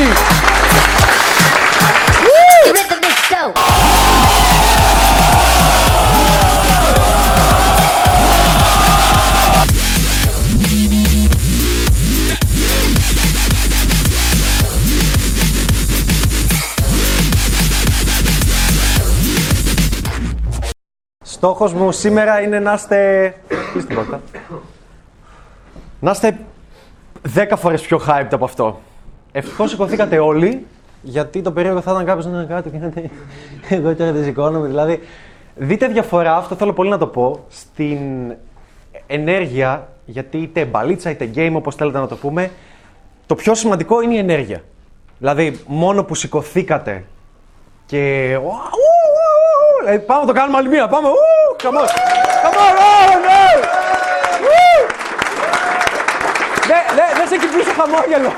Easy. The rhythm is dope. Στόχος μου σήμερα είναι να είστε... Κλείστε την πόρτα. Να είστε 10 φορές πιο hyped από αυτό. Ευτυχώς σηκωθήκατε όλοι, γιατί το περίεργο θα ήταν κάποιος να είναι κάτω και να είναι εγώ τώρα δεν σηκώνομαι. Δηλαδή, δείτε διαφορά, αυτό θέλω πολύ να το πω, στην ενέργεια, γιατί είτε μπαλίτσα είτε game όπως θέλετε να το πούμε, το πιο σημαντικό είναι η ενέργεια. Δηλαδή, μόνο που σηκωθήκατε και. ου, ου, ου, ου, Δηλαδή, πάμε να το κάνουμε άλλη μία. Πάμε. ου, Come on. Come on. oh, ναι. Ου. Ναι, ναι, δες εκεί πίσω χαμόγελο.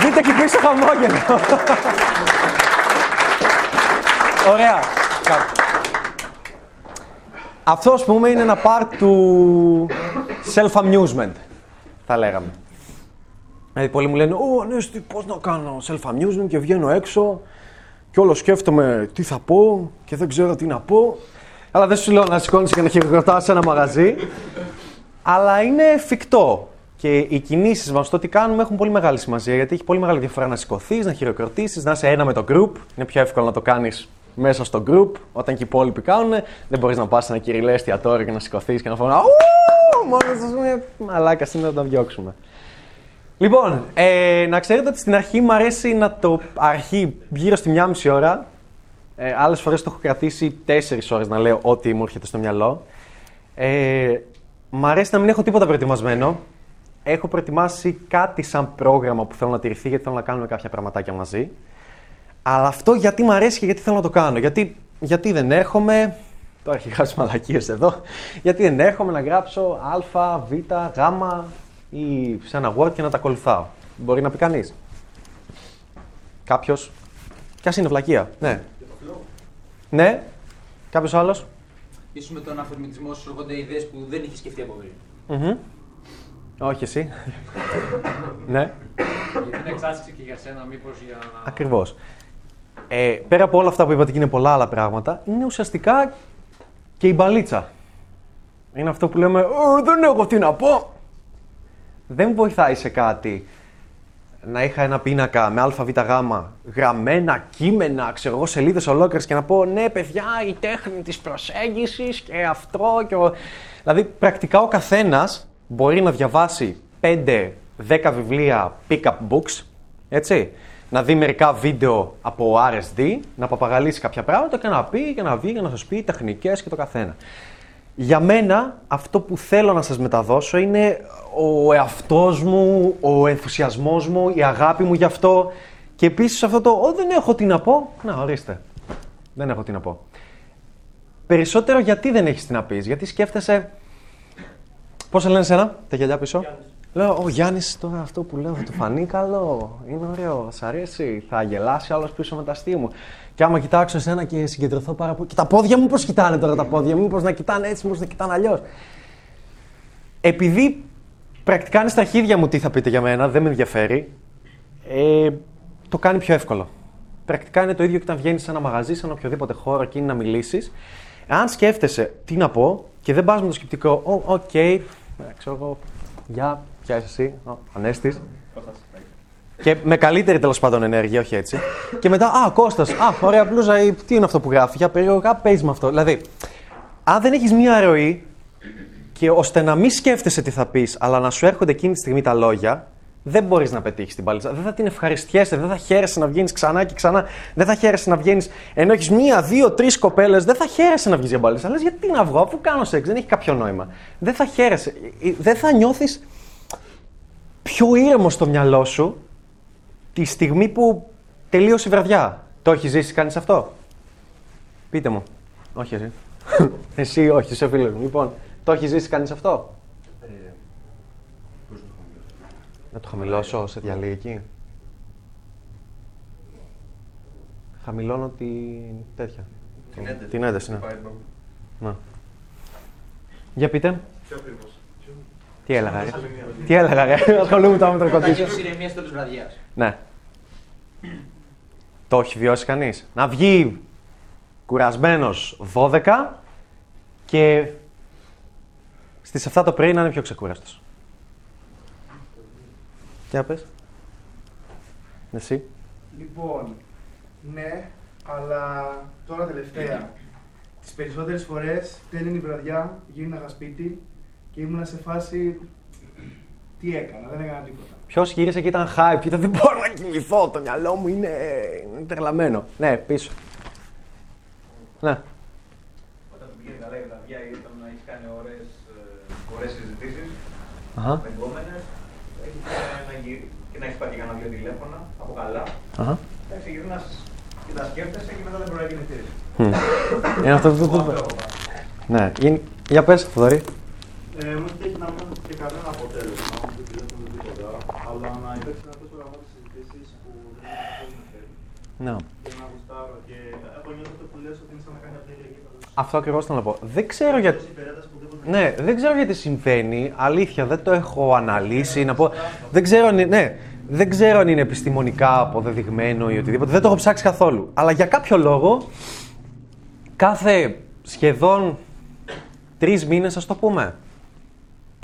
Δείτε εκεί πίσω χαμόγελο. Ωραία. Αυτό, ας πούμε, είναι ένα part του self-amusement, θα λέγαμε. Δηλαδή, πολλοί μου λένε, Ω, Ανέστη, πώς να κάνω self-amusement και βγαίνω έξω και όλο σκέφτομαι τι θα πω και δεν ξέρω τι να πω. Αλλά δεν σου λέω να σηκώνεις και να χειροκροτάς σε ένα μαγαζί. Αλλά είναι εφικτό. Και οι κινήσεις μας, το τι κάνουμε, έχουν πολύ μεγάλη σημασία. Γιατί έχει πολύ μεγάλη διαφορά να σηκωθείς, να χειροκροτήσεις, να είσαι ένα με το group. Είναι πιο εύκολο να το κάνεις μέσα στο group. Όταν και οι υπόλοιποι κάνουν, δεν μπορείς να πας σε ένα κυριλέ εστιατόριο και να σηκωθείς και να φωνά. Ου, μόνος σας πούμε, μαλάκα είναι να τα διώξουμε. Λοιπόν, ε, να ξέρετε ότι στην αρχή μου αρέσει να το αρχή γύρω στη μία μισή ώρα. Ε, άλλες φορές το έχω κρατήσει τέσσερις ώρες να λέω ό,τι μου έρχεται στο μυαλό. Ε, μ' αρέσει να μην έχω τίποτα προετοιμασμένο. Έχω προετοιμάσει κάτι σαν πρόγραμμα που θέλω να τηρηθεί γιατί θέλω να κάνουμε κάποια πραγματάκια μαζί. Αλλά αυτό γιατί μ' αρέσει και γιατί θέλω να το κάνω. Γιατί, γιατί δεν έρχομαι. Τώρα έχει γράψει μαλακίες εδώ. Γιατί δεν έρχομαι να γράψω Α, Β, Γ ή σε ένα Word και να τα ακολουθάω. Μπορεί να πει κανείς. Κάποιος. Κι ας είναι βλακεία. Ναι. Ναι. Κάποιος άλλος. Ίσως με τον αφηρητισμό σου έρχονται ιδέες που δεν είχες σκεφτεί από πριν. Μμμ. Όχι εσύ. ναι. Γιατί είναι εξάσκηση και για σένα, μήπως για να. Ακριβώς. Ε, πέρα από όλα αυτά που είπατε και είναι πολλά άλλα πράγματα, είναι ουσιαστικά και η μπαλίτσα. Είναι αυτό που λέμε, «Ε, δεν έχω τι να πω. Δεν βοηθάει σε κάτι να είχα ένα πίνακα με ΑΒΓ γραμμένα κείμενα, ξέρω εγώ, σελίδες ολόκληρες και να πω ναι, παιδιά, η τέχνη της προσέγγισης και αυτό. Και ο... Δηλαδή, πρακτικά ο καθένας μπορεί να διαβάσει 5-10 βιβλία pick-up books, έτσι. Να δει μερικά βίντεο από RSD, να παπαγαλίσει κάποια πράγματα και να πει και να βγει και να σας πει τεχνικές και το καθένα. Για μένα, αυτό που θέλω να σας μεταδώσω είναι ο εαυτός μου, ο ενθουσιασμός μου, η αγάπη μου γι' αυτό και επίσης αυτό το «Ω, δεν έχω τι να πω». Να, ορίστε. Δεν έχω τι να πω. Περισσότερο γιατί δεν έχεις τι να πεις. Γιατί σκέφτεσαι... Πώς σε λένε σένα, τα γυαλιά πίσω; Λέω, ο Γιάννης τώρα αυτό που λέω θα του φανεί καλό. Είναι ωραίο, σ' αρέσει. Θα γελάσει άλλος πίσω με τα αστεία μου. Και άμα κοιτάξω εσένα και συγκεντρωθώ πάρα πολύ. Και τα πόδια μου πώς κοιτάνε τώρα τα πόδια μου, μήπως να κοιτάνε έτσι, μήπως να κοιτάνε αλλιώς. Επειδή πρακτικά είναι στα χέρια μου τι θα πείτε για μένα, δεν με ενδιαφέρει, ε, το κάνει πιο εύκολο. Πρακτικά είναι το ίδιο και όταν βγαίνεις σε ένα μαγαζί, σε ένα οποιοδήποτε χώρο και είναι να μιλήσεις. Αν σκέφτεσαι τι να πω και δεν πας με το σκεπτικό, Ω, οκ, ε, ξέρω εγώ, γεια, ποια είσαι εσύ, Ω, Ανέστης. Και με καλύτερη τέλος πάντων ενέργεια, όχι έτσι. Και μετά, Α, Κώστας, Α, ωραία μπλούζα, ή τι είναι αυτό που γράφει, για περίεργα, παίζεις με αυτό. Δηλαδή, αν δεν έχεις μία ροή και ώστε να μην σκέφτεσαι τι θα πεις, αλλά να σου έρχονται εκείνη τη στιγμή τα λόγια, δεν μπορείς να πετύχεις την παλίτσα. Δεν θα την ευχαριστιέσαι, δεν θα χαίρεσαι να βγαίνεις ξανά και ξανά. Δεν θα χαίρεσαι να βγαίνεις. Ενώ έχεις μία, δύο, τρεις κοπέλες, δεν θα χαίρεσαι να βγεις για μπαλίτσα. Λε γιατί να βγω, αφού κάνω σεξ, δεν έχει κάποιο νόημα. Δεν θα χαίρεσαι. Ε, Δεν θα νιώθεις πιο ήρεμο στο μυαλό σου τη στιγμή που τελείωσε η βραδιά. Το έχεις ζήσει κανείς αυτό; Πείτε μου. Όχι εσύ. εσύ όχι, είσαι φίλο μου. Λοιπόν, το έχεις ζήσει κανείς αυτό; Να το χαμηλώσω σε διαλύγει Χαμηλώνω την τέτοια. Την ένταση. Την ένταση, ναι. Πάει εδώ. Να. Για πείτε. Πιο ακριβώς; Τι έλεγα, ρε; Τι έλεγα, ρε; Ασχολούμαι τώρα με το Θα κοντήσιο. νιώσει ηρεμία στο τέλο βραδιά. Ναι. Το έχει βιώσει κανείς. Να βγει κουρασμένος 12 και στις 7 το πρωί να είναι πιο ξεκούραστος. Για πες. Εσύ. Λοιπόν, ναι, αλλά τώρα τελευταία. Τις περισσότερες φορές τέλειωνε η βραδιά, γίναγα σπίτι και ήμουνα σε φάση. Τι έκανα, δεν έκανα τίποτα. Ποιος γύρισε και ήταν hype και ήταν δεν μπορώ να κοιμηθώ. Το μυαλό μου είναι, είναι τρελαμένο. Ναι, πίσω. Ναι. Όταν του πήγαινε καλά η βραδιά ή όταν έχεις κάνει ωραίες, ε, ωραίες συζητήσεις Αχα. με γκόμενες, έχεις να γυρ- και να έχεις πάρει κανένα δύο τηλέφωνα από καλά. Αχα. Εντάξει, γυρνάς και τα σκέφτεσαι και μετά δεν μπορεί να κινηθείς. Είναι αυτό που Αυτό το. έχω πάρει. Ναι. Είναι... Για πες, Θοδωρή. Ε, μου έχει να μην και κανένα αποτέλεσμα, όχι τηλέφωνο τίποτα, αλλά να υπήρξαν αυτές τις γραμμάτες συζητήσεις που δεν έχουν φέρει Ναι. και να γουστάρω και έχω νιώθει αυτό που λες ότι είναι σαν να κάνει απλή ηλικία Αυτό ακριβώς θέλω να πω. Δεν ξέρω γιατί. Ναι, δεν ξέρω γιατί συμβαίνει. Αλήθεια, δεν το έχω αναλύσει. Να πω. Δεν ξέρω αν είναι, ναι, δεν ξέρω αν είναι επιστημονικά αποδεδειγμένο ή οτιδήποτε. Δεν το έχω ψάξει καθόλου. Αλλά για κάποιο λόγο, κάθε σχεδόν τρεις μήνες, ας το πούμε.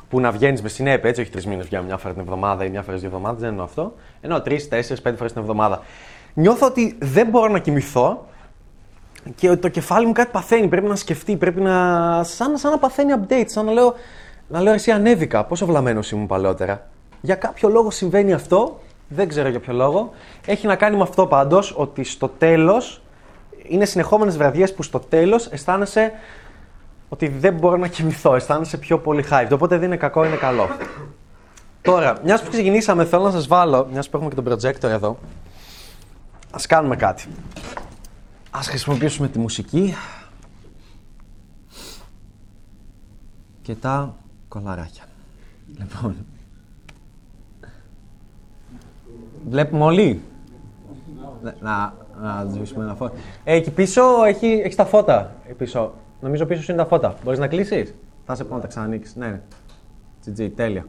Που να βγαίνεις με συνέπεια, έτσι, όχι τρεις μήνες, βγαίνω μια φορά την εβδομάδα ή μια φορά δύο εβδομάδε, δεν εννοώ αυτό. Εννοώ τρεις, τέσσερις, πέντε φορές την εβδομάδα. Νιώθω ότι δεν μπορώ να κοιμηθώ και ότι το κεφάλι μου κάτι παθαίνει, πρέπει να σκεφτεί, πρέπει να. σαν, σαν να παθαίνει update, σαν να λέω. Να λέω εσύ ανέβηκα, πόσο βλαμμένος ήμουν παλαιότερα. Για κάποιο λόγο συμβαίνει αυτό, δεν ξέρω για ποιο λόγο. Έχει να κάνει με αυτό πάντως, ότι στο τέλος, είναι συνεχόμενες βραδιές που στο τέλος αισθάνεσαι ότι δεν μπορώ να κοιμηθώ, αισθάνεσαι πιο πολύ hyped. Οπότε δεν είναι κακό, είναι καλό. Τώρα, μιας που ξεκινήσαμε, θέλω να σας βάλω, μιας που έχουμε και τον projector εδώ, ας κάνουμε κάτι. Ας χρησιμοποιήσουμε τη μουσική και τα κολαράκια. Λοιπόν. Βλέπουμε όλοι. Ναι, Να, να σβήσουμε ένα φώτα. Ε, εκεί πίσω έχει, έχει τα φώτα. Εκεί πίσω. Νομίζω πίσω σου είναι τα φώτα. Μπορείς να κλείσεις; Θα σε πω να τα ξανανοίξεις. Ναι, ναι. GG, τέλεια.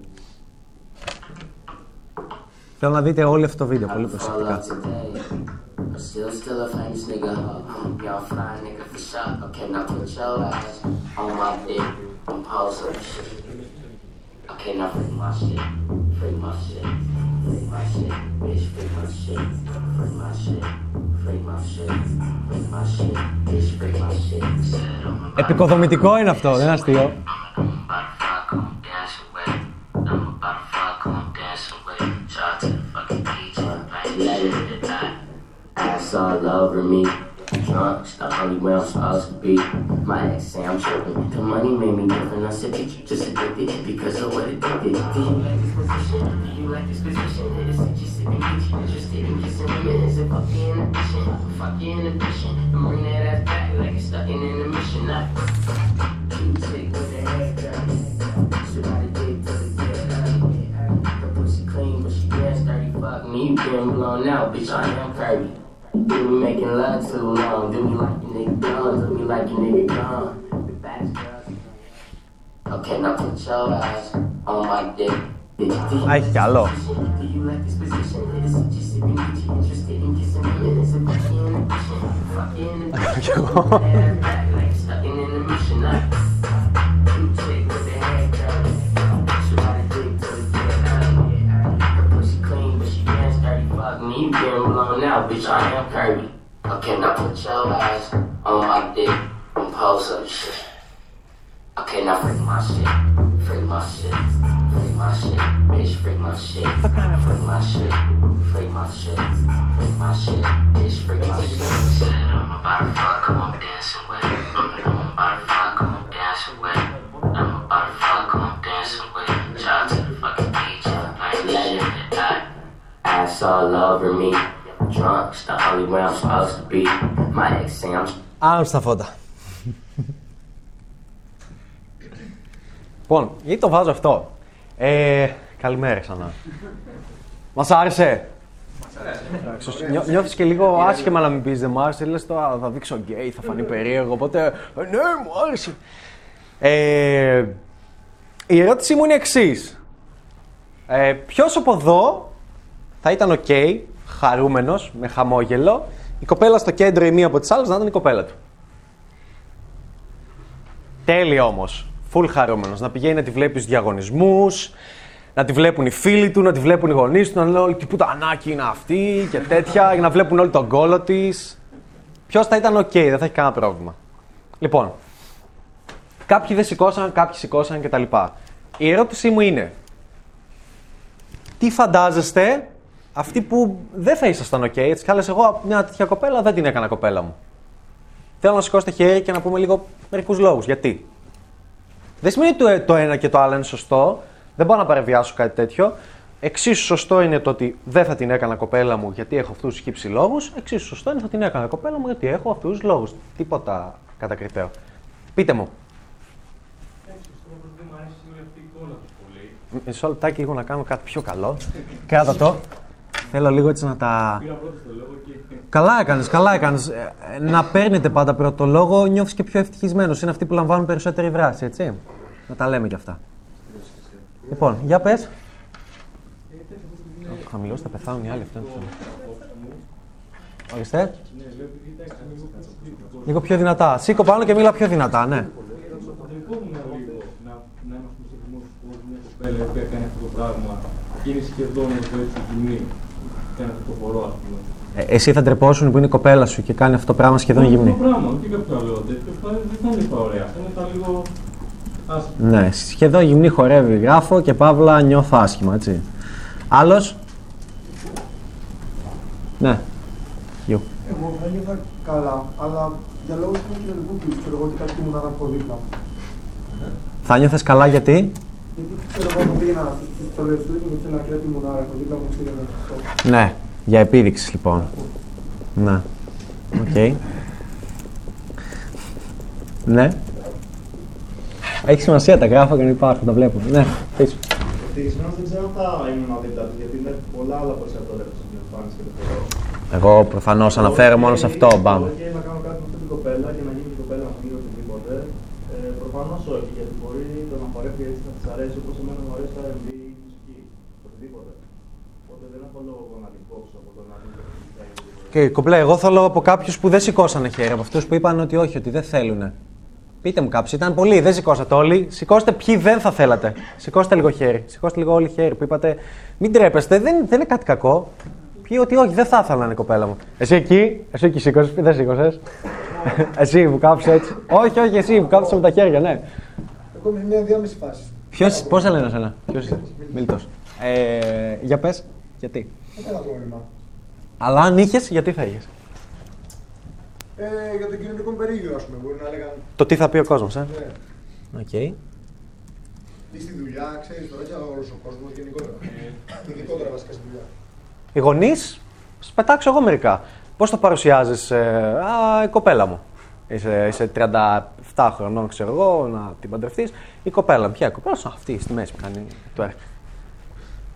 Θέλω να δείτε όλο αυτό το βίντεο, πολύ προσεκτικά. But still, still a famous nigga. Young fly nigga for sure. Okay, now put your ass on my dick. I'm posing shit. Okay, now freak my shit. Freak my shit. Freak my shit. Bitch, freak my shit. Freak my shit. Freak my shit. Freak my shit. Bitch, freak my shit. Said I'm about Επικοδομητικό είναι αυτό, δεν είναι αστείο. Ass all over me. Drunk, the only way I'm supposed to be. My ex say I'm tripping. The money made me different. I said, bitch, just addicted because of what it did. Do you like this position? Do you like this position? Is it just sitting bitch? Interested in kissing women? Is it fuck you in addition? Fuck you in addition. And bring that ass back like it's stuck in an emission. I cute chick with the. Should I dick to the get Her pussy clean, but she dance dirty. Fuck me, getting blown out, bitch. I am Kirby. Do we making love too long? Do we like your nigga gone? Do we like your nigga gone? The baddest girls. Okay, now put your ass on my dick. Bitch, do you you getting blown out, bitch. I am Kirby. Okay, now put your ass on my dick and pose up shit. Okay, now freak my shit. Freak my shit. Freak my shit. Bitch, freak my shit. Freak my shit. Freak my shit. Freak my shit. Bitch, freak my shit. I'm about to fuck, I'm dancing with. I'm about to fuck, I'm dancing with. I'm about to fuck, I'm dancing with it. Shout out to Ass all over me. Drunk, it's the only way I'm supposed to be. My ex say I'm Άνω στα φώτα. λοιπόν, γιατί το βάζω αυτό; Ε, καλημέρα ξανά. Μας άρεσε; Εντάξει, νιώ- Νιώθεις και λίγο άσχημα να μην πεις δεν μ' άρεσε, λες τώρα θα δείξω γκέι, θα φανεί περίεργο, οπότε ε, ναι μου άρεσε. Ε, η ερώτησή μου είναι εξής. Ε, ποιος από εδώ θα ήταν οκ, χαρούμενος, με χαμόγελο. Η κοπέλα στο κέντρο, η μία από τις άλλες, να ήταν η κοπέλα του. Τέλεια όμως. Φουλ χαρούμενος. Να πηγαίνει να τη βλέπει στους διαγωνισμούς, να τη βλέπουν οι φίλοι του, να τη βλέπουν οι γονείς του, να λένε όλοι τι πουτανάκι είναι αυτή και τέτοια, για να βλέπουν όλοι τον κόλο της. Ποιος θα ήταν οκ, δεν θα έχει κανένα πρόβλημα. Λοιπόν, κάποιοι δεν σηκώσαν, κάποιοι σηκώσαν κτλ. Η ερώτησή μου είναι, τι φαντάζεστε αυτοί που δεν θα ήσασταν οκ, έτσι και λες εγώ μια τέτοια κοπέλα δεν την έκανα κοπέλα μου. Θέλω να σηκώσετε χέρι και να πούμε λίγο μερικούς λόγους. Γιατί; Δεν σημαίνει ότι το, το ένα και το άλλο είναι σωστό. Δεν μπορώ να παραβιάσω κάτι τέτοιο. Εξίσου σωστό είναι το ότι δεν θα την έκανα κοπέλα μου γιατί έχω αυτούς τους χι ψι λόγους. Εξίσου σωστό είναι ότι θα την έκανα κοπέλα μου γιατί έχω αυτούς τους λόγους. Τίποτα κατακριτέο. Πείτε μου. Μισό λεπτάκι λίγο να κάνω κάτι πιο καλό. Κράτα το. Θέλω λίγο έτσι να τα. Καλά έκανες, καλά έκανες. Να παίρνετε πάντα πρώτο λόγο, νιώθεις και πιο ευτυχισμένος. Είναι αυτοί που λαμβάνουν περισσότερη δράση, έτσι. Να τα λέμε κι αυτά. Λοιπόν, για πες. Χαμηλώ θα πεθάνουν οι άλλοι αυτό. είναι το θέμα. Ορίστε. Λίγο πιο δυνατά. Σήκω πάνω και μίλα πιο δυνατά, ναι. κοπέλα η οποία κάνει αυτό το πράγμα και είναι σχεδόν εδώ έτσι γυμνή. Κάνει αυτό το χορό, ας πούμε. Ε, εσύ θα ντρεπόσουν που είναι η κοπέλα σου και κάνει αυτό το πράγμα σχεδόν Αυτό γυμνή. το πράγμα, όχι κάποιο άλλο τέτοιο, θα- δεν θα είναι ωραία. Θα είναι τα λίγο άσχημα. Ναι, σχεδόν γυμνή χορεύει. Γράφω και παύλα νιώθω άσχημα, έτσι. Άλλος; Ναι. Γιου. Εγώ θα νιώθα καλά, αλλά για λόγους του κοινωνικού του, ξέρω εγώ ότι κάτι ήμουν από δίπλα. μου. Θα νιώθε καλά γιατί; Γιατί ξέρω εγώ μου πήγαινα στις στολές του και μου ήθελα να κρέτη ήμουν από δίπλα μου πήγαινα στο Ναι, για επίδειξης λοιπόν. Ναι. Οκ. Ναι. Έχει σημασία, τα γράφω και να υπάρχουν, τα βλέπω. Ναι, πίσω. Ευτυχισμένος δεν ξέρω αν θα ήμουν δίπλα του, γιατί είναι πολλά άλλα που σε αποδέχονται στην εμφάνιση και το χορό. Εγώ προφανώς αναφέρω μόνο σε αυτό, μπαμ. Και να κάνω κάτι με αυτή την κοπέλα και να γίνει η κοπέλα μου ή οτιδήποτε. Ε, Προφανώ όχι, γιατί μπορεί το να χορεύει έτσι να τη αρέσει όπως εμένα μου αρέσει το RB ή η μουσική. Οτιδήποτε. Οπότε δεν έχω λόγο να την κόψω από το να δει Και κομπλέ, εγώ θέλω από κάποιους που δεν σηκώσανε χέρι, από αυτούς που είπαν ότι όχι, ότι δεν θέλουν. Πείτε μου κάποιου, ήταν πολλοί, δεν σηκώσατε όλοι. Σηκώστε ποιοι δεν θα θέλατε. Σηκώστε λίγο χέρι. Σηκώστε λίγο όλοι χέρι που είπατε μην τρέπεστε, δεν, δεν είναι κάτι κακό. Ποιοι ότι όχι, δεν θα ήθελα να είναι η κοπέλα μου. Εσύ εκεί, εσύ εκεί σήκωσες, δεν σήκωσες. εσύ που κάψες έτσι. όχι, όχι, εσύ που κάψες με τα χέρια, ναι. Εγώ είμαι σε μια διάμεση φάση. Ποιος, πώς σε λένε εσένα, ποιος είσαι, Μίλτος. Ε, για πες, γιατί; Δεν έχω πρόβλημα. Αλλά αν είχες, γιατί θα είχες; Ε, για το κοινωνικό περίγυρο, ας πούμε, μπορεί να έλεγαν. Το τι θα πει ο κόσμος, ε; Ναι. Οκ. Ή στη δουλειά, ξέρεις τώρα για όλος ο κόσμος γενικότερα. Ειδικότερα βασικά στη δουλειά. Οι γονείς, πετάξω εγώ μερικά. Πώς το παρουσιάζεις, Α, η κοπέλα μου; Είσαι, είσαι 37 χρονών, ξέρω εγώ, να την παντρευτείς. Η κοπέλα μου, ποια η κοπέλα σου, αυτή στη μέση που κάνει twerk.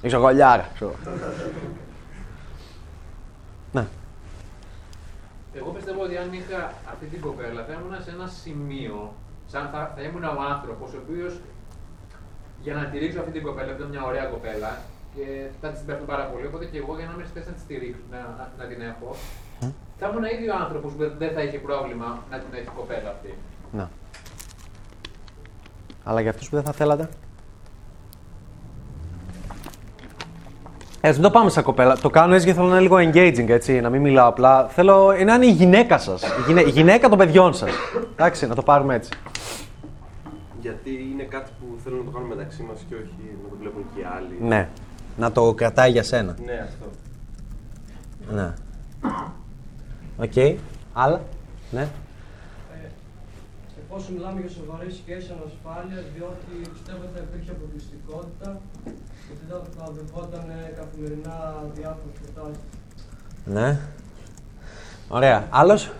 Είσαι γολιάρα, ξέρω. ναι. Εγώ πιστεύω ότι αν είχα αυτή την κοπέλα θα ήμουν σε ένα σημείο, σαν θα, θα ήμουν ο άνθρωπος, ο οποίος για να τηρήσω αυτή την κοπέλα, που ήταν μια ωραία κοπέλα, και θα της συμπέρνω πάρα πολύ. Οπότε και εγώ για να είμαι στη θέση να της στηρίξω, να, να, να την έχω, θα ήμουν ίδιο άνθρωπος που δεν θα είχε πρόβλημα να την έχει η κοπέλα αυτή. Να. Αλλά για αυτούς που δεν θα θέλατε. Έτσι, μην το πάμε σαν κοπέλα. Το κάνω έτσι γιατί θέλω να είναι λίγο engaging, έτσι, να μην μιλάω απλά. Θέλω να είναι η γυναίκα σας. Η, γυναι... η γυναίκα των παιδιών σας. Εντάξει, να το πάρουμε έτσι. Γιατί είναι κάτι που θέλουμε να το κάνουμε μεταξύ μας και όχι να το βλέπουν και οι άλλοι. Ναι. Να το κρατάει για σένα. Ναι, αυτό. Ναι. Οκ. Άλλα; Ναι. Εφόσον μιλάμε για σοβαρή σχέση ανασφάλειας, διότι πιστεύω ότι θα υπήρχε αποκλειστικότητα και δεν θα δεχόταν καθημερινά διάφορες προτάσεις. Ναι. Ωραία. Άλλος;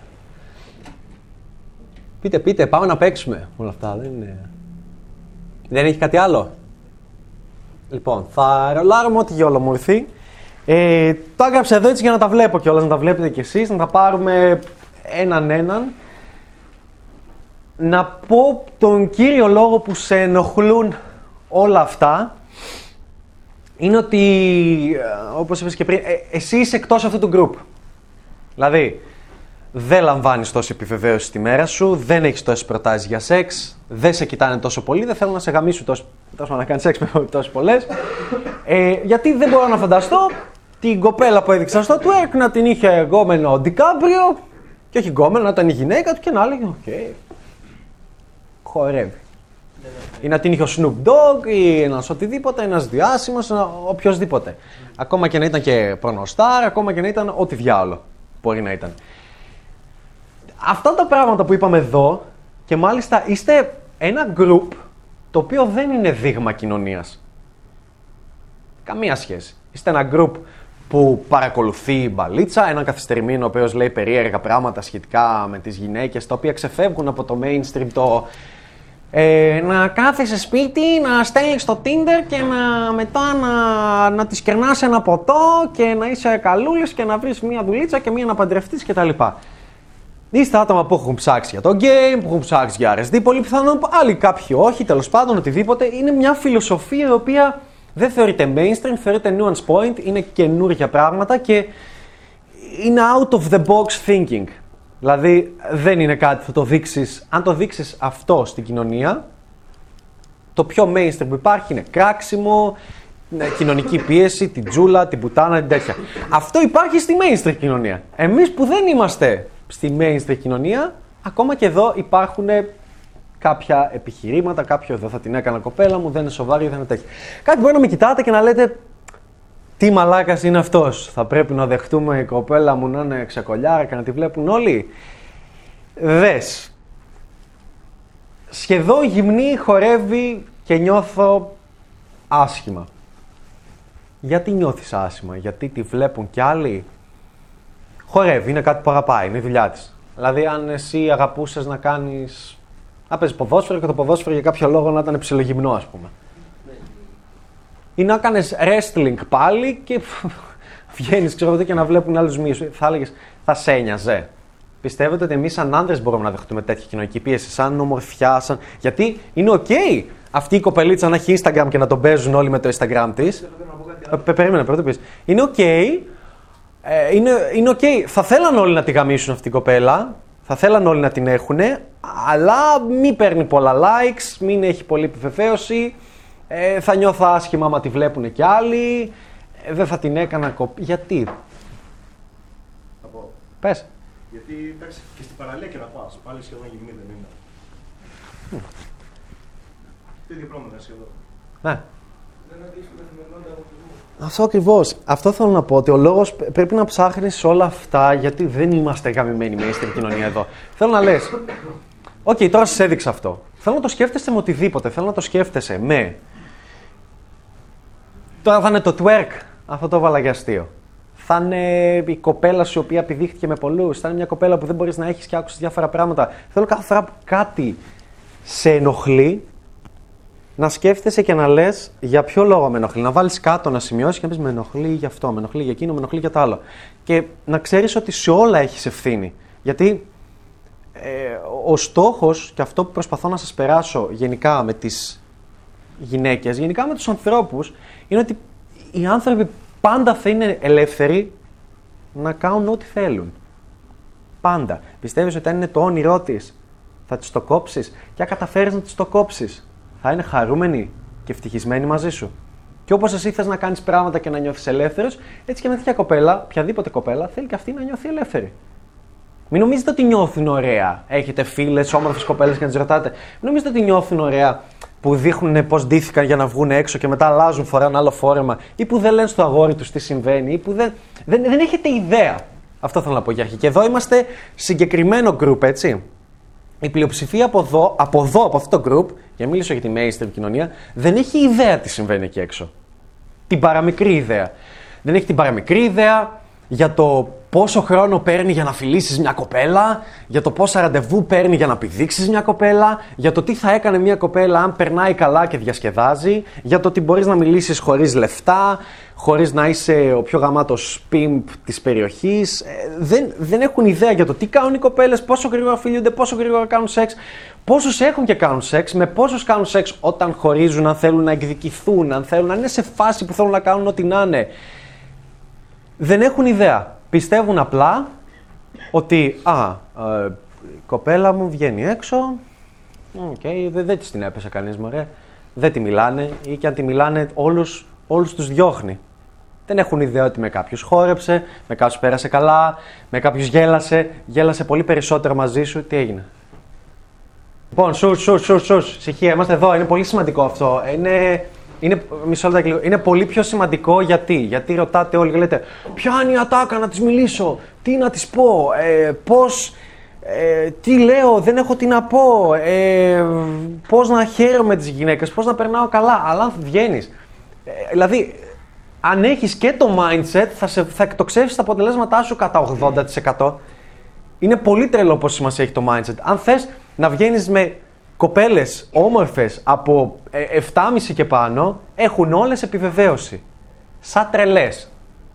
Πείτε, πείτε, πάμε να παίξουμε. Όλα αυτά δεν είναι. Δεν έχει κάτι άλλο; Λοιπόν, θα ρολάρουμε ό,τι γιόλο μου έρθει. Ε, το έγραψα εδώ έτσι για να τα βλέπω κιόλας, να τα βλέπετε κι εσείς, να τα πάρουμε έναν έναν. Να πω τον κύριο λόγο που σε ενοχλούν όλα αυτά είναι ότι, ε, όπως είπες και πριν, ε, εσύ είσαι εκτός αυτού του group. Δηλαδή, δεν λαμβάνεις τόση επιβεβαίωση στη μέρα σου, δεν έχεις τόσες προτάσεις για σεξ, δεν σε κοιτάνε τόσο πολύ, δεν θέλουν να σε γαμίσουν τόσο, τόσο να κάνεις σεξ με τόσες πολλές. Ε, γιατί δεν μπορώ να φανταστώ την κοπέλα που έδειξα στο twerk να την είχε γκόμενο ο DiCaprio και όχι γκόμενο να ήταν η γυναίκα του και να έλεγε οκ, χορεύει. Ή να την είχε ο Snoop Dogg ή ένας οτιδήποτε, ένας διάσημος, οποιοδήποτε. Ακόμα και να ήταν και προνοστάρ, ακόμα και να ήταν ό,τι διάολο μπορεί να ήταν. Αυτά τα πράγματα που είπαμε εδώ και μάλιστα είστε ένα group το οποίο δεν είναι δείγμα κοινωνίας. Καμία σχέση. Είστε ένα group που παρακολουθεί η μπαλίτσα, έναν καθυστερημένο ο οποίος λέει περίεργα πράγματα σχετικά με τις γυναίκες, τα οποία ξεφεύγουν από το mainstream το ε, να κάθεσαι σπίτι, να στέλνεις στο Tinder και να, μετά να, να τις κερνάς ένα ποτό και να είσαι καλούλης και να βρεις μία δουλίτσα και μία να παντρευτείς κτλ. Είστε άτομα που έχουν ψάξει για το game, που έχουν ψάξει για RSD, πολύ πιθανόν άλλοι κάποιοι όχι, τέλος πάντων οτιδήποτε. Είναι μια φιλοσοφία η οποία δεν θεωρείται mainstream, θεωρείται nuance point, είναι καινούργια πράγματα και είναι out of the box thinking. Δηλαδή δεν είναι κάτι που θα το δείξεις, αν το δείξεις αυτό στην κοινωνία, το πιο mainstream που υπάρχει είναι κράξιμο, ναι, κοινωνική πίεση, την τζούλα, την πουτάνα, την τέτοια. Αυτό υπάρχει στη mainstream κοινωνία. Εμείς που δεν είμαστε στη mainstream κοινωνία, ακόμα και εδώ υπάρχουν κάποια επιχειρήματα, κάποιο εδώ θα την έκανα κοπέλα μου, δεν είναι σοβαρή, δεν είναι τέτοια. Κάτι μπορεί να με κοιτάτε και να λέτε τι μαλάκας είναι αυτός. Θα πρέπει να δεχτούμε η κοπέλα μου να είναι ξεκολιάρα και να τη βλέπουν όλοι. Δες. Σχεδόν γυμνή χορεύει και νιώθω άσχημα. Γιατί νιώθεις άσχημα, γιατί τη βλέπουν κι άλλοι; Χορεύει, είναι κάτι που αγαπάει, είναι η δουλειά της. Δηλαδή, αν εσύ αγαπούσες να κάνεις. Να παίζει ποδόσφαιρο και το ποδόσφαιρο για κάποιο λόγο να ήταν ψιλογυμνό, ας πούμε. Ή να κάνεις wrestling πάλι και βγαίνεις, ξέρω εγώ, και να βλέπουν άλλους μίσου. Θα έλεγες, θα σε ένοιαζε. Πιστεύετε ότι εμείς σαν άντρε μπορούμε να δεχτούμε τέτοια κοινωνική πίεση, σαν ομορφιά, σαν. Γιατί είναι OK αυτή η κοπελίτσα να έχει Instagram και να τον παίζουν όλοι με το Instagram της. Περίμενε, πρώτα πεις. Είναι OK. Ε, είναι, είναι OK. Θα θέλαν όλοι να τη γαμίσουν αυτή η κοπέλα. Θα θέλαν όλοι να την έχουν. Αλλά μην παίρνει πολλά likes, μην έχει πολλή επιβεβαίωση. Ε, θα νιώθω άσχημα άμα τη βλέπουν κι άλλοι. Ε, δεν θα την έκανα κοπή. Γιατί; Θα πω. Πες. Γιατί εντάξει και στην παραλία και να πα, πάλι σχεδόν γυμνή δεν είναι. Το ίδιο πρόβλημα είναι σχεδόν. Ναι. Δεν αντίστοιχο με την ενότητα αποκλεισμού. Αυτό ακριβώς. Αυτό θέλω να πω ότι ο λόγος πρέπει να ψάχνεις όλα αυτά γιατί δεν είμαστε γαμημένοι με στην κοινωνία εδώ. Θέλω να λες. Οκ, τώρα σας έδειξα αυτό. Θέλω να το σκέφτεσαι με οτιδήποτε. Θέλω να το σκέφτεσαι με. Τώρα θα είναι το twerk. Αυτό το έβαλα για αστείο. Θα είναι η κοπέλα σου η οποία επιδείχθηκε με πολλούς. Θα είναι μια κοπέλα που δεν μπορείς να έχεις και άκουσες διάφορα πράγματα. Θέλω κάθε φορά που κάτι σε ενοχλεί να σκέφτεσαι και να λες για ποιο λόγο με ενοχλεί. Να βάλεις κάτω να σημειώσεις και να πεις με ενοχλεί για αυτό, με ενοχλεί για εκείνο, με ενοχλεί για το άλλο. Και να ξέρεις ότι σε όλα έχεις ευθύνη. Γιατί ε, ο στόχος και αυτό που προσπαθώ να σας περάσω γενικά με τις γυναίκες, γενικά με τους ανθρώπους, είναι ότι οι άνθρωποι πάντα θα είναι ελεύθεροι να κάνουν ό,τι θέλουν. Πάντα. Πιστεύεις ότι αν είναι το όνειρό της, θα της το κόψεις; Και αν καταφέρεις να της το κόψεις, θα είναι χαρούμενοι και ευτυχισμένοι μαζί σου. Και όπως εσύ θες να κάνεις πράγματα και να νιώθεις ελεύθερος, έτσι και με τέτοια κοπέλα, οποιαδήποτε κοπέλα, θέλει και αυτή να νιώθει ελεύθερη. Μην νομίζετε ότι νιώθουν ωραία. Έχετε φίλες, όμορφες κοπέλες και να τις ρωτάτε. Μην νομίζετε ότι νιώθουν ωραία που δείχνουν πώς ντύθηκαν για να βγουν έξω και μετά αλλάζουν, φοράνε άλλο φόρεμα ή που δεν λένε στο αγόρι τους τι συμβαίνει ή που δεν, δεν, δεν έχετε ιδέα. Αυτό θέλω να πω για αρχή. Και εδώ είμαστε συγκεκριμένο group, έτσι. Η πλειοψηφία από εδώ, από εδώ, από αυτό το group, για να μιλήσω για τη mainstream κοινωνία, δεν έχει ιδέα τι συμβαίνει εκεί έξω. Την παραμικρή ιδέα. Δεν έχει την παραμικρή ιδέα για το πόσο χρόνο παίρνει για να φιλήσεις μια κοπέλα, για το πόσα ραντεβού παίρνει για να πηδήξεις μια κοπέλα, για το τι θα έκανε μια κοπέλα αν περνάει καλά και διασκεδάζει, για το ότι μπορείς να μιλήσεις χωρίς λεφτά, χωρίς να είσαι ο πιο γαμάτος pimp της περιοχής. δεν, δεν έχουν ιδέα για το τι κάνουν οι κοπέλες, πόσο γρήγορα φιλούνται, πόσο γρήγορα κάνουν σεξ, πόσους έχουν και κάνουν σεξ, με πόσους κάνουν σεξ όταν χωρίζουν, αν θέλουν να εκδικηθούν, αν θέλουν να είναι σε φάση που θέλουν να κάνουν ό,τι να είναι. Δεν έχουν ιδέα. Πιστεύουν απλά ότι α, ε, η κοπέλα μου βγαίνει έξω, οκ, δεν, δεν της την έπεσε κανείς μωρέ, δεν τη μιλάνε ή και αν τη μιλάνε όλους, όλους τους διώχνει. Δεν έχουν ιδέα ότι με κάποιους χόρεψε, με κάποιους πέρασε καλά, με κάποιους γέλασε, γέλασε πολύ περισσότερο μαζί σου. Τι έγινε; Λοιπόν, σους, σους, σους, σους, ησυχία, είμαστε εδώ, είναι πολύ σημαντικό αυτό. Είναι, είναι, μισό λεπτάκι λίγο. είναι πολύ πιο σημαντικό γιατί. Γιατί ρωτάτε όλοι και λέτε Ποια είναι η ατάκα να της μιλήσω, τι να της πω, ε, πώς. Ε, τι λέω, δεν έχω τι να πω, ε, πώς να χαίρομαι τις γυναίκες, πώς να περνάω καλά, αλλά αν βγαίνεις. Ε, δηλαδή, αν έχεις και το mindset, θα, σε, θα εκτοξεύσεις τα αποτελέσματά σου κατά 80%. Είναι πολύ τρελό πώς σημασία έχει το mindset. Αν θες να βγαίνεις με κοπέλες όμορφες από ε, 7,5 και πάνω, έχουν όλες επιβεβαίωση. Σαν τρελές.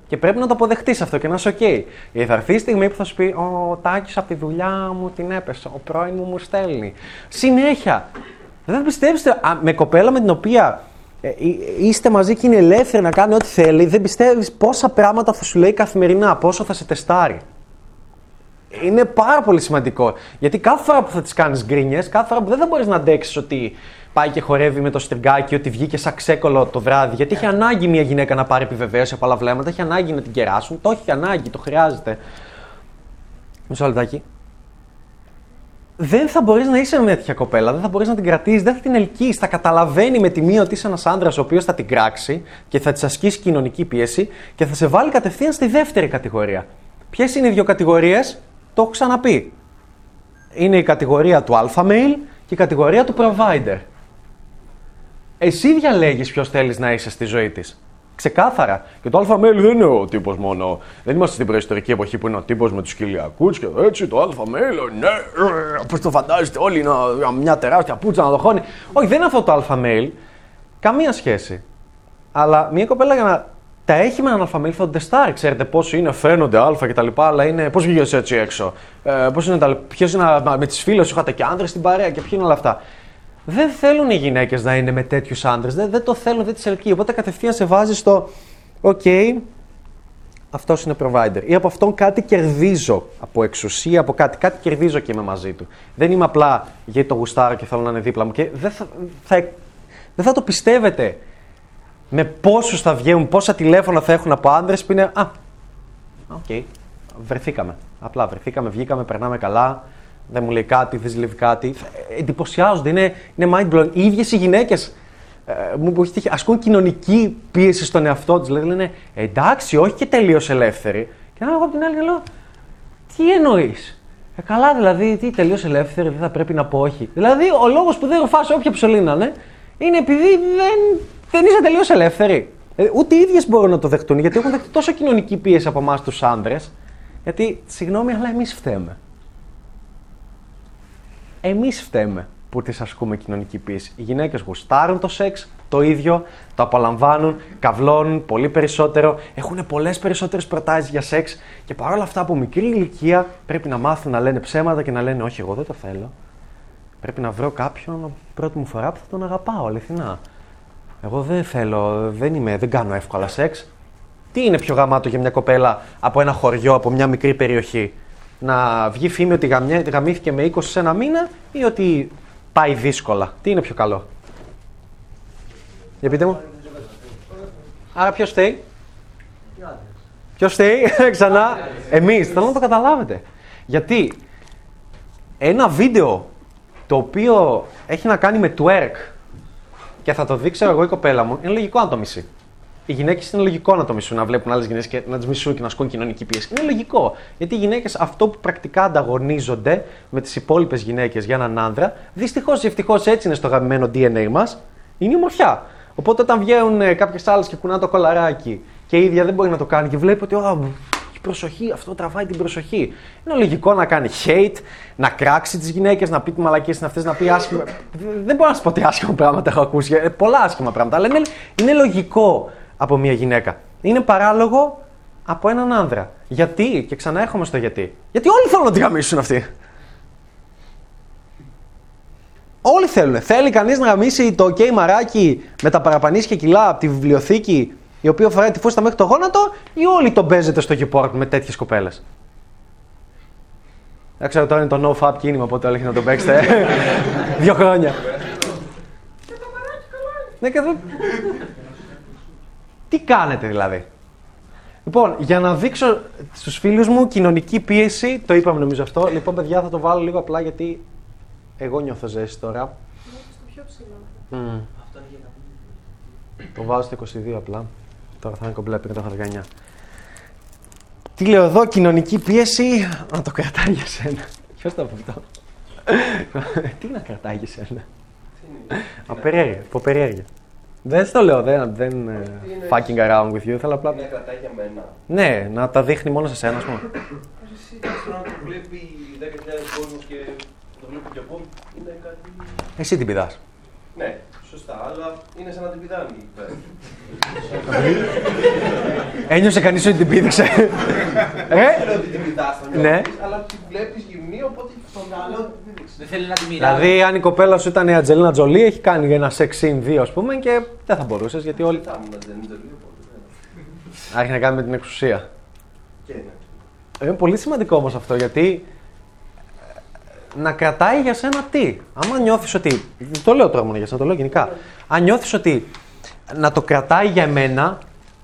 Και πρέπει να το αποδεχτείς αυτό και να είσαι OK. Γιατί θα έρθει η στιγμή που θα σου πει: Ο Τάκης από τη δουλειά μου την έπεσε. Ο πρώην μου μου στέλνει. Συνέχεια. Δεν πιστεύετε, με κοπέλα με την οποία ε, εί- είστε μαζί και είναι ελεύθερη να κάνει ό,τι θέλει, δεν πιστεύεις πόσα πράγματα θα σου λέει καθημερινά, πόσο θα σε τεστάρει. Είναι πάρα πολύ σημαντικό. Γιατί κάθε φορά που θα τις κάνεις γκρίνιες, κάθε φορά που δεν θα μπορείς να αντέξεις ότι πάει και χορεύει με το στριγκάκι, ότι βγήκε σαν ξέκολο το βράδυ. Γιατί έχει ανάγκη μια γυναίκα να πάρει επιβεβαίωση από άλλα βλέμματα, έχει ανάγκη να την κεράσουν. Το έχει ανάγκη, το χρειάζεται. Μισό λεπτάκι. Δεν θα μπορείς να είσαι με μια τέτοια κοπέλα, δεν θα μπορείς να την κρατήσεις, δεν θα την ελκύεις. Θα καταλαβαίνει με τη μία ότι είσαι ένας άντρα ο οποίος θα την κράξει και θα της ασκήσει κοινωνική πίεση και θα σε βάλει κατευθείαν στη δεύτερη κατηγορία. Ποιες είναι οι δύο κατηγορίες, το έχω ξαναπεί. Είναι η κατηγορία του alpha male και η κατηγορία του provider. Εσύ διαλέγεις ποιος θέλεις να είσαι στη ζωή της. Ξεκάθαρα. Και το alpha male δεν είναι ο τύπος μόνο. Δεν είμαστε στην προϊστορική εποχή που είναι ο τύπος με τους κοιλιακούς και έτσι το alpha male, ναι, ε, πώς το φαντάζεστε όλοι να, να μια τεράστια πουτσα να δοχώνει. Όχι, δεν είναι αυτό το alpha male. Καμία σχέση. Αλλά μια κοπέλα για να τα έχει με έναν alpha male θα τον τεστάρει. Ξέρετε πώς είναι, φαίνονται αλφα κτλ. Αλλά είναι. Πώς βγήκες έτσι έξω; Ε, πώς είναι τα. Ποιος είναι α, με τις φίλες σου, είχατε και άντρε στην παρέα και ποιοι είναι όλα αυτά; Δεν θέλουν οι γυναίκες να είναι με τέτοιους άντρε. Δεν, δεν το θέλουν, δεν τις ελκύει. Οπότε κατευθείαν σε βάζει στο. Οκ, αυτός είναι provider. Ή από αυτόν κάτι κερδίζω. Από εξουσία, από κάτι. Κάτι κερδίζω και είμαι μαζί του. Δεν είμαι απλά γιατί το γουστάρω και θέλω να είναι δίπλα μου. Και δεν θα, θα, δεν θα το πιστεύετε με πόσους θα βγαίνουν, πόσα τηλέφωνα θα έχουν από άντρε που είναι. Α, οκ, βρεθήκαμε. Απλά βρεθήκαμε, βγήκαμε, περνάμε καλά. Δεν μου λέει κάτι, δεν ζηλεύει κάτι. Ε, Εντυπωσιάζονται, είναι, είναι mind blowing. Οι ίδιες οι γυναίκες ε, μου που έχει τύχει, ασκούν κοινωνική πίεση στον εαυτό τους. Δηλαδή λένε εντάξει, όχι και τελείως ελεύθερη. Και να εγώ από την άλλη λέω, τι εννοείς; Ε, καλά, δηλαδή, τι τελείως ελεύθερη, δεν θα πρέπει να πω όχι. Δηλαδή, ο λόγος που δεν ρουφά όποια ψωλήνα είναι, είναι επειδή δεν, δεν είσαι τελείως ελεύθερη. Ε, ούτε οι ίδιες μπορούν να το δεχτούν, γιατί έχουν δεχτεί τόσο κοινωνική πίεση από εμάς τους άντρε. Γιατί, συγγνώμη, αλλά εμείς φταίμε. Εμείς φταίμε που τις ασκούμε κοινωνική πίεση. Οι γυναίκες γουστάρουν το σεξ, το ίδιο, το απολαμβάνουν, καυλώνουν πολύ περισσότερο, έχουν πολλές περισσότερες προτάσεις για σεξ και παρόλα αυτά από μικρή ηλικία πρέπει να μάθουν να λένε ψέματα και να λένε Όχι, εγώ δεν το θέλω. Πρέπει να βρω κάποιον πρώτη μου φορά που θα τον αγαπάω, αληθινά. Εγώ δεν θέλω, δεν είμαι, δεν κάνω εύκολα σεξ. Τι είναι πιο γαμάτο για μια κοπέλα από ένα χωριό, από μια μικρή περιοχή; Να βγει φήμη ότι γαμιά- γαμήθηκε με 20 σε ένα μήνα ή ότι πάει δύσκολα; Τι είναι πιο καλό; Για πείτε μου. Άρα ποιος φταίει; Ποιος φταίει, ξανά. Εμείς. Θέλω να το καταλάβετε. Γιατί ένα βίντεο το οποίο έχει να κάνει με twerk και θα το δείξω εγώ η κοπέλα μου, είναι λογικό να το μισεί. Οι γυναίκες είναι λογικό να το μισούν, να βλέπουν άλλες γυναίκες και να τις μισούν και να ασκούν κοινωνική πίεση. Είναι λογικό. Γιατί οι γυναίκες αυτό που πρακτικά ανταγωνίζονται με τις υπόλοιπες γυναίκες για έναν άνδρα, δυστυχώς ή ευτυχώς έτσι είναι στο γαμμένο DNA μας, είναι η ομορφιά. Οπότε όταν βγαίνουν κάποιες άλλες και κουνάνε το κολαράκι και η ίδια δεν μπορεί να το κάνει και βλέπει ότι «Α, έχει προσοχή, αυτό τραβάει την προσοχή. Είναι λογικό να κάνει hate, να κράξει τις γυναίκες, να πει τις μαλακίες είναι αυτές, να πει άσχημα. Δεν μπορώ να σου πω τι άσχημα πράγματα έχω ακούσει. ε, Πολλά άσχημα πράγματα. Αλλά είναι, είναι λογικό από μια γυναίκα. Είναι παράλογο από έναν άνδρα. Γιατί, και ξανά έρχομαι στο γιατί. Γιατί όλοι θέλουν να τη γαμίσουν αυτοί. Όλοι θέλουν. Θέλει κανείς να γαμίσει το OK μαράκι με τα παραπανίσια κιλά από τη βιβλιοθήκη, η οποία φοράει τη φούστα μέχρι το γόνατο, ή όλοι τον παίζετε στο Geport με τέτοιες κοπέλες; Δεν ξέρω τώρα είναι το no-fab κίνημα, οπότε όλοι έχετε να το παίξετε. Δύο χρόνια. Ναι, και εδώ. Τι κάνετε δηλαδή; Λοιπόν, για να δείξω στους φίλους μου κοινωνική πίεση, το είπαμε νομίζω αυτό. Λοιπόν, παιδιά, θα το βάλω λίγο απλά γιατί εγώ νιώθω ζέση τώρα. Μμ. Το βάζω στο 22 απλά. Τώρα θα είναι κομπλέ πριν το είχα 19. Τι λέω εδώ, κοινωνική πίεση, να το κρατάει για σένα. Ποιος το είπε αυτό; Τι να κρατάει για σένα; Απεριέργεια, υποπεριέργεια. Δεν στο λέω, δεν, δεν ε, fucking around with you, θέλω απλά... Να κρατάει για μένα; Ναι, να τα δείχνει μόνο σε σένα, ας πούμε. Εσύ τώρα να το βλέπει 10.000 κόσμο και το βλέπει και εγώ, είναι κάτι. Εσύ την πηδάς. Ναι, σωστά, αλλά είναι σαν να την πηδάνε εκεί πέρα. Ένιωσε κανείς ότι την πήδηξε. Δεν ε; ξέρω ότι την πηδάς, θα Ναι. νιώθεις, αλλά την βλέπεις γυμνή, οπότε στο μυαλό την πήδηξε. Δεν θέλει να τη μοιράσει. Δηλαδή, αν η κοπέλα σου ήταν η Ατζελίνα Τζολί, έχει κάνει ένα sex scene 2, ας πούμε, και δεν θα μπορούσες γιατί όλοι. Θα ήμουν δεν είναι λίγο, οπότε Άρχισε να κάνει με την εξουσία. Και είναι. Είναι πολύ σημαντικό όμως αυτό γιατί ε, να κρατάει για σένα τι. Άμα νιώθεις ότι. δεν Το λέω τώρα μόνο για σένα, το λέω γενικά. Αν νιώθεις ότι να το κρατάει για εμένα,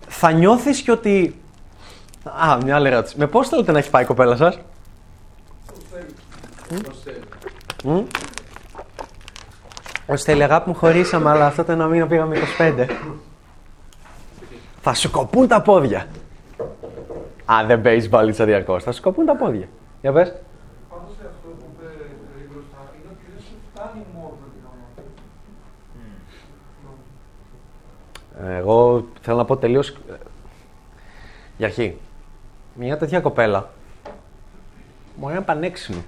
θα νιώθεις και ότι. Α, μια άλλη ερώτηση. Με πώς θέλετε να έχει πάει η κοπέλα σας, Μμ. Ω θέλει αγάπη μου χωρίσαμε, αλλά αυτό το ένα μήνα πήγαμε 25. θα σου κοπούν τα πόδια. Αν δεν παίζει μπαλίτσα διαρκώς, θα σου κοπούν τα πόδια. Για πες. Πάντως σε αυτό που είπε ε, η μπροστά είναι ότι δεν σου φτάνει μόνο την γραμματική. Εγώ θέλω να πω τελείως. Για αρχή. Μια τέτοια κοπέλα μπορεί να είναι πανέξυπνη.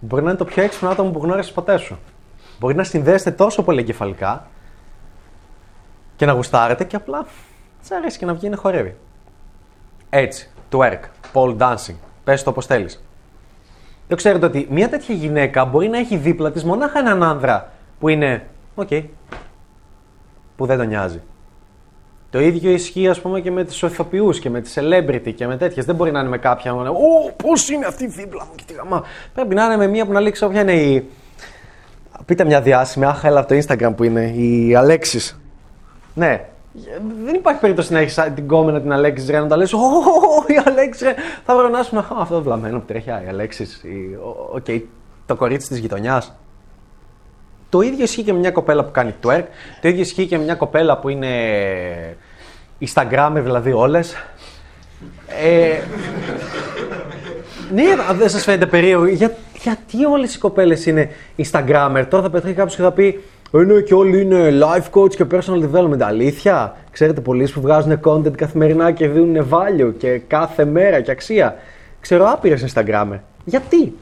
Μπορεί να είναι το πιο έξυπνο άτομο που γνώρισες ποτέ σου. Μπορεί να συνδέεστε τόσο πολύ εγκεφαλικά και να γουστάρετε και απλά σα αρέσει και να βγει να χορεύει. Έτσι. Twerk. Pole dancing. Πες το όπως θέλεις. Το ξέρετε ότι μια τέτοια γυναίκα μπορεί να έχει δίπλα της μονάχα έναν άνδρα που είναι. Οκ. Που δεν τον νοιάζει. Το ίδιο ισχύει, ας πούμε, και με τους ηθοποιούς και με τη celebrity και με τέτοιες. Δεν μπορεί να είναι με κάποια. Ω, πώς είναι αυτή δίπλα μου και τι γαμά. Πρέπει να είναι με μία που να λέει, ξέρω ποια είναι η. Πείτε μια διάσημη, αχ, έλα από το Instagram που είναι, η Αλέξης. Ναι. Δεν υπάρχει περίπτωση να έχεις την γκόμενα την Alexis Ren να τα λες. Ω, η Alexis Ren. Θα πρέπει να είσαι. «Α, Αυτό το βλαμμένο που τρέχει, α, η Αλέξης. Οκ, το κορίτσι της γειτονιάς. Το ίδιο ισχύει και με μια κοπέλα που κάνει twerk. Το ίδιο ισχύει και με μια κοπέλα που είναι Instagram, δηλαδή όλες. Ε, ναι, α, δεν σας φαίνεται περίεργο; Για, γιατί όλες οι κοπέλες είναι Instagrammer; Τώρα θα πετύχει κάποιος και θα πει «Ε, ναι, και όλοι είναι life coach και personal development. Αλήθεια; Ξέρετε πολλοί που βγάζουν content καθημερινά και δίνουν value και κάθε μέρα και αξία. Ξέρω άπειρες Instagrammer. Γιατί;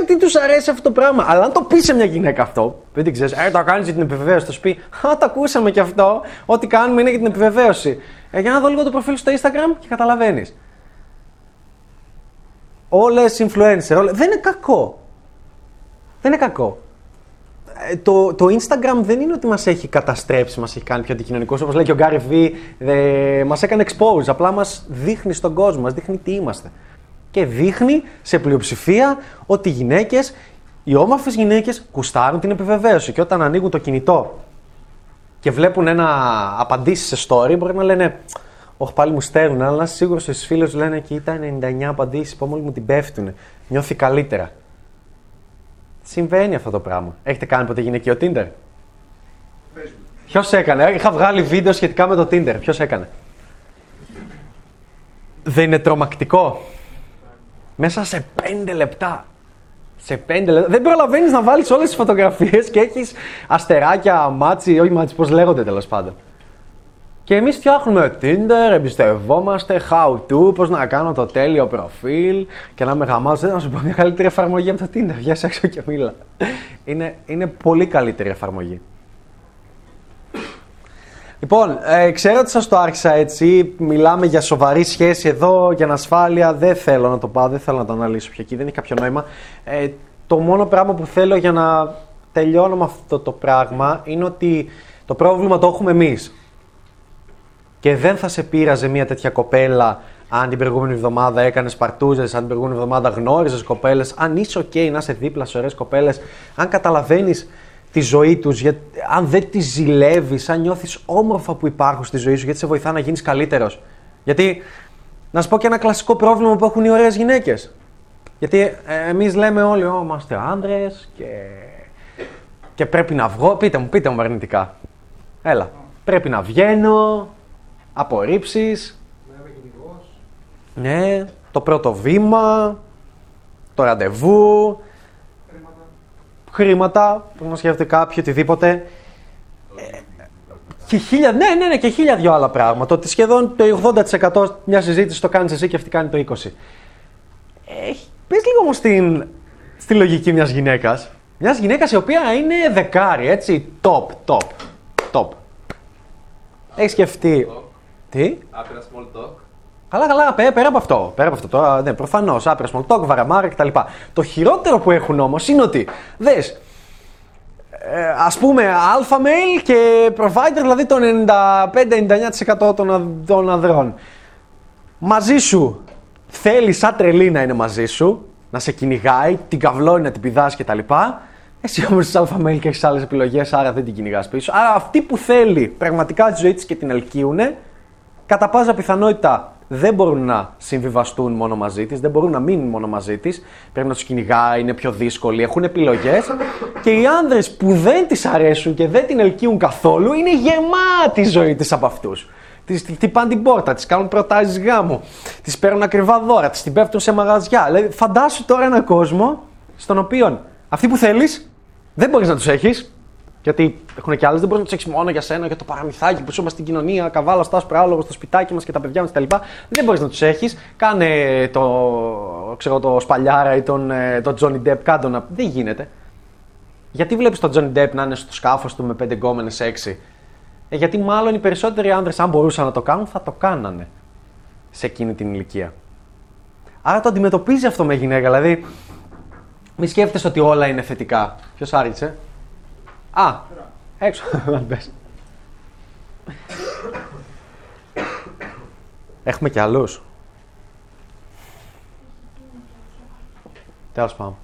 Για, γιατί τους αρέσει αυτό το πράγμα. Αλλά αν το πει σε μια γυναίκα αυτό, δεν την ξέρεις, Ε, το κάνεις για την επιβεβαίωση. Θα σου πει, Α, το ακούσαμε και αυτό. Ό,τι κάνουμε είναι για την επιβεβαίωση. Ε, για να δω λίγο το προφίλ στο Instagram και καταλαβαίνεις. Όλες influencer, όλες... δεν είναι κακό. Δεν είναι κακό. Ε, το, το Instagram δεν είναι ότι μας έχει καταστρέψει, μας έχει κάνει πιο αντικοινωνικούς, όπως λέει και ο Gary V, δε, μας έκανε expose, απλά μας δείχνει στον κόσμο, μας δείχνει τι είμαστε. Και δείχνει σε πλειοψηφία ότι οι γυναίκες, οι όμορφες γυναίκες κουστάρουν την επιβεβαίωση και όταν ανοίγουν το κινητό και βλέπουν ένα απαντήσεις σε story, μπορεί να λένε Όχι, πάλι μου στέλνουν, αλλά να είσαι σίγουρος ότι φίλες του λένε Κοίτα, 99 απαντήσεις, πω μόλις μου την πέφτουν. Νιώθει καλύτερα. Συμβαίνει αυτό το πράγμα. Έχετε κάνει ποτέ γυναικείο Tinder; Ποιος έκανε, είχα βγάλει βίντεο σχετικά με το Tinder. Ποιος έκανε; Δεν είναι τρομακτικό; Μέσα σε 5 λεπτά. Σε 5 λεπτά. Δεν προλαβαίνεις να βάλεις όλες τις φωτογραφίες και έχεις αστεράκια, μάτσι, όχι μάτσι, πώς λέγονται τέλος πάντων. Και εμείς φτιάχνουμε Tinder, εμπιστευόμαστε, how to, πώς να κάνω το τέλειο προφίλ και να γαμάω. Δεν να σου πω μια καλύτερη εφαρμογή από το Tinder. Βγες έξω και μίλα. Είναι, είναι πολύ καλύτερη εφαρμογή. Λοιπόν, ε, ξέρω ότι σας το άρχισα έτσι. Μιλάμε για σοβαρή σχέση εδώ, για ασφάλεια. Δεν θέλω να το πάω, δεν θέλω να το αναλύσω πια εκεί. Δεν έχει κάποιο νόημα. Ε, το μόνο πράγμα που θέλω για να τελειώνω με αυτό το πράγμα είναι ότι το πρόβλημα το έχουμε εμείς. Και δεν θα σε πείραζε μια τέτοια κοπέλα αν την προηγούμενη εβδομάδα έκανες παρτούζες, αν την προηγούμενη εβδομάδα γνώριζες κοπέλες, αν είσαι OK να είσαι δίπλα σε ωραίες κοπέλες, αν καταλαβαίνεις τη ζωή τους, αν δεν τη ζηλεύεις, αν νιώθεις όμορφα που υπάρχουν στη ζωή σου, γιατί σε βοηθά να γίνεις καλύτερος. Γιατί, να σου πω και ένα κλασικό πρόβλημα που έχουν οι ωραίες γυναίκες. Γιατί ε, εμείς λέμε όλοι, Ω, είμαστε άντρες και... και πρέπει να βγω. Πείτε μου, πείτε μου αρνητικά. Έλα. Πρέπει να βγαίνω, απορρίψεις. Ναι, το πρώτο βήμα, το ραντεβού, χρήματα, που να σκέφτεται κάποιο, οτιδήποτε. Ε, Και χίλια, ναι, ναι, ναι, και χίλια δυο άλλα πράγματα. Ότι σχεδόν το 80% μια συζήτηση το κάνεις εσύ και αυτή κάνει το 20%. Ε, πες λίγο όμως στην, στη λογική μιας γυναίκας. Μιας γυναίκας η οποία είναι δεκάρι, έτσι. Top, top, top. Έχεις σκεφτεί. Τι; Άπειρα small talk. Καλά, καλά, πέρα, πέρα από αυτό. Πέρα από αυτό τώρα, ναι, προφανώς. Άπειρα small talk, βαραμάρα κτλ. Το χειρότερο που έχουν όμως είναι ότι δες. Ε, ας πούμε alpha male και provider, δηλαδή το 95-99% των, α- των ανδρών. Μαζί σου θέλει σαν τρελή να είναι μαζί σου, να σε κυνηγάει, την καυλώνει να την πηδάς κτλ. Εσύ όμως είσαι alpha male και έχεις άλλες επιλογές, άρα δεν την κυνηγάς πίσω. Άρα αυτή που θέλει πραγματικά τη ζωή της και την ελκύουνε, κατά πάσα πιθανότητα δεν μπορούν να συμβιβαστούν μόνο μαζί της, δεν μπορούν να μείνουν μόνο μαζί της. Πρέπει να τους κυνηγάει, είναι πιο δύσκολοι, έχουν επιλογές. και οι άνδρες που δεν τη αρέσουν και δεν την ελκύουν καθόλου είναι γεμάτη η ζωή της από αυτούς. Τη χτυπάνε την πόρτα, τη κάνουν προτάσεις γάμου, τη παίρνουν ακριβά δώρα, τη την πέφτουν σε μαγαζιά. Δηλαδή, φαντάσου τώρα έναν κόσμο στον οποίο αυτοί που θέλεις δεν μπορείς να τους έχεις, γιατί έχουν και άλλες, δεν μπορείς να τους έχεις μόνο για σένα, για το παραμυθάκι που ζούμε στην κοινωνία, καβάλα, στάσου, πράλογο, στο σπιτάκι μας και τα παιδιά μας κτλ. Δεν μπορείς να τους έχεις. Κάνε το, ξέρω, το Σπαλιάρα ή τον, ε, τον Johnny Depp, κάτω να. Δεν γίνεται. Γιατί βλέπεις τον Johnny Depp να είναι στο σκάφος του με πέντε γκόμενες έξι; Ε, γιατί μάλλον οι περισσότεροι άνδρες, αν μπορούσαν να το κάνουν, θα το κάνανε σε εκείνη την ηλικία. Άρα το αντιμετωπίζει αυτό με γυναίκα. Δηλαδή, μη σκέφτεσαι ότι όλα είναι θετικά. Ποιος άργησε. Α, έξω. Αν πες. Έχουμε κι άλλους. Τέλος πάντων.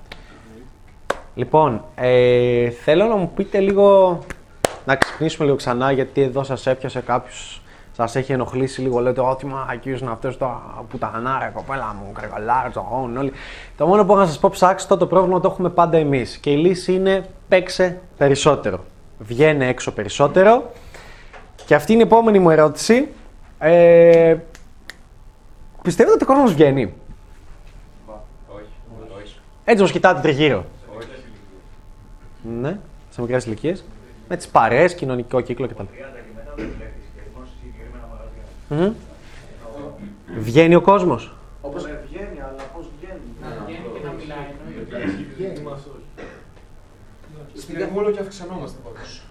Λοιπόν, ε, θέλω να μου πείτε λίγο, να ξυπνήσουμε λίγο ξανά, γιατί εδώ σας έπιασε κάποιος, σας έχει ενοχλήσει λίγο, λέτε ότι μα ακούς είναι αυτός το που τα ανάρα, κοπέλα μου, κρεγαλάρα, τζογόν, όλοι. Το μόνο που έχω να σας πω, ψάξτε το, το πρόβλημα το έχουμε πάντα εμείς. Και η λύση είναι παίξε περισσότερο. Βγαίνε έξω περισσότερο. Και αυτή είναι η επόμενη μου ερώτηση. Ε, πιστεύετε ότι ο κόσμος βγαίνει; Όχι, όχι. Έτσι όπως κοιτάτε τριγύρω. Όχι. Ναι, σε μικρές ηλικίες. Με τις παρέες, κοινωνικό κύκλο κτλ. Μμμ. Βγαίνει ο κόσμος. Όπως βγαίνει, αλλά πώς βγαίνει. Να βγαίνει και να μιλάει, εννοείται. Στην Τέχμα όλο και αυξανόμαστε πάντως.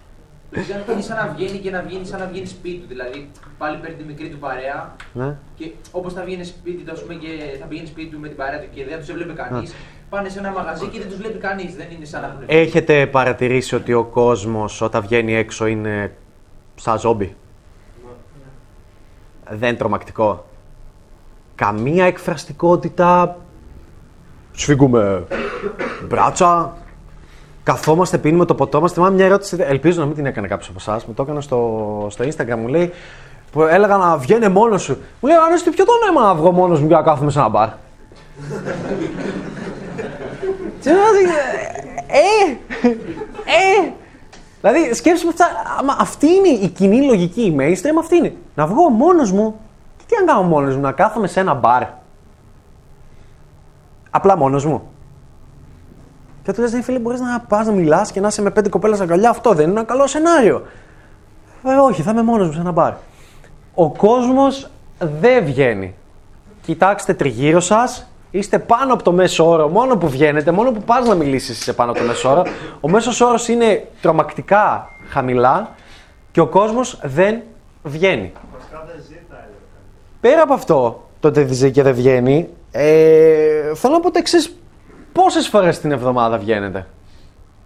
Είναι σαν να βγαίνει και να βγαίνει σαν να βγαίνει σπίτι του. Δηλαδή πάλι παίρνει τη μικρή του παρέα Ναι. και όπως θα βγαίνει σπίτι του, ας πούμε, και θα πηγαίνει σπίτι του με την παρέα του και δεν τους έβλεπε κανείς. Πάνε σε ένα μαγαζί και δεν τους βλέπει κανείς. Δεν είναι σαν να έχουν βγει. Έχετε παρατηρήσει ότι ο κόσμος όταν βγαίνει έξω είναι σαν ζόμπι; Δεν είναι τρομακτικό. Καμία εκφραστικότητα. Σφίγγουμε μπράτσα. Καθόμαστε, πίνουμε το ποτό μας. Θυμάμαι μια ερώτηση, ελπίζω να μην την έκανε κάποιος από εσάς. Μου το έκανα στο, στο Instagram. Μου λέει, που έλεγα να βγαίνει μόνος σου. Μου λέει, Ανέστη, ποιο το νόημα να βγω μόνος μου για να κάθομαι σε ένα μπαρ; Τι να δεις, ε, ε, Δηλαδή, σκέψου αυτά, άμα αυτή είναι η κοινή λογική, η mainstream αυτή είναι. Να βγω μόνος μου. Και τι να κάνω μόνος μου, να κάθομαι σε ένα μπαρ. Απλά μόνος μου. Και του λες, ναι φίλε, μπορείς να πας να μιλάς και να είσαι με πέντε κοπέλες αγκαλιά, αυτό δεν είναι ένα καλό σενάριο. Ε, όχι, θα είμαι μόνος μου σε ένα μπαρ. Ο κόσμος δεν βγαίνει. Κοιτάξτε τριγύρω σας, είστε πάνω από το μέσο όρο. Μόνο που βγαίνετε, μόνο που πας να μιλήσεις είσαι πάνω από το μέσο όρο. Ο μέσος όρος είναι τρομακτικά χαμηλά και ο κόσμος δεν βγαίνει. Βασικά δεν ζήτα, έλεγα. Πέρα από αυτό, το ότι ζει και δεν βγαίνει, ε, θέλω να πω το εξής. Πόσες φορές την εβδομάδα βγαίνετε;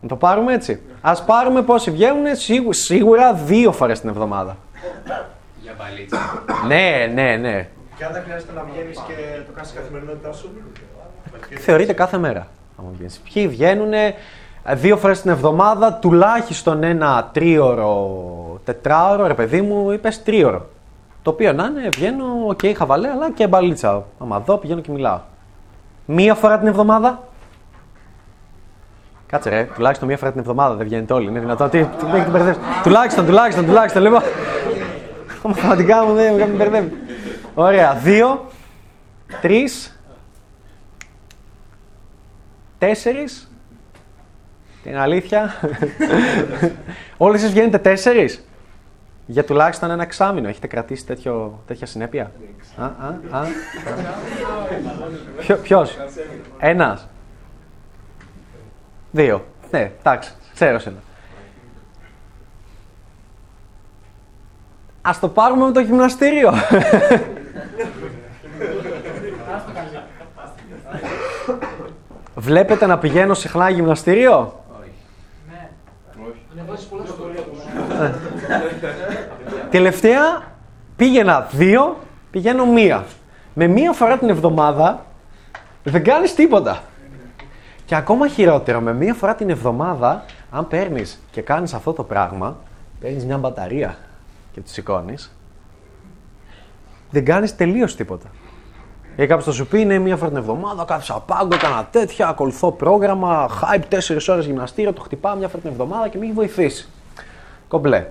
Να το πάρουμε έτσι. Α πάρουμε πόσοι βγαίνουν, σίγου- σίγουρα δύο φορές την εβδομάδα. Για μπαλίτσα. ναι, ναι, ναι. Και αν δεν χρειάζεται να βγαίνεις και το κάνεις στην καθημερινότητά σου. Θεωρείται κάθε μέρα. άμα βγαίνεις. Ποιοι βγαίνουν δύο φορές την εβδομάδα, τουλάχιστον ένα τρίωρο, τετράωρο, ρε παιδί μου, είπες τρίωρο. Το οποίο να είναι, βγαίνω, οκ, χαβαλέ, αλλά και μπαλίτσα. Άμα δω, πηγαίνω και μιλάω. Μία φορά την εβδομάδα. Κάτσε ρε, τουλάχιστον μία φορά την εβδομάδα δεν βγαίνετε όλοι. Είναι δυνατόν. Τι, τι, τι, τι μπερδεύεις. Τουλάχιστον, τουλάχιστον, τουλάχιστον. Λοιπόν, μαθηματικά μου δεν με μπερδεύει. Ωραία, δύο, τρεις, τέσσερις. Την αλήθεια. Όλοι εσείς βγαίνετε τέσσερις; Για τουλάχιστον ένα εξάμεινο. Έχετε κρατήσει τέτοιο, τέτοια συνέπεια; Α, α, α. Ποιο, ποιος; Ένας. Δύο. Ναι, εντάξει. Ξέρω σένα. Ας το πάρουμε με το γυμναστήριο. Βλέπετε να πηγαίνω συχνά γυμναστήριο; Τελευταία πήγαινα δύο, πηγαίνω μία. Με μία φορά την εβδομάδα δεν κάνεις τίποτα. Και ακόμα χειρότερο, με μία φορά την εβδομάδα, αν παίρνεις και κάνεις αυτό το πράγμα, παίρνεις μια μπαταρία και τη σηκώνεις, δεν κάνεις τελείως τίποτα. Γιατί κάποιο θα σου πει: Είναι μία φορά την εβδομάδα, κάθισα πάγκο, έκανα τέτοια, ακολουθώ πρόγραμμα, hype 4 ώρες γυμναστήριο, το χτυπάω μία φορά την εβδομάδα και με έχει βοηθήσει. Κομπλέ.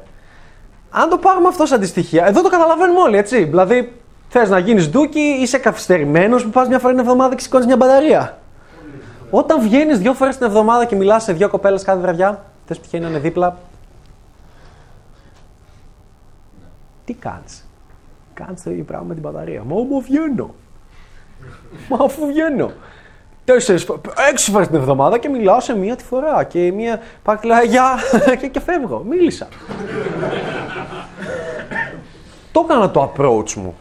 Αν το πάρουμε αυτό σαν αντιστοιχεία, εδώ το καταλαβαίνουμε όλοι, έτσι. Δηλαδή, θες να γίνεις ντούκι, είσαι καθυστερημένο που πας μια φορά την εβδομάδα και σηκώνεις μια μπαταρία. Όταν βγαίνεις δύο φορές την εβδομάδα και μιλάς σε δύο κοπέλες κάθε βραδιά, θες ποια είναι δίπλα. Τι κάνεις; Κάνει το ίδιο πράγμα με την μπαταρία. Μα όμως βγαίνω. Μα αφού βγαίνω. Τέσσερις, φο- έξι φορές την εβδομάδα και μιλάω σε μία τη φορά. Και μία πάει και λέει Γεια και, και φεύγω. Μίλησα. το έκανα το approach μου.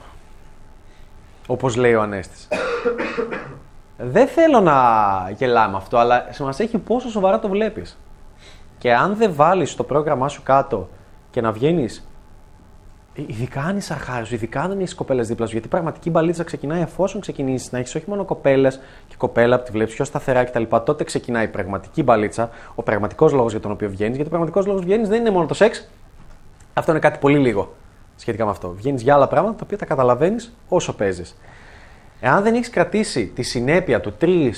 Όπως λέει ο Ανέστης. Δεν θέλω να γελάμε αυτό, αλλά σημασία έχει πόσο σοβαρά το βλέπεις. Και αν δεν βάλεις το πρόγραμμά σου κάτω και να βγαίνεις Ειδικά αν είσαι αρχάριος, ειδικά αν έχεις κοπέλες δίπλα σου. Γιατί η πραγματική μπαλίτσα ξεκινάει εφόσον ξεκινήσεις να έχεις όχι μόνο κοπέλες και κοπέλα που τη βλέπεις πιο σταθερά κτλ. Τότε ξεκινάει η πραγματική μπαλίτσα, ο πραγματικός λόγος για τον οποίο βγαίνεις. Γιατί ο πραγματικός λόγος που βγαίνεις δεν είναι μόνο το σεξ. Αυτό είναι κάτι πολύ λίγο σχετικά με αυτό. Βγαίνεις για άλλα πράγματα τα οποία τα καταλαβαίνεις όσο παίζεις. Εάν δεν έχεις κρατήσει τη συνέπεια του 3-4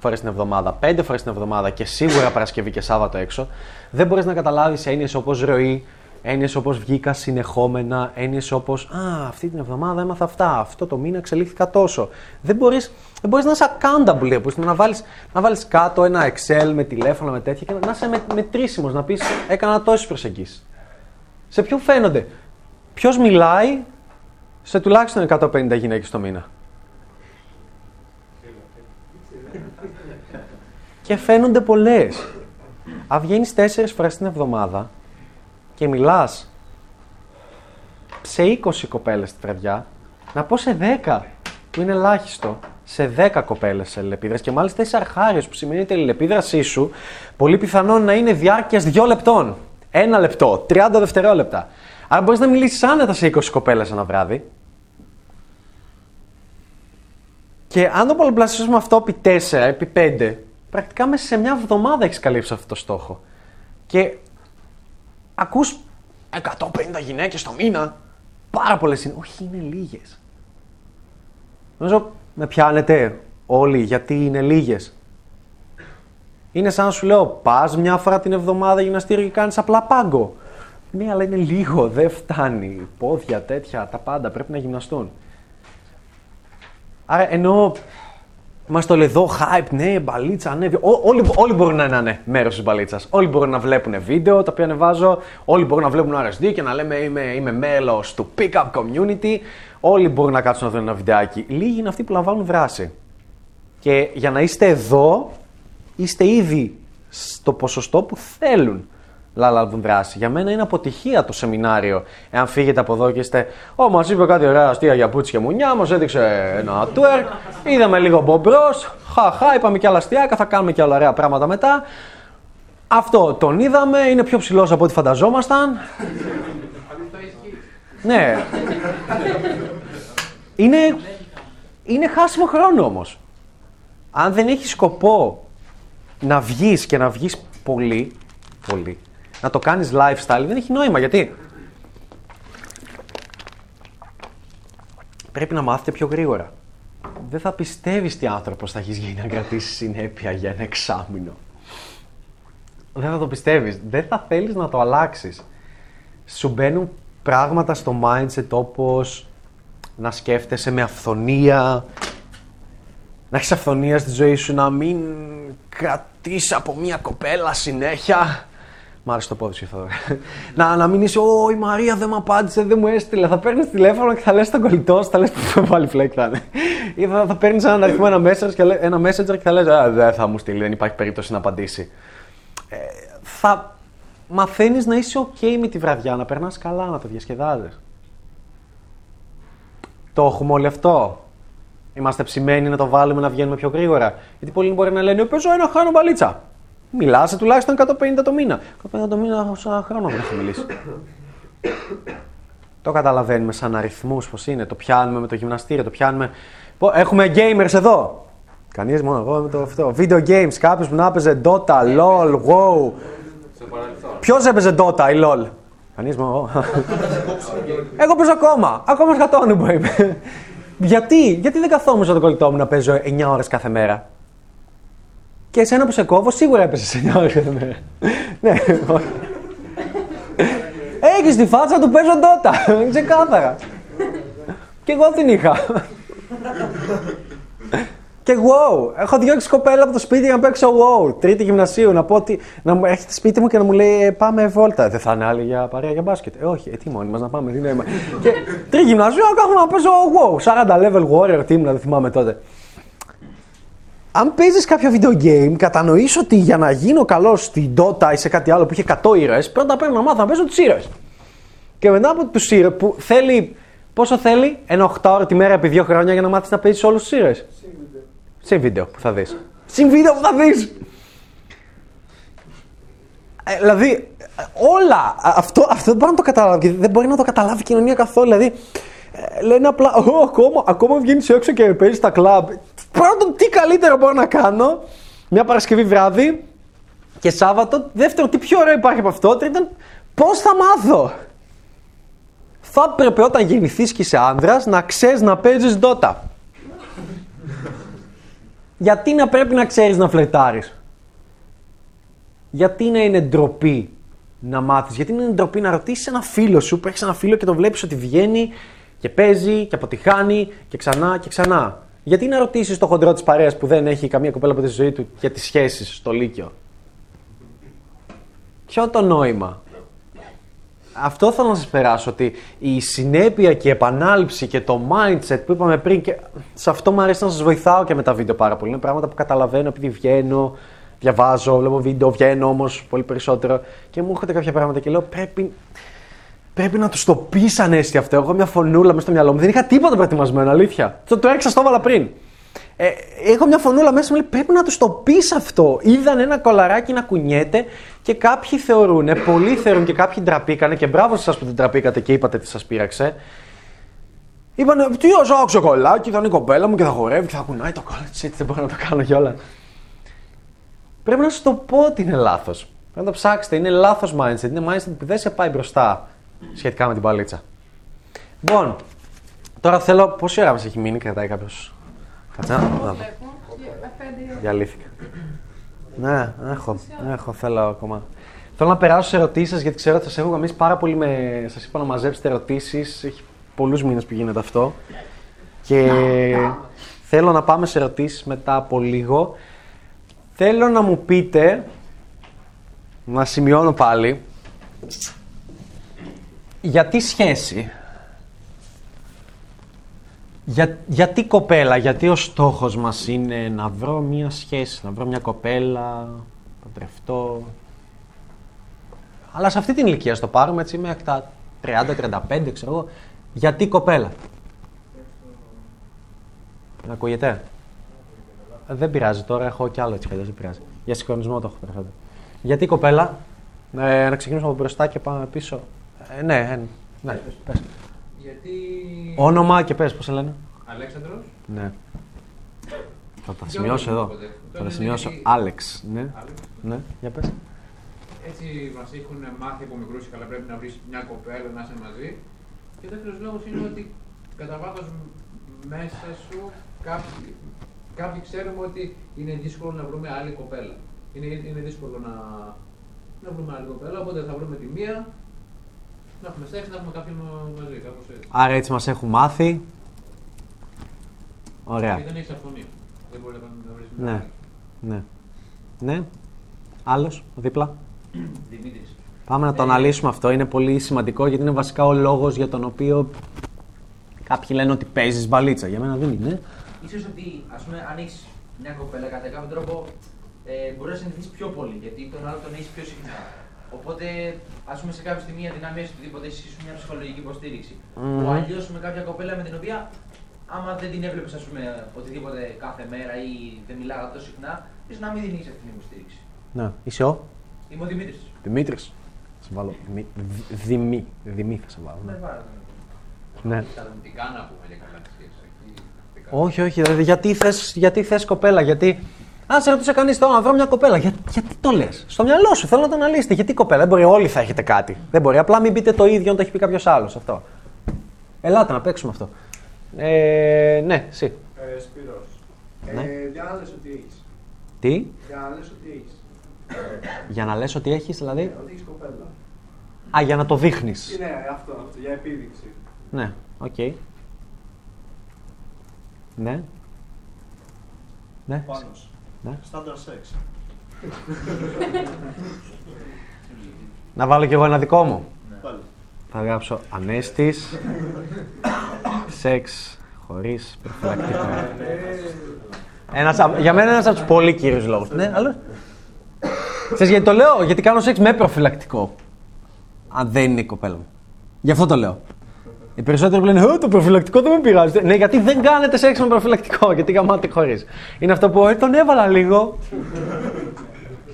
φορές την εβδομάδα, 5 φορές την εβδομάδα και σίγουρα Παρασκευή και Σάββατο έξω, δεν μπορείς να καταλάβεις έννοιες όπως ροή, έννοιες όπως βγήκα συνεχόμενα, έννοιες όπως Α, αυτή την εβδομάδα έμαθα αυτά, αυτό το μήνα εξελίχθηκα τόσο. Δεν μπορείς δεν μπορείς να είσαι accountable, όπως να βάλεις, να βάλεις κάτω ένα Excel με τηλέφωνα, με τέτοια και να είσαι με, μετρήσιμος, να πεις έκανα τόσες προσεγγίσεις. Σε ποιον φαίνονται; Ποιος μιλάει σε τουλάχιστον 150 γυναίκες το μήνα; Και φαίνονται πολλές. Αν βγαίνεις τέσσερις φορές την εβδομάδα και μιλάς σε 20 κοπέλες τη βραδιά, να πω σε 10, που είναι ελάχιστο, σε 10 κοπέλες σε αλληλεπίδραση και μάλιστα είσαι αρχάριος, που σημαίνει ότι η αλληλεπίδρασή σου πολύ πιθανόν να είναι διάρκειας 2 λεπτών. Ένα λεπτό, 30 δευτερόλεπτα. Άρα μπορείς να μιλήσεις άνετα σε 20 κοπέλες ένα βράδυ. Και αν το πολλαπλασιάσουμε αυτό επί 4, επί 5, πρακτικά μέσα σε μια εβδομάδα έχεις καλύψει αυτό το στόχο. Και ακούς 150 γυναίκες το μήνα. Πάρα πολλές είναι. Όχι, είναι λίγες. Νομίζω με πιάνετε όλοι γιατί είναι λίγες. Είναι σαν να σου λέω, πας μια φορά την εβδομάδα γυμναστήριο και κάνεις απλά πάγκο. Ναι, αλλά είναι λίγο, δεν φτάνει. Πόδια, τέτοια, τα πάντα πρέπει να γυμναστούν. Άρα ενώ Είμαστε όλοι εδώ, hype, ναι, μπαλίτσα, ανέβει. Ό- Όλοι, όλοι μπορούν να είναι μέρος της μπαλίτσας. Όλοι μπορούν να βλέπουν βίντεο τα οποία ανεβάζω. Όλοι μπορούν να βλέπουν RSD και να λέμε είμαι, είμαι μέλος του Pickup Community. Όλοι μπορούν να κάτσουν να δουν ένα βιντεάκι. Λίγοι είναι αυτοί που λαμβάνουν δράση. Και για να είστε εδώ, είστε ήδη στο ποσοστό που θέλουν λαλαλβουν δράση. Για μένα είναι αποτυχία το σεμινάριο. Εάν φύγετε από εδώ και είστε, Ω, μας είπε κάτι ωραία αστεία για πούτσι και μουνιά, μας έδειξε ένα twerk, είδαμε λίγο μπομπρό, χαχά, είπαμε κι άλλα αστεία, θα κάνουμε κι άλλα ωραία πράγματα μετά. Αυτό τον είδαμε, είναι πιο ψηλός από ό,τι φανταζόμασταν. ναι. είναι, είναι χάσιμο χρόνο όμως. Αν δεν έχεις σκοπό να βγεις και να βγεις πολύ, πολύ, να το κάνεις lifestyle, δεν έχει νόημα. Γιατί πρέπει να μάθετε πιο γρήγορα. Δεν θα πιστεύεις τι άνθρωπος θα έχεις γίνει να κρατήσεις συνέπεια για ένα εξάμεινο. Δεν θα το πιστεύεις. Δεν θα θέλεις να το αλλάξεις. Σου μπαίνουν πράγματα στο mindset όπως να σκέφτεσαι με αυθονία, να έχεις αυθονία στη ζωή σου, να μην κρατήσει από μια κοπέλα συνέχεια. Μ' άρεσε το πόδι σου, Θόδωρα. να, να μην είσαι, Ω, η Μαρία δεν μου απάντησε, δεν μου έστειλε. Θα παίρνεις τηλέφωνο και θα λες στον κολλητό σου, θα λες που πάλι φλέκ θα είναι. Ή θα, θα παίρνεις έναν αριθμό, ένα messenger και, λέ- ένα messenger και θα λες, Α, δεν θα μου στείλει, δεν υπάρχει περίπτωση να απαντήσει. Ε, θα μαθαίνεις να είσαι OK με τη βραδιά, να περνάς καλά, να το διασκεδάζεις. Το έχουμε όλοι αυτό. Είμαστε ψημένοι να το βάλουμε να βγαίνουμε πιο γρήγορα. Γιατί πολλοί μπορεί να λένε: Παίζω ένα χάνω μπαλίτσα. Μιλάσαι τουλάχιστον 150 το μήνα. 150 το μήνα, σαν χρόνο δεν έχω μιλήσει. το καταλαβαίνουμε σαν αριθμούς πώς είναι. Το πιάνουμε με το γυμναστήριο, το πιάνουμε. Πω, Έχουμε gamers εδώ. Κανείς μόνο εγώ με το αυτό. Video games, κάποιος που να έπαιζε Dota, LOL, WoW. Στο παρελθόν. Ποιος έπαιζε Dota ή LOL; Κανείς μόνο εγώ. Εγώ παίζω ακόμα. Ακόμα σκατώνω που είμαι. Γιατί, γιατί δεν καθόμουν στον κολλητό μου να παίζω 9 ώρες κάθε μέρα; Και εσένα που σε κόβω, σίγουρα έπεσε 9 ώρε κάθε μέρα. ναι, όχι. Έχεις τη φάτσα του παίζω Dota. Ξεκάθαρα. Και εγώ την είχα. Και wow, έχω διώξει κοπέλα από το σπίτι για να παίξω wow. Τρίτη γυμνασίου, να πω ότι να μου έρχεται σπίτι μου και να μου λέει «Ε, Πάμε βόλτα. Δεν θα είναι άλλη για παρέα για μπάσκετ. Ε, όχι, ε, τι μόνοι μας να πάμε, τι νόημα. και τρίτη γυμνασίου, να κάθομαι να παίζω wow. 40 level warrior team, δεν θυμάμαι τότε. Αν παίζεις κάποιο video game, κατανοείς ότι για να γίνω καλός στην Dota ή σε κάτι άλλο που είχε 100 ήρωες, πρώτα πρέπει να μάθω να παίζω τους ήρωες. Και μετά από τους ήρωες που θέλει. Πόσο θέλει, ένα 8 ώρα τη μέρα επί 2 χρόνια για να μάθεις να παίζεις όλους τους ήρωες; Συν βίντεο που θα δεις. Συν βίντεο που θα δεις. Ε, δηλαδή, όλα. Α, Αυτό, αυτό δεν μπορεί να το καταλάβει. και Δεν μπορεί να το καταλάβει η κοινωνία καθόλου. Δηλαδή, ε, λένε απλά, «Ω, ακόμα, ακόμα βγαίνεις έξω και παίζεις στα κλαμπ. Πρώτον, τι καλύτερο μπορώ να κάνω μια Παρασκευή βράδυ και Σάββατο. Δεύτερον, τι πιο ωραίο υπάρχει από αυτό. Τρίτον, πώς θα μάθω; Θα έπρεπε όταν γεννηθείς και είσαι άνδρας να ξέρεις να παίζεις Dota. Γιατί να πρέπει να ξέρεις να φλερτάρεις; Γιατί να είναι ντροπή να μάθεις; Γιατί να είναι ντροπή να ρωτήσεις ένα φίλο σου που έχεις ένα φίλο και το βλέπεις ότι βγαίνει και παίζει και αποτυχάνει και ξανά και ξανά. Γιατί να ρωτήσεις το χοντρό της παρέας που δεν έχει καμία κοπέλα από τη ζωή του για τις σχέσεις στο Λύκειο; Ποιο το νόημα; Αυτό θέλω να σας περάσω, ότι η συνέπεια και η επανάληψη και το mindset που είπαμε πριν και σε αυτό μου αρέσει να σας βοηθάω και με τα βίντεο πάρα πολύ. Είναι πράγματα που καταλαβαίνω επειδή βγαίνω, διαβάζω, βλέπω βίντεο, βγαίνω όμως πολύ περισσότερο και μου έρχονται κάποια πράγματα και λέω πρέπει, πρέπει να τους το πεις ανέστη αυτό. Εγώ έχω μια φωνούλα μέσα στο μυαλό μου, δεν είχα τίποτα προετοιμασμένο, αλήθεια. Το, το έριξα, στο έβαλα πριν. Ε, έχω μια φωνούλα μέσα μου, λέει, πρέπει να τους το πεις αυτό. Είδαν ένα κολαράκι να κουνιέται και κάποιοι θεωρούν, πολλοί θεωρούν και κάποιοι ντραπήκανε και μπράβο σας που δεν ντραπήκατε και είπατε τι σας πείραξε. Είπανε, τι ω άξιο κολλάκι, θα είναι η κοπέλα μου και θα χορεύει και θα κουνάει το κόλλο της, έτσι δεν μπορώ να το κάνω κιόλα. Πρέπει να σου το πω ότι είναι λάθος. Πρέπει να το ψάξετε. Είναι λάθος mindset. Είναι mindset που δεν σε πάει μπροστά σχετικά με την παλίτσα. Λοιπόν, τώρα θέλω. Πόση ώρα μα έχει μείνει, κρατάει κάποιος; Κάτσε να δω. Διαλύθηκα. Ναι, έχω, έχω, θέλω ακόμα. Θέλω να περάσω σε ερωτήσεις γιατί ξέρω ότι σας έχω γαμίσει πάρα πολύ με. Σας είπα να μαζέψετε ερωτήσεις. Έχει πολλούς μήνες που γίνεται αυτό. Και θέλω να πάμε σε ερωτήσεις μετά από λίγο. Θέλω να μου πείτε. Να σημειώνω πάλι. Γιατί σχέση; Για, γιατί κοπέλα, γιατί ο στόχος μας είναι να βρω μια σχέση, να βρω μια κοπέλα, να παντρευτώ. Αλλά σε αυτή την ηλικία στο πάρουμε έτσι μέχρι τα 30-35, ξέρω εγώ. Γιατί κοπέλα; Να ακούγεται; Ε, Δεν πειράζει τώρα, έχω κι άλλο έτσι κι αλλιώς, δεν πειράζει. Για συγχρονισμό το έχω περισσότερο. Γιατί κοπέλα; Ε, να ξεκινήσουμε από μπροστά και πάμε πίσω. Ε, ναι, ε, ναι, πες. Γιατί. Όνομα και πες, πώς σε λένε; Αλέξανδρος. Ναι. Θα τα Για σημειώσω όνομα, εδώ. οπότε. Θα Τώρα τα είναι σημειώσω. γιατί- Άλεξ. Ναι. Άλεξ. Ναι, για πες. Έτσι μας έχουν μάθει από μικρούς καλά πρέπει να βρεις μια κοπέλα να είσαι μαζί. Και ο δεύτερος λόγος είναι ότι κατά βάθος μέσα σου κάποιοι, κάποιοι ξέρουμε ότι είναι δύσκολο να βρούμε άλλη κοπέλα. Είναι, είναι δύσκολο να, να βρούμε άλλη κοπέλα, οπότε θα βρούμε τη μία, να έχουμε σεξ, να έχουμε κάποιον μαζί, κάπως έτσι. Άρα έτσι μας έχουν μάθει. Ωραία. Και δεν έχεις αυθονία. Δεν μπορεί να να βρεις Ναι. Ναι. Ναι. Άλλος, δίπλα. Δημήτρης. Πάμε να το αναλύσουμε αυτό. Είναι πολύ σημαντικό γιατί είναι βασικά ο λόγος για τον οποίο κάποιοι λένε ότι παίζεις μπαλίτσα. Για μένα δεν είναι. Ίσως ότι, ας πούμε, αν έχεις μια κοπέλα κατά κάποιον τρόπο, ε, μπορεί να συνηθίσεις πιο πολύ, γιατί τον άλλο τον έχεις πιο συχνά. Οπότε, ας πούμε, σε κάποια στιγμή αδυναμίε οτιδήποτε έχει ίσως μια ψυχολογική υποστήριξη. Μμμ. Που αλλιώς με κάποια κοπέλα με την οποία, άμα δεν την έβλεπες, ας πούμε, οτιδήποτε κάθε μέρα ή δεν μιλάγα τόσο συχνά, ίσω να μην την έχεις αυτή την υποστήριξη. Ναι. Είσαι ο; Είμαι ο Δημήτρης. Δημήτρης. Θα σε βάλω. Δημή. Δη- Δημή. Δημή θα σε βάλω. Ναι. Ναι. Τι κάνα να πούμε για καλά σχέση. εκεί. Όχι, όχι. Δηλαδή, γιατί θες, γιατί θες κοπέλα, γιατί. Αν σε ρωτούσε κανείς τώρα να βρω μια κοπέλα, για, γιατί το λες; Στο μυαλό σου θέλω να το αναλύσετε. Γιατί κοπέλα, δεν μπορεί, όλοι θα έχετε κάτι. Δεν μπορεί. Απλά μην πείτε το ίδιο αν το έχει πει κάποιος άλλος. Αυτό. Ελάτε να παίξουμε αυτό. Ε, ναι, εσύ. Ε, Σπύρος. Ναι. Ε, για να λες ότι έχεις. Τι, Για να λες ότι έχεις. για να λες ότι έχεις, δηλαδή; Ε, Ότι έχεις κοπέλα. Α, για να το δείχνεις. Ναι, αυτό, αυτό, για επίδειξη. Ναι, οκ. Ναι. Ναι. Πάνος. Ναι. Στάνταρ σεξ. Να βάλω κι εγώ ένα δικό μου. Πάλι. Θα γράψω ανέστης, σεξ χωρίς προφυλακτικό. Ένας, απ- για μένα ένας από τους πολύ κύριους λόγους. Ναι, άλλο. Ξέρεις γιατί το λέω, γιατί κάνω σεξ με προφυλακτικό. Αν δεν είναι η κοπέλα μου. Γι' αυτό το λέω. Οι περισσότεροι που λένε «Ε, το προφυλακτικό δεν με πειράζει. Ναι, γιατί δεν κάνετε σεξ με προφυλακτικό, γιατί γαμάτε χωρίς. Είναι αυτό που «Ε, τον έβαλα λίγο.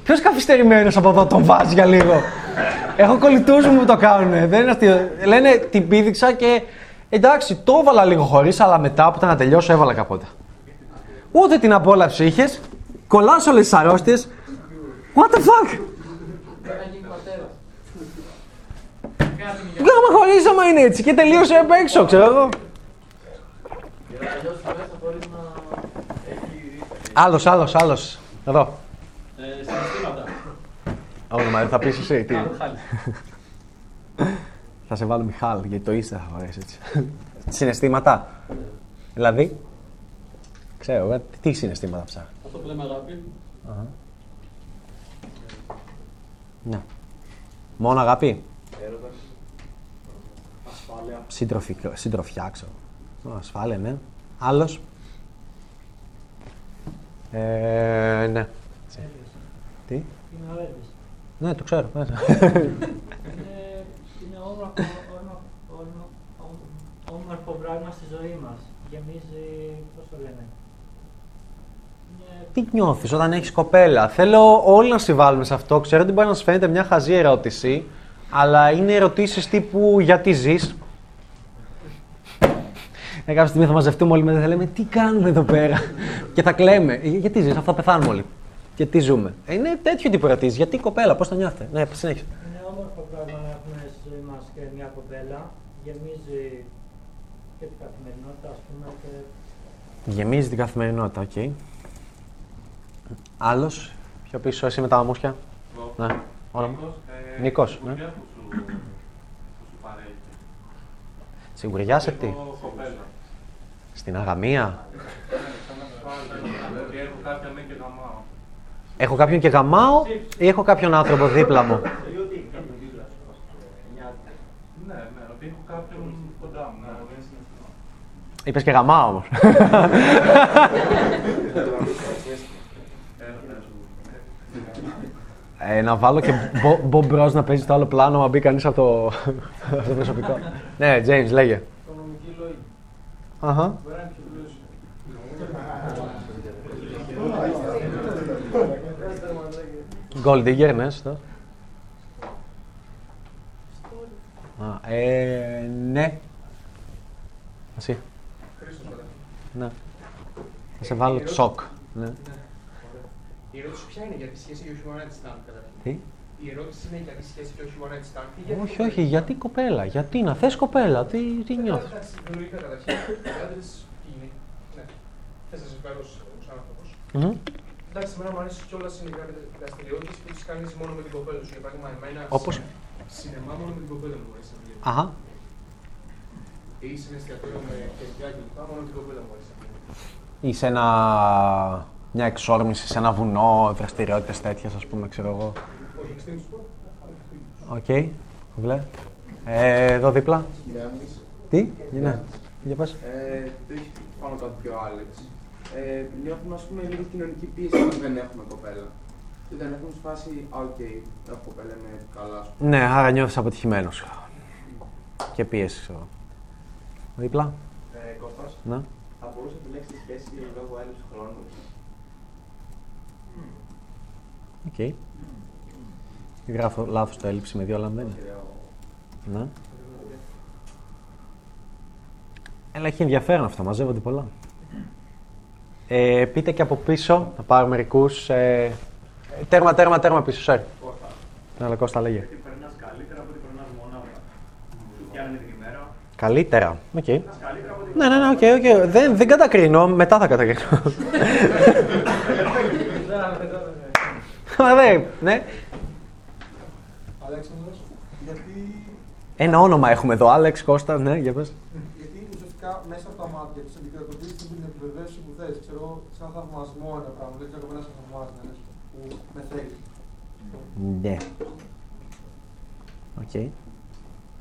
Ποιος καθυστερημένος από εδώ τον βάζει για λίγο. Έχω κολλητούς μου που το κάνουν. Δεν είναι αστείο. Λένε την πήδηξα και εντάξει, το έβαλα λίγο χωρίς, αλλά μετά που ήταν να τελειώσω, έβαλα καπότα. Ούτε την απόλαυση είχες. Κολλάς όλες τις αρρώστιες. What the fuck! Γάμα χωρίς άμα είναι έτσι και τελείωσε απ' έξω, ξέρω εγώ. Άλλος, άλλος, άλλος. Εδώ. Ε, συναισθήματα. Όνομα, δεν θα πεις εσύ. Τι. Μιχάλη. θα σε βάλω Μιχάλ, γιατί το είστε θα αρέσει έτσι. συναισθήματα. Δηλαδή. Ξέρω, ε, τι συναισθήματα ψάχνω. Αυτό που λέμε αγάπη. Αχα. Ναι. Μόνο αγάπη. Έρωτας. Ασφάλεια. Συντροφικ- Συντροφιά, ξέρω. Ω, Ασφάλεια, ναι. Άλλος; Ε, ναι. Τι; Είναι αρέδης. Ναι, το ξέρω. ναι. Είναι, είναι όμορφο, όμορφο, όμορφο, όμορφο πράγμα στη ζωή μας. Γεμίζει, πώς το λένε, Τι νιώθεις όταν έχεις κοπέλα; Θέλω όλοι να συμβάλλουμε σε αυτό. Ξέρω ότι μπορεί να σας φαίνεται μια χαζή ερώτηση, αλλά είναι ερωτήσεις τύπου γιατί ζεις; Ε, κάποια στιγμή θα μαζευτούμε όλοι μετά και θα λέμε τι κάνουμε εδώ πέρα; και θα κλαίμε. «Ε, Γιατί ζεις, αυτά πεθάνουμε όλοι. Γιατί ζούμε. Ε, Είναι τέτοιο τύπο ερωτήσει. Γιατί η κοπέλα, πώς το νιώθετε; Ναι, συνέχισε. Είναι όμορφο πράγμα να έχουμε στη ζωή μας και μια κοπέλα. Γεμίζει και την καθημερινότητα, ας πούμε, και Γεμίζει την καθημερινότητα, οκ. Άλλος, πιο πίσω, εσύ με τα μούσια. Εγώ. Ναι, όνομα. Νίκος, ε, Νίκος, η ναι. δουλειά που σου, που σου παρέχει. Σιγουριάς σε τι; Έχω κοπέλα. Στην αγαμία. Ναι, σαν ασφάλεια. Ότι έχω κάποια ναι και γαμάω. Έχω κάποιον και γαμάω ή έχω κάποιον άνθρωπο δίπλα μου; Ναι, ναι, ότι έχω κάποιον κοντά μου. Ναι, δεν είναι Είπες και γαμάω όμως. Ε, να βάλω και Bo- Bob Bros να παίζει στο άλλο πλάνο, μα μπει κανείς από το, από το προσωπικό. ναι, James, λέγε. Οικονομική λόγη. Αχα. Μπορεί να είναι πιο πλούσιο. Gold Digger, ναι, σωστό. Α, ε, ναι. Εσύ. Ναι. Θα σε βάλω σοκ. Ναι. Η ερώτηση ποια είναι για τη σχέση και όχι one night stand καταρχήν; Τι; Η ερώτηση είναι για τη σχέση και όχι one night stand. ή γιατί Όχι, όχι, γιατί κοπέλα, γιατί να θες κοπέλα, τι, τι νιώθεις; Εντάξει, λογικά καταρχήν. Οι άντρες ποιοι είναι; Ναι. Θες να σε φέρω σαν άνθρωπος. Μμμ. Εντάξει, εμένα μου αρέσει κιόλας είναι κάποιες δραστηριότητες που τις κάνεις μόνο με την κοπέλα σου. Για παράδειγμα, εμένα. Όπως; Σινεμά μόνο με την κοπέλα μου αρέσει να βγαίνω. Αχα. Ή σε ένα εστιατόριο με κεριά και λοιπά, μόνο με την κοπέλα μου αρέσει να βγαίνω. Ή σε ένα, μια εξόρμηση, σε ένα βουνό, δραστηριότητες τέτοιες, ας πούμε, ξέρω εγώ. Όχι, extreme sport. Οκ, βλέ. Ε, εδώ δίπλα. Γιάννης. Τι, ναι, για πες. Ε, το έχεις πει πάνω κάτω και ο Άλεξ. Ε, νιώθουμε ας πούμε λίγο κοινωνική πίεση όταν δεν έχουμε κοπέλα. Και δεν έχουμε σφάσει, α, οκ, έχω κοπέλα, είμαι καλά, ας πούμε. Ναι, άρα νιώθεις αποτυχημένος. Και πίεσης, ξέρω. Δίπλα. Ε, Κώστας, Ναι. θα μπορούσε να επιλέξει τη σχέση λόγω έλλειψη χρόνου; Οκ. Γράφω λάθος το έλλειψη με δύο, αλλά δεν είναι. Ναι. Έλα, έχει ενδιαφέρον αυτό, μαζεύονται πολλά. Ε, πείτε και από πίσω, θα πάρω μερικούς. Ε, τέρμα, τέρμα, τέρμα πίσω, sorry. Ναι, αλλά Κώστα, λέγε. Γιατί περνάς καλύτερα από ότι περνάς μονάχα. Σου πιάνει την ημέρα. Καλύτερα. Οκ. Περνάς καλύτερα από ότι Ναι, ναι, ναι, οκ, οκ. Δεν, δεν κατακρίνω, μετά θα κατακρίνω. Μα δεν, ναι. Αλέξανδρος, γιατί, Ένα όνομα έχουμε εδώ, Άλεξ, Κώστα, ναι, για πες. γιατί ουσιαστικά μέσα από τα μάτια του αντικατοπτρίζει την επιβεβαίωση που θες. Ξέρω, εγώ, σαν θαυμασμό ένα πράγμα. Δεν ξέρω κανένα θαυμάζει να λες, που με θέλει. Ναι. Οκ.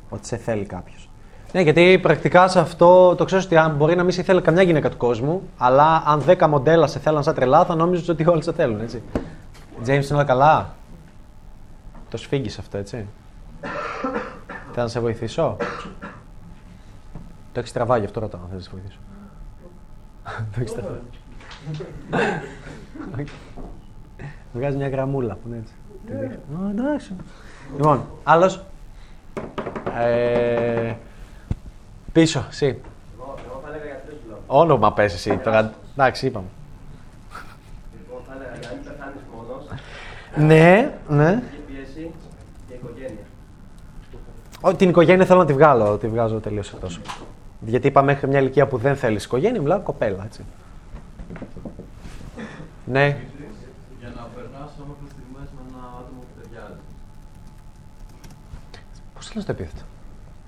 Ότι σε θέλει κάποιος. Ναι, γιατί πρακτικά σε αυτό το ξέρω ότι αν μπορεί να μην σε θέλει καμιά γυναίκα του κόσμου, αλλά αν 10 μοντέλα σε θέλαν σαν τρελά, θα νόμιζες ότι όλοι σε θέλουν, έτσι. James είναι όλα καλά; Το σφίγγεις αυτό, έτσι; Θέλω να σε βοηθήσω; Το έχεις τραβάει, γι' αυτό ρωτάω, αν θέλεις να σε βοηθήσω. το έχεις τραβάει. Οκ. Βγάζει μια γραμμούλα που είναι έτσι. Τη δείχνει. Α, εντάξει. Λοιπόν, άλλος; Ε, πίσω, εσύ. Εγώ, εγώ θα έλεγα για τρεις λόγους. Όνομα πες εσύ. Τώρα, εντάξει, είπαμε. Λοιπόν, θα έλεγα για να μην πεθάνεις μόνος. Ναι, ναι. Η πίεση και η οικογένεια. Ω, την οικογένεια θέλω να τη βγάλω, τη βγάζω τελείως εκτός. Γιατί είπα μέχρι μια ηλικία που δεν θέλεις οικογένεια, μιλάω κοπέλα, έτσι. Ναι. Για να περνάς όμορφες στιγμές με ένα άτομο που ταιριάζει. Πώς θέλει το επίθετο;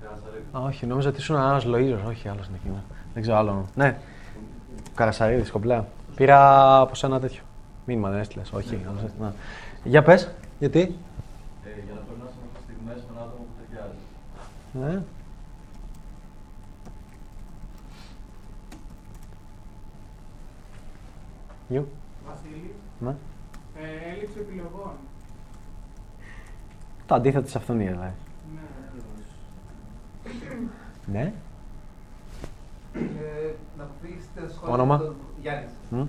Καρασαρίδη. Α, όχι, νόμιζα ότι ήσουν ένας Λοίζο. Όχι, άλλος είναι εκεί. ναι. Δεν ξέρω άλλο. Ναι. Καρασαρίδης, κομπλέα. Πήρα από σένα τέτοιο. Μήνυμα δεν έστειλες. Όχι, άλλος έστειλε. Να. Για πες, γιατί; Ε, για να περνά όμορφε στιγμέ με ένα άτομο που ταιριάζει. Ναι. Γιου. Βασίλη, Ναι. ε, έλλειψη επιλογών. Το αντίθετο της αυθονία, δηλαδή. Ναι. Ναι. Ε, να αποφύγεις τα σχόλια Όνομα; των... Γιάννης. Μμ.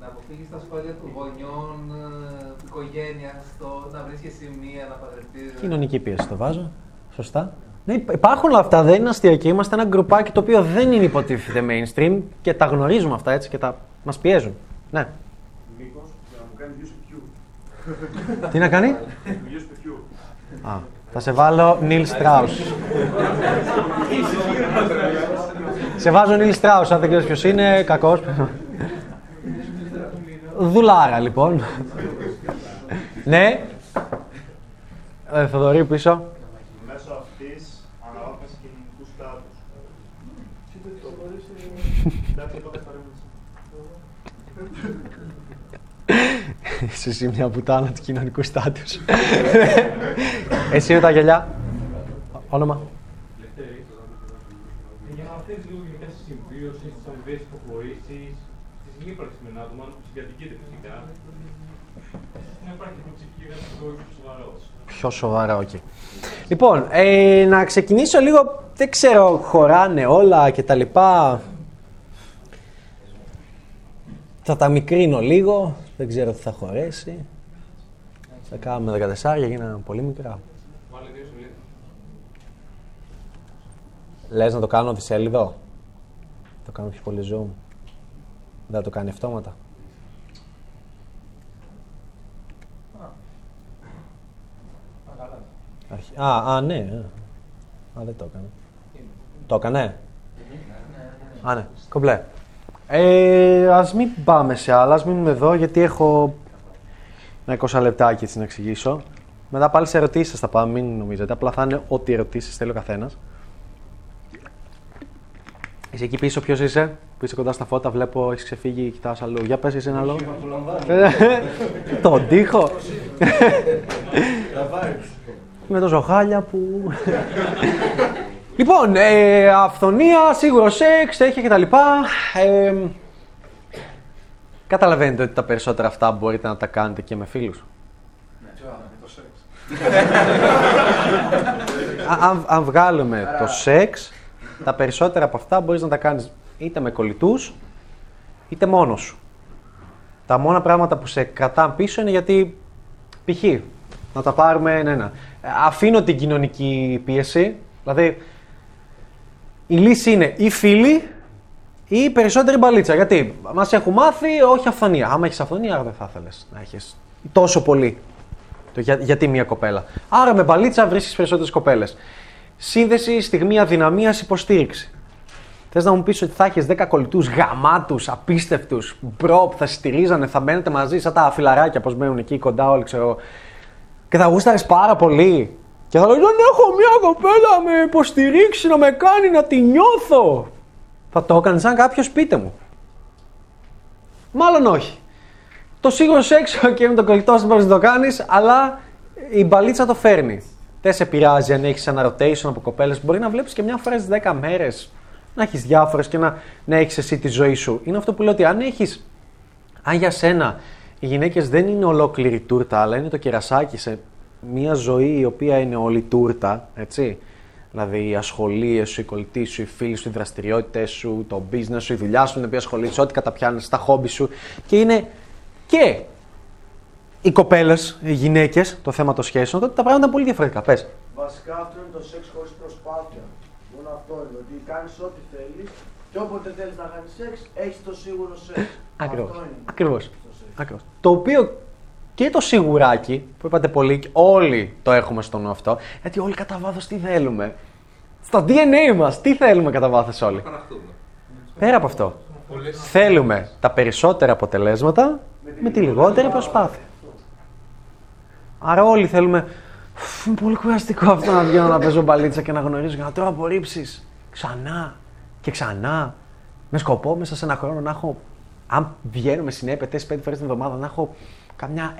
Να αποφύγεις τα σχόλια των γονιών, ε, οικογένειας, το να βρίσκεις σημεία, να παντρευτείς. Κοινωνική πίεση το βάζω. Σωστά. Ναι, υπ- υπάρχουν όλα αυτά, δεν είναι αστιακοί. Είμαστε ένα γκρουπάκι το οποίο δεν είναι υποτίθεται mainstream και τα γνωρίζουμε αυτά έτσι και τα μας πιέζουν. Ναι. Νίκος, για να μου κάνει views παιδιού. Τι να κάνει; Views παιδιού. Α, θα σε βάλω Νίλ Στράους. σε βάζω Νίλ Στράους, αν δεν ξέρεις ποιος είναι, κακός. Δουλάρα λοιπόν. ναι. Ε, Θοδωρή πίσω. Μέσω αυτής αναλάβεις κοινωνικού στάτους. Εντάξει, το πες παρέμβαση. Είσαι εσύ μια πουτάνα του κοινωνικού στάτους. Εσύ με τα γυαλιά. Όνομα. Για να θες λίγο γενικά στη συμβίωσης, στις αμοιβές υποχωρήσεις, Τη ύπαρξη με ένα άτομο, αν συγκατοικείται φυσικά, να υπάρχει υποψηφία για να πιο σοβαρό. Πιο σοβαρά, οκ. Λοιπόν, ε, να ξεκινήσω λίγο, δεν ξέρω, χωράνε όλα και τα λοιπά. Θα τα μικρύνω λίγο, δεν ξέρω τι θα χωρέσει. Θα κάνουμε 14, γίνανε πολύ μικρά. Βάλε δύο σελίδες. Λες να το κάνω δισέλιδο. Το κάνω πιο πολύ zoom. Δεν θα το κάνει αυτόματα. Αρχι- Α, α, ναι. ε. Α, δεν το έκανε. Το έκανε. Α, ναι. Κομπλέ. Ε, ας μην πάμε σε άλλα, ας μείνουμε εδώ γιατί έχω ένα 20 λεπτάκι έτσι να εξηγήσω. Μετά πάλι σε ερωτήσεις θα πάμε, μην νομίζετε. Απλά θα είναι ό,τι ερωτήσεις θέλει ο καθένας. Είσαι εκεί πίσω, ποιος είσαι, που είσαι κοντά στα φώτα, βλέπω, έχεις ξεφύγει, κοιτάς αλλού. Για πες εσύ ένα λόγο. Τον τοίχο. Με το ζωχάλια που... λοιπόν, ε, αυθονία, σίγουρο σεξ, τέτοια κτλ. Ε, καταλαβαίνετε ότι τα περισσότερα αυτά μπορείτε να τα κάνετε και με φίλους. Α- αν, αν βγάλουμε το σεξ, τα περισσότερα από αυτά μπορείς να τα κάνεις είτε με κολλητούς, είτε μόνος σου. Τα μόνα πράγματα που σε κρατάνε πίσω είναι γιατί, π.χ. να τα πάρουμε ένα-ένα. Ε, Αφήνω την κοινωνική πίεση, δηλαδή η λύση είναι ή φίλοι ή η περισσότερη μπαλίτσα. Γιατί μας έχουν μάθει όχι αφθονία. Άμα έχεις αφθονία, άρα δεν θα ήθελες να έχεις τόσο πολύ. Το για, γιατί μία κοπέλα. Άρα με μπαλίτσα βρίσκεις περισσότερες κοπέλες. Σύνδεση, στιγμή αδυναμίας, υποστήριξη. Θες να μου πεις ότι θα έχεις 10 κολλητούς γαμάτους, απίστευτους, bro που θα σε στηρίζανε, θα μένετε μαζί σαν τα φιλαράκια, πώς μένουν εκεί κοντά όλοι, ξέρω εγώ. Και θα γούσταρες πάρα πολύ. Και θα λέω: Δεν έχω μια κοπέλα να με υποστηρίξει, να με κάνει να τη νιώθω. Θα το έκανε σαν κάποιος, πείτε μου. Μάλλον όχι. Το σίγουρο σεξ και με τον κολλητό σου μπορείς να το κάνεις, αλλά η μπαλίτσα το φέρνει. Δεν σε πειράζει αν έχεις ένα rotation από κοπέλες. Μπορεί να βλέπεις και μια φορά στις 10 μέρες να έχεις διάφορες και να, να έχεις εσύ τη ζωή σου. Είναι αυτό που λέω ότι αν έχεις. Αν για σένα οι γυναίκες δεν είναι ολόκληρη τούρτα, αλλά είναι το κερασάκι σε μια ζωή η οποία είναι όλη τούρτα, έτσι. Δηλαδή οι ασχολίες σου, οι κολλητοί σου, οι φίλοι σου, οι δραστηριότητες σου, το business σου, η δουλειά σου με την οποία ασχολείσαι, ό,τι καταπιάνεις, τα χόμπι σου. Και είναι και οι κοπέλες, οι γυναίκες, το θέμα των σχέσεων, τότε τα πράγματα είναι πολύ διαφορετικά. Πες. Βασικά αυτό είναι το σεξ χωρίς προσπάθεια. Μόνο αυτό είναι. Ότι κάνεις ό,τι θέλεις και όποτε θέλεις να κάνεις σεξ, έχεις το σίγουρο σεξ. Ακριβώς. Αυτό είναι. Ακριβώς. Ακριβώς. Το οποίο και το σιγουράκι που είπατε πολύ, και όλοι το έχουμε στο νου αυτό, γιατί όλοι κατά βάθος τι θέλουμε. Στο DNA μας, τι θέλουμε κατά βάθος όλοι; Πέρα από αυτό. Θέλουμε τα περισσότερα αποτελέσματα με τη λιγότερη προσπάθεια. Άρα όλοι θέλουμε. «Φου, Είναι πολύ κουραστικό αυτό να βγαίνω να παίζω μπαλίτσα και να γνωρίζω και να τρώω απορρίψεις. Ξανά και ξανά. Με σκοπό μέσα σε ένα χρόνο να έχω. Αν βγαίνω με συνέπεια 4-5 φορές την εβδομάδα, να έχω καμιά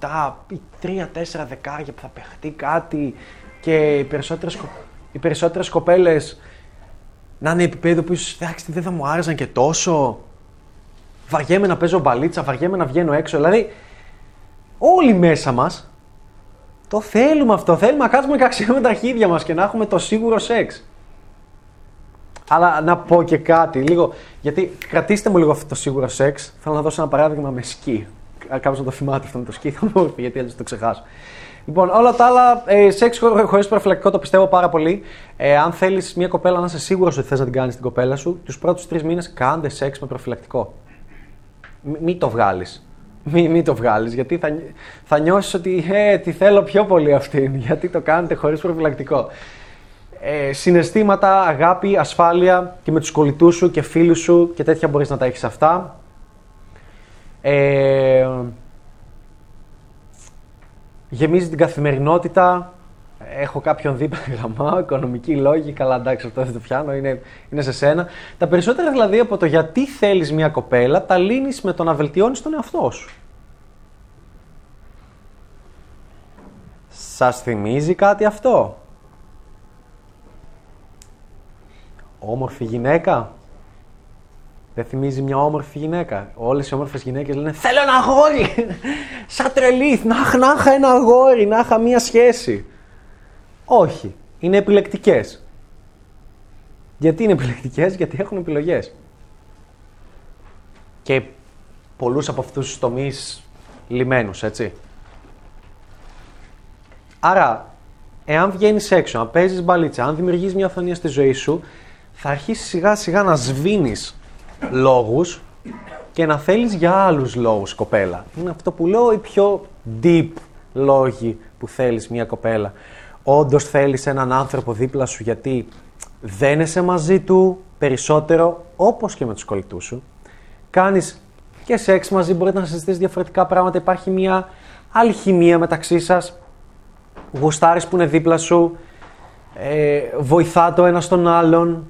6-7 ή 3-4 δεκάρια που θα παιχτεί κάτι και οι περισσότερες οι περισσότερες κοπέλες να είναι επίπεδο που ίσως εντάξει δεν θα μου άρεσαν και τόσο. Βαριέμαι να παίζω μπαλίτσα, βαριέμαι να βγαίνω έξω. Δηλαδή, όλοι μέσα μας το θέλουμε αυτό. Θέλουμε να κάτσουμε καξιό με τα αρχίδια μας και να έχουμε το σίγουρο σεξ. Αλλά να πω και κάτι λίγο. Γιατί κρατήστε μου λίγο αυτό το σίγουρο σεξ. Θέλω να δώσω ένα παράδειγμα με σκι. Κάποιος να το θυμάται αυτό με το σκι, θα μου έρθει, γιατί έτσι το ξεχάσω. Λοιπόν, όλα τα άλλα, ε, σεξ χωρίς προφυλακτικό το πιστεύω πάρα πολύ. Ε, αν θέλεις μια κοπέλα να είσαι σίγουρος ότι θες να την κάνεις την κοπέλα σου, τους πρώτους τρεις μήνες κάντε σεξ με προφυλακτικό. Μη, μη το βγάλεις. Μη, μη το βγάλεις, γιατί θα, νι- θα νιώσεις ότι ε, τη θέλω πιο πολύ αυτήν. Γιατί το κάνετε χωρίς προφυλακτικό. Ε, συναισθήματα, αγάπη, ασφάλεια και με τους κολλητούς σου και φίλους σου και τέτοια μπορείς να τα έχεις αυτά. Ε, γεμίζει την καθημερινότητα. Έχω κάποιον δίπλα γραμμάω, οικονομική λόγη, καλά εντάξει αυτό δεν το πιάνω, είναι, είναι σε σένα. Τα περισσότερα δηλαδή από το γιατί θέλεις μια κοπέλα, τα λύνεις με το να βελτιώνεις τον εαυτό σου. Σας θυμίζει κάτι αυτό; Όμορφη γυναίκα; Δεν θυμίζει μια όμορφη γυναίκα. Όλες οι όμορφες γυναίκες λένε Θέλω ένα αγόρι! Σαν τρελή! Να, είχα- να είχα ένα αγόρι, να είχα μια σχέση. Όχι. Είναι επιλεκτικές. Γιατί είναι επιλεκτικές, Γιατί έχουν επιλογές. Και πολλούς από αυτούς τους τομείς λιμένους, έτσι. Άρα, εάν βγαίνεις έξω, αν παίζεις μπαλίτσα, αν δημιουργείς μια αυθονία στη ζωή σου, θα αρχίσεις σιγά σιγά να σβήνεις λόγους και να θέλεις για άλλους λόγους κοπέλα. Είναι αυτό που λέω οι πιο deep λόγοι που θέλεις μια κοπέλα. Όντως θέλεις έναν άνθρωπο δίπλα σου γιατί δένεσαι μαζί του περισσότερο όπως και με τους κολλητούς σου. Κάνεις και σεξ μαζί, μπορείτε να συζητήσετε διαφορετικά πράγματα. Υπάρχει μια αλχημία μεταξύ σας γουστάρεις που είναι δίπλα σου, ε, βοηθά το ένα στον άλλον.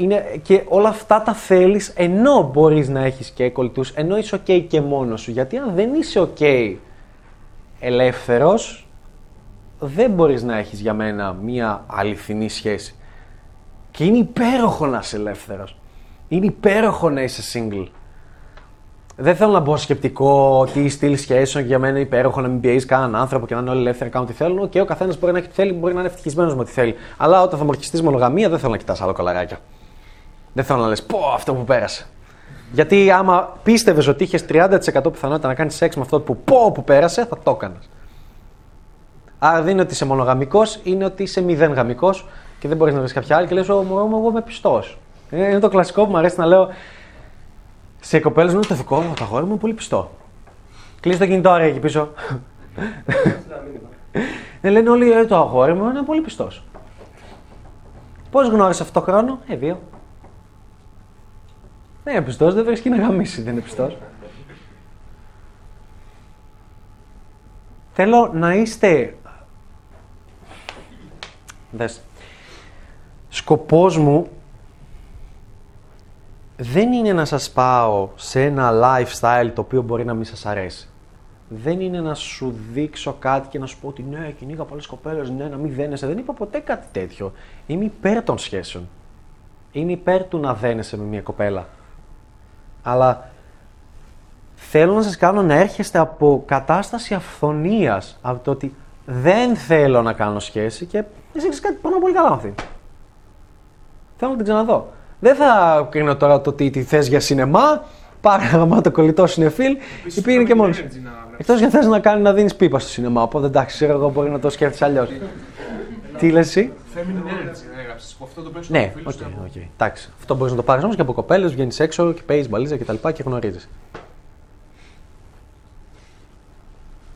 Είναι, και όλα αυτά τα θέλεις ενώ μπορείς να έχεις και κολλητούς, ενώ είσαι ok και μόνος σου. Γιατί αν δεν είσαι ok ελεύθερος, δεν μπορείς να έχεις για μένα μία αληθινή σχέση. Και είναι υπέροχο να είσαι ελεύθερος. Είναι υπέροχο να είσαι single. Δεν θέλω να μπω σκεπτικό τι στυλ σχέσεων και για μένα είναι υπέροχο να μην πιέζει κανέναν άνθρωπο και να είναι όλοι ελεύθεροι να κάνουν τι θέλουν. Και ο καθένας μπορεί να έχει τι θέλει, μπορεί να είναι ευτυχισμένος με ό,τι θέλει. Αλλά όταν θα μορφιστεί μονογαμία, δεν θέλω να κοιτάς άλλο κολαράκια. Δεν θέλω να λες, πω αυτό που πέρασε. Γιατί άμα πίστευες ότι είχες 30% πιθανότητα να κάνεις σεξ με αυτό που πω που πέρασε, θα το έκανες. Άρα δεν είναι ότι είσαι μονογαμικός, είναι ότι είσαι μηδέν γαμικός και δεν μπορείς να βρεις κάποια άλλη και λες: Ω, μωρό μου, εγώ είμαι πιστός. Είναι το κλασικό που μου αρέσει να λέω σε κοπέλες μου, το δικό μου, το αγόρι μου είναι πολύ πιστό. Κλείσει το κινητό, ρε, εκεί πίσω. Ναι, λένε όλοι, ε, το αγόρι μου είναι πολύ πιστός. Πώς γνώρισες αυτό το χρόνο, Ε, δύο. Δεν είναι πιστός, δεν βρίσκει να γαμίσει, δεν είναι πιστός. Θέλω να είστε. Δες. Σκοπός μου δεν είναι να σας πάω σε ένα lifestyle το οποίο μπορεί να μην σας αρέσει. Δεν είναι να σου δείξω κάτι και να σου πω ότι ναι, κυνήγα πολλές κοπέλες, ναι, να μην δένεσαι. Δεν είπα ποτέ κάτι τέτοιο. Είμαι υπέρ των σχέσεων. Είναι υπέρ του να δένεσαι με μια κοπέλα. Αλλά θέλω να σας κάνω να έρχεστε από κατάσταση αφθονίας, από το ότι δεν θέλω να κάνω σχέση και εσύ ξέρεις κάτι πάνω πολύ καλά με αυτή. Θέλω να την ξαναδώ. Δεν θα κρίνω τώρα το ότι τη θες για σινεμά, πάρε γαμάτο κολλητό σινεφίλ, ή πήγαινε και μόνος. Εκτός κι αν θες να κάνει να δίνεις πίπα στο σινεμά, οπότε εντάξει, ξέρω εγώ μπορεί να το σκέφτεσαι αλλιώς. Τι λες εσύ; Feminine energy έγραψες, που αυτό το παίρνεις Ναι, από οκ, φίλους του. οκ. Εντάξει. Αυτό μπορείς να το πάρεις όμως και από κοπέλες, βγαίνεις έξω και παίζεις μπαλίτσα κτλ. Και, και γνωρίζεις.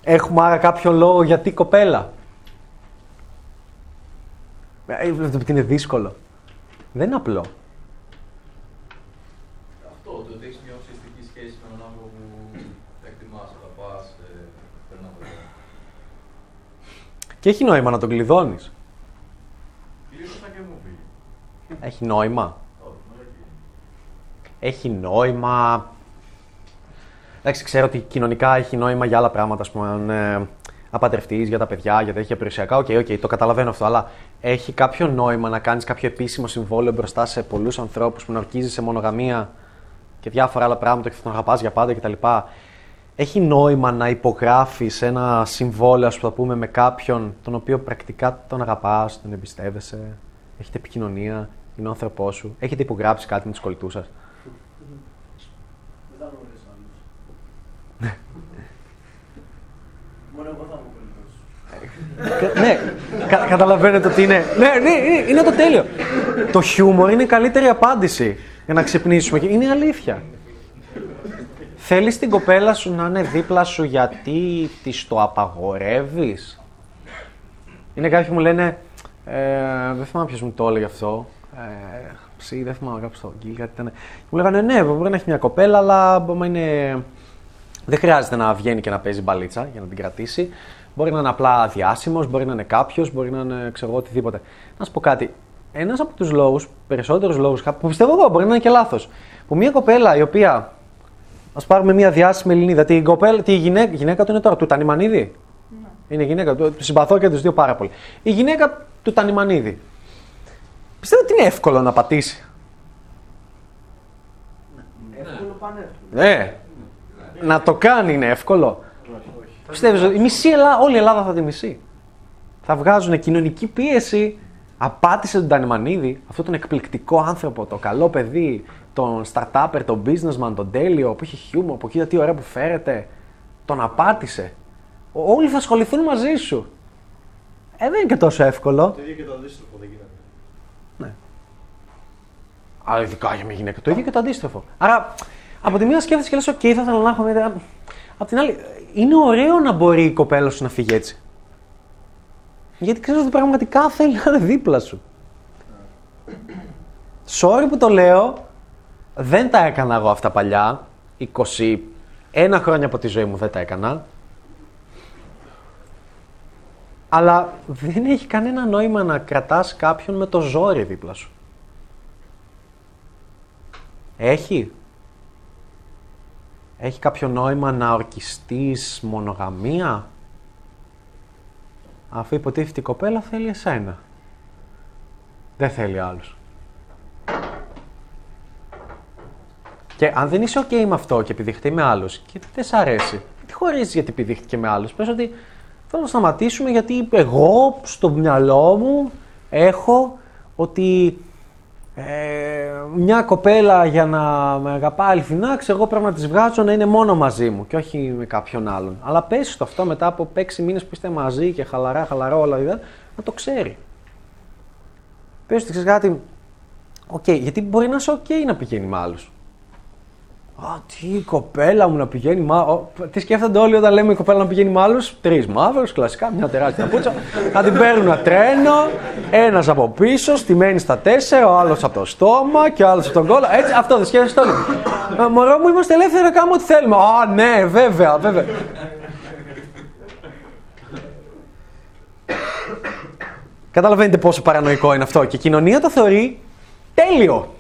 Έχουμε άρα κάποιο λόγο γιατί κοπέλα; Ε, Βλέπετε ότι είναι δύσκολο. Δεν είναι απλό. Αυτό, το ότι έχεις μια ουσιαστική σχέση με έναν άνθρωπο που εκτιμάς, αγαπάς, ε, περνά από εδώ. Και έχει νόημα να τον κλειδώνεις. Ίσως να και μου πει. Έχει νόημα. Όχι, μαλακή. Έχει νόημα. Εντάξει, ξέρω ότι κοινωνικά έχει νόημα για άλλα πράγματα, ας πούμε, αν ε, παντρευτείς για τα παιδιά, για τέτοια περιουσιακά. OK, OK, το καταλαβαίνω αυτό. Αλλά έχει κάποιο νόημα να κάνεις κάποιο επίσημο συμβόλαιο μπροστά σε πολλούς ανθρώπους που να ορκίζεσαι μονογαμία και διάφορα άλλα πράγματα και θα τον αγαπάς για πάντα κτλ. Έχει νόημα να υπογράφεις ένα συμβόλαιο, ας πούμε, με κάποιον τον οποίο πρακτικά τον αγαπάς, τον εμπιστεύεσαι, έχετε επικοινωνία, είναι ο άνθρωπός σου, έχετε υπογράψει κάτι με τους κολλητούς σας; Δεν θα γνωρίσω άλλους. Μόνο εγώ θα είμαι κολλητός. ναι, κα- καταλαβαίνετε ότι είναι. Ναι, ναι, είναι, είναι το τέλειο. το χιούμορ είναι η καλύτερη απάντηση για να ξυπνήσουμε. Και είναι αλήθεια. Θέλεις την κοπέλα σου να είναι δίπλα σου γιατί της το απαγορεύεις; Είναι κάποιοι που μου λένε, ε, δεν θυμάμαι ποιος μου το έλεγε αυτό, ε, ψή, δεν θυμάμαι κάποιος το γκίλ, κάτι ήταν. Μου λέγανε, ναι, μπορεί να έχει μια κοπέλα, αλλά άμα είναι δεν χρειάζεται να βγαίνει και να παίζει μπαλίτσα για να την κρατήσει. Μπορεί να είναι απλά διάσημος, μπορεί να είναι κάποιος, μπορεί να είναι ξέρω εγώ οτιδήποτε. Να σου πω κάτι. Ένας από τους λόγους, περισσότερους λόγους, που πιστεύω εγώ μπορεί να είναι και λάθος, που μια κοπέλα η οποία. Α πάρουμε μια διάσημη Ελληνίδα. Τη, κοπέλα, τη γυναίκα, γυναίκα του είναι τώρα, του Τανιμανίδη; Είναι γυναίκα του. Του συμπαθώ και τους δύο πάρα πολύ. Η γυναίκα του Τανιμανίδη. Πιστεύω ότι είναι εύκολο να πατήσει. Εύκολο πανεύκολο. Ναι. Να το κάνει είναι εύκολο. Πιστεύεις ότι η μισή Ελλάδα, όλη η Ελλάδα θα τη μισεί. Θα βγάζουν κοινωνική πίεση. Απάτησε τον Τανιμανίδη, αυτόν τον εκπληκτικό άνθρωπο, το καλό παιδί, τον startupper, τον businessman, τον τέλειο, που είχε χιούμορ, που κοίτα τι ωραία που φέρεται. Τον απάτησε. Ο- Όλοι θα ασχοληθούν μαζί σου. Ε, δεν είναι και τόσο εύκολο. Το ίδιο και το αντίστροφο δεν γίνεται. Αλλά ειδικά για μια γυναίκα. Το ίδιο και το αντίστροφο. Άρα, από τη μία σκέφτεσαι και λες: OK, θα ήθελα να έχω μια. Απ' την άλλη, είναι ωραίο να μπορεί η κοπέλα σου να φύγει έτσι. Γιατί ξέρεις ότι πραγματικά θέλει να είναι δίπλα σου. Sorry που το λέω, δεν τα έκανα εγώ αυτά παλιά. 21 χρόνια από τη ζωή μου δεν τα έκανα. Αλλά δεν έχει κανένα νόημα να κρατάς κάποιον με το ζόρι δίπλα σου. Έχει; Έχει κάποιο νόημα να ορκιστείς μονογαμία; Αφού υποτίθεται η κοπέλα θέλει εσένα. Δεν θέλει άλλους. Και αν δεν είσαι ok με αυτό και επιδειχτεί με άλλους και δεν σ' αρέσει, τι χωρίζεις γιατί επιδείχτηκε με άλλους. Πες ότι θέλω να σταματήσουμε γιατί εγώ στο μυαλό μου έχω ότι ε, μια κοπέλα για να με αγαπάει αληθινά, ξέρω εγώ πρέπει να της βγάζω να είναι μόνο μαζί μου και όχι με κάποιον άλλον. Αλλά πέσει το αυτό μετά από 6 μήνες που είστε μαζί και χαλαρά, χαλαρά όλα αυτά, να το ξέρει. Πες ότι ξέρεις κάτι. Οκ, γιατί μπορεί να είσαι οκ να πηγαίνει με άλλους. Α, τι η κοπέλα μου να πηγαίνει με άλλους. Τι σκέφτονται όλοι όταν λέμε η κοπέλα να πηγαίνει με άλλους; Τρεις μαύρους, κλασικά, μια τεράστια πουτσα. να την παίρνουν ένα τρένο, ένας από πίσω, στημένη στα τέσσερα, ο άλλος από το στόμα και ο άλλος από τον κώλο. Έτσι, αυτό δεν σκέφτεστε όλοι. «Ε, Μωρό μου, είμαστε ελεύθεροι να κάνουμε ό,τι θέλουμε. Α, ναι, βέβαια, βέβαια. Καταλαβαίνετε πόσο παρανοϊκό είναι αυτό. Και η κοινωνία το θεωρεί τέλειο.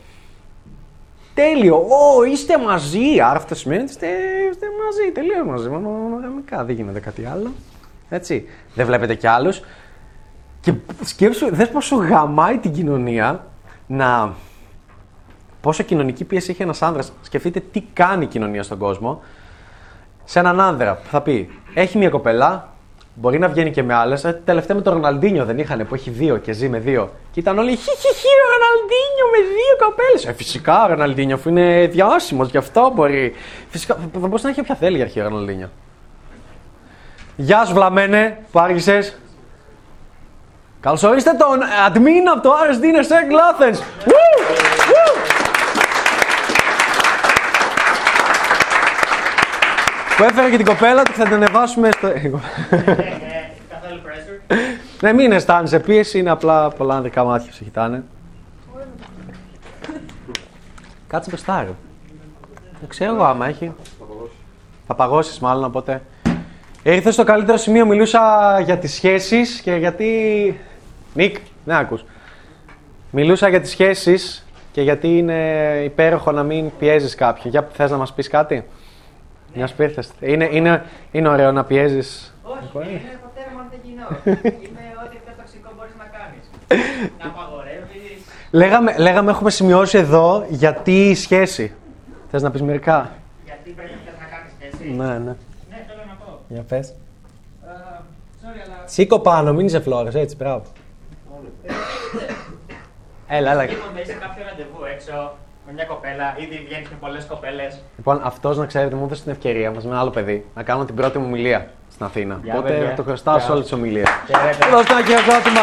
Τέλειο. Ω, είστε μαζί. Άρα αυτό σημαίνει ότι είστε, είστε μαζί. Τελείως μαζί. Μόνο μονογαμικά. Δεν γίνεται κάτι άλλο. Έτσι. Δεν βλέπετε κι άλλους. Και σκέψου, δες πόσο γαμάει την κοινωνία να. Πόσο κοινωνική πίεση έχει ένας άνδρας. Σκεφτείτε τι κάνει η κοινωνία στον κόσμο. Σε έναν άνδρα που θα πει: Έχει μια κοπέλα, μπορεί να βγαίνει και με άλλες. Τελευταία με τον Ροναλντίνιο δεν είχαν που έχει δύο και ζει με δύο. Και ήταν όλοι χι χι χι ο Ροναλντίνιο με δύο κοπέλες. Ε, φυσικά ο Ροναλντίνιο αφού είναι διάσημος, γι' αυτό μπορεί. Φυσικά θα μπορούσε να έχει όποια θέλει για αρχή ο Ροναλντίνιο. Γεια σου, Βλαμένε, που άργησες. Καλωσορίστε τον admin από το RSD Nersec Athens. Που έφερε και την κοπέλα του και θα την ανεβάσουμε στο. Καθόλου pressure. ναι, μην αισθάνεσαι πίεση, είναι απλά πολλά ανδρικά μάτια σου κοιτάνε. Κάτσε μπροστά, ρε. Δεν ξέρω εγώ άμα έχει. Θα παγώσεις μάλλον, οπότε. Ήρθες στο καλύτερο σημείο, μιλούσα για τις σχέσεις και γιατί... Νίκ, δεν ακούς. Μιλούσα για τις σχέσεις και γιατί είναι υπέροχο να μην πιέζεις κάποιον. Για θες να μας πεις κάτι; Μια σπίρθες. Είναι, είναι, είναι ωραίο να πιέζεις. Όχι, είναι ποτέ μόνο δεν κοινό. Είναι ό,τι πιο τοξικό μπορείς να κάνεις. Να απαγορεύεις. Λέγαμε, λέγαμε έχουμε σημειώσει εδώ γιατί η σχέση. Θες να πεις μερικά; Γιατί πρέπει να κάνεις σχέση. Ναι, ναι. Ναι, θέλω να πω. Για πες. Ε, Sorry, αλλά. Σήκω πάνω, μην είσαι φλόρες, έτσι, μπράβο. Έλα, έλα. Σκέφτομαι είσαι κάποιο ραντεβού έξω με μια κοπέλα, ήδη βγαίνει με πολλές κοπέλες. Λοιπόν, αυτός να ξέρετε, μου έδωσε την ευκαιρία μαζί με ένα άλλο παιδί να κάνω την πρώτη μου ομιλία στην Αθήνα. Γεια, Οπότε παιδιά. το χρωστάω σε Γεια. όλες τις ομιλίες. Χαίρετε. Δώστε ένα χειροκρότημα.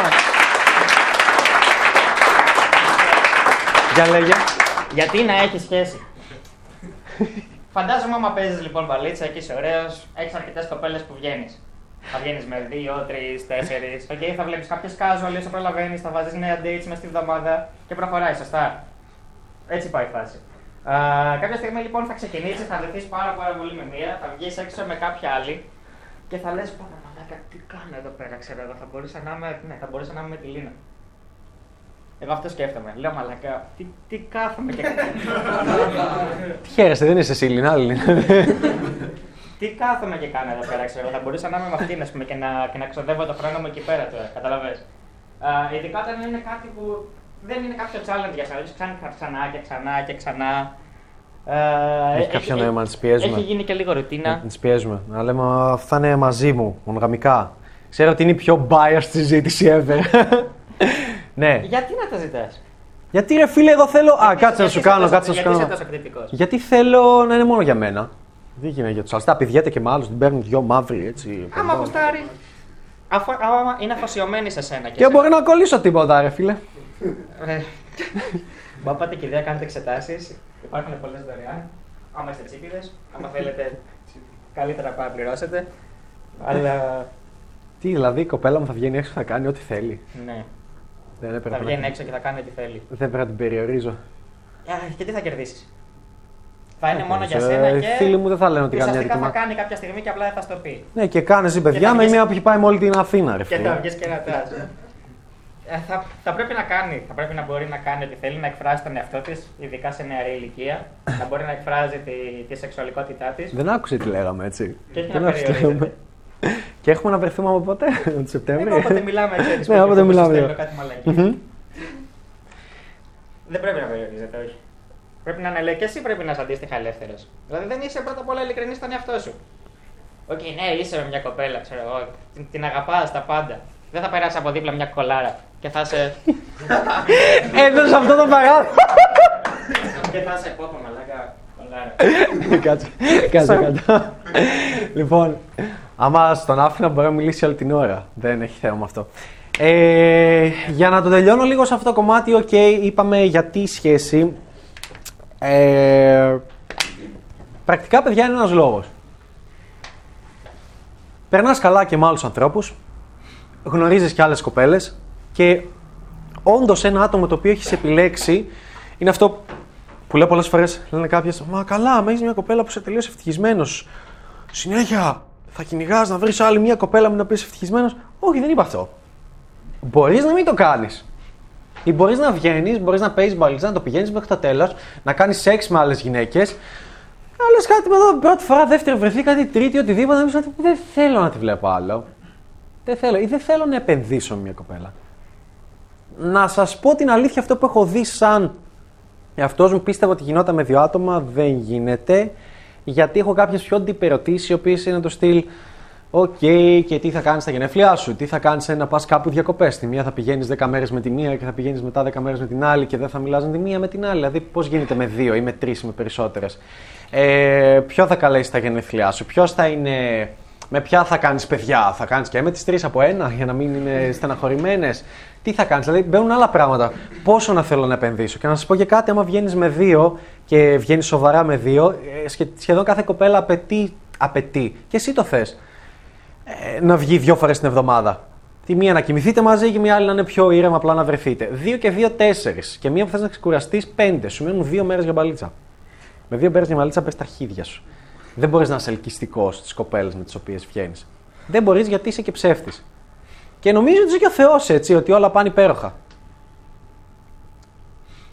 Για λέγε. Γιατί να έχει σχέση. Φαντάζομαι άμα παίζεις λοιπόν μπαλίτσα και είσαι ωραίος, έχεις αρκετές κοπέλες που βγαίνεις. Θα βγαίνεις με δύο, τρεις, τέσσερις. Οκ, θα βλέπεις κάποιες casual, όσο προλαβαίνεις, θα βάζεις νέα dates μες στη βδομάδα και προχωράει, σωστά. Έτσι πάει η φάση. Α, κάποια στιγμή λοιπόν θα ξεκινήσει, θα δεθεί πάρα, πάρα πολύ με μία, θα βγεις έξω με κάποια άλλη και θα λες: Πάμε, μαλάκα, τι κάνω εδώ πέρα, ξέρω εγώ. Θα μπορούσα να είμαι, ναι, θα μπορούσα να είμαι με τη Λίνα. Εγώ αυτό σκέφτομαι. Λέω μαλακά, τι, τι κάθομαι και Τι χαίρεστε, δεν είσαι εσύ, Λίνα, άλλη. Τι κάθομαι και κάνω εδώ πέρα, ξέρω. Θα μπορούσα να είμαι με αυτήν ας πούμε, και, να, και να ξοδεύω το χρόνο μου εκεί πέρα τώρα. Καταλαβες. Α, ειδικά όταν είναι κάτι που δεν είναι κάποιος challenge για να ξανά, ξανά και ξανά και ξανά. Ε, Έχει κάποιο νόημα να τις πιέζουμε; Έχει γίνει και λίγο ρουτίνα. Να τις πιέζουμε. Να λέμε «Α, αυτά είναι μαζί μου, μονογαμικά. Ξέρω ότι είναι η πιο biased συζήτηση ever. ναι. Γιατί να τα ζητάς; Γιατί ρε φίλε, εγώ θέλω. Α, κάτσε να σου κάνω, κάτσε να σου Γιατί είσαι κάνω. τόσο κριτικός; Γιατί θέλω να είναι μόνο για μένα. Δεν γίνεται για τους άλλους. Τα πηδιέται και με άλλους, την παίρνουν δυο μαύροι έτσι. Άμα γουστάρει. Αφού, άμα είναι αφοσιωμένη σε σένα και, Και μπορεί να κολλήσω τίποτα, ρε φίλε. Ε, Μπα πάτε και ιδέα, κάνετε εξετάσεις. Υπάρχουν πολλές δωρεάν. Άμα είστε τσίπηδε, άμα θέλετε καλύτερα παραπληρώσετε. Αλλά Τι, δηλαδή η κοπέλα μου θα βγαίνει έξω και θα κάνει ό,τι θέλει. ναι, Δεν θα έπρεπε βγαίνει να... έξω και θα κάνει ό,τι θέλει. Δεν πρέπει να την περιορίζω. Α, Και τι θα κερδίσεις; Θα είναι Θα μόνο για κερδίσω. σένα Ε, και. φίλοι μου δεν θα λένε ότι κάνει ουσιαστικά έτοιμα. θα κάνει κάποια στιγμή και απλά δεν θα στο πει. Ναι, και κάνε εσύ παιδιά θα με βγεις- μία που έχει πάει με όλη την Αθήνα, ρε Και φίλε. θα βγεις και ρωτά. Ε, θα, θα πρέπει να κάνει. Θα πρέπει να μπορεί να κάνει ό,τι θέλει, να εκφράσει τον εαυτό της, ειδικά σε νεαρή ηλικία. να μπορεί να εκφράζει τη, τη σεξουαλικότητά της. Δεν άκουσε τι λέγαμε έτσι. Και έχει Δεν να άκουσε τι περιορίζεται. λέγαμε. Και έχουμε να βρεθούμε από ποτέ, τον Σεπτέμβριο. Ναι, όποτε μιλάμε, ξέρεις, Ναι, που όποτε έχω μιλάμε. στέλνω κάτι μαλακίες. Μμμ. Δεν πρέπει να περιορίζεται, όχι. Πρέπει να είναι λέει και εσύ πρέπει να είσαι αντίστοιχα ελεύθερος. Δηλαδή δεν είσαι πρώτα απ' όλα ειλικρινής στον εαυτό σου. Οκ, ναι, είσαι με μια κοπέλα, ξέρω εγώ. Την, την αγαπάς τα πάντα. Δεν θα περάσει από δίπλα μια κολάρα και θα σε. Έδωσε αυτό το παράδειγμα. και θα σε πω, μαλάκα, κολάρα. Κάτσε, κάτσε, κάτσε. Λοιπόν, άμα στον άφηνα μπορεί να μιλήσει όλη την ώρα. Δεν έχει θέμα αυτό. Ε, για να το τελειώνω λίγο σε αυτό το κομμάτι, οκ, είπαμε γιατί η σχέση. Ε, πρακτικά, παιδιά, είναι ένας λόγος. Περνάς καλά και με άλλους ανθρώπους, γνωρίζεις και άλλες κοπέλες και όντως ένα άτομο το οποίο έχεις επιλέξει είναι αυτό που λέω πολλές φορές, λένε κάποιες, Μα καλά, με έχεις μια κοπέλα που είσαι τελείως ευτυχισμένος. Συνέχεια θα κυνηγάς να βρεις άλλη μια κοπέλα με την οποία είσαι ευτυχισμένος. Όχι, δεν είπα αυτό. Μπορείς να μην το κάνεις. Ή μπορείς να βγαίνεις, μπορείς να παίζεις μπαλίτσα, να το πηγαίνεις μέχρι το τέλος, να κάνεις σεξ με άλλες γυναίκες. Αλλά κάτι με εδώ πρώτη φορά, δεύτερη βρεθεί, κάτι τρίτη, οτιδήποτε. Να πεις ότι δεν θέλω να τη βλέπω άλλο. Δεν θέλω. Ή δεν θέλω να επενδύσω με μια κοπέλα. Να σας πω την αλήθεια, αυτό που έχω δει σαν εαυτός μου πίστευα ότι γινόταν με δύο άτομα, δεν γίνεται. Γιατί έχω κάποιες πιο deep ερωτήσεις, οι οποίες είναι το στυλ. Οκ, και τι θα κάνεις στα γενέθλιά σου, τι θα κάνεις να πας κάπου διακοπές. Τη μία θα πηγαίνεις 10 μέρες με τη μία και θα πηγαίνεις μετά 10 μέρες με την άλλη και δεν θα μιλάς με τη μία με την άλλη. Δηλαδή, πώς γίνεται με δύο ή με τρεις ή με περισσότερες. Ε, ποιο θα καλέσει τα γενέθλιά σου, ποιος θα είναι. Με ποια θα κάνεις παιδιά, θα κάνεις και με τις τρεις από ένα για να μην είναι στεναχωρημένες. Τι θα κάνεις, δηλαδή μπαίνουν άλλα πράγματα. Πόσο να θέλω να επενδύσω; Και να σας πω και κάτι, άμα βγαίνεις με δύο και βγαίνεις σοβαρά με δύο, ε, σχε- σχεδόν κάθε κοπέλα απαιτεί, απαιτεί και εσύ το θες να βγει δύο φορές την εβδομάδα. Τη μία να κοιμηθείτε μαζί και μια άλλη να είναι πιο ήρεμα, απλά να βρεθείτε. Δύο και δύο τέσσερις. Και μία που θες να ξεκουραστείς πέντε. Σου μένουν δύο μέρες για μπαλίτσα. Με δύο μέρες για μπαλίτσα πες τα χίδια σου. Δεν μπορείς να είσαι ελκυστικός στις κοπέλες με τις οποίες βγαίνεις. Δεν μπορείς γιατί είσαι και ψεύτης. Και νομίζω ότι είσαι και ο Θεός έτσι, ότι όλα πάνε υπέροχα.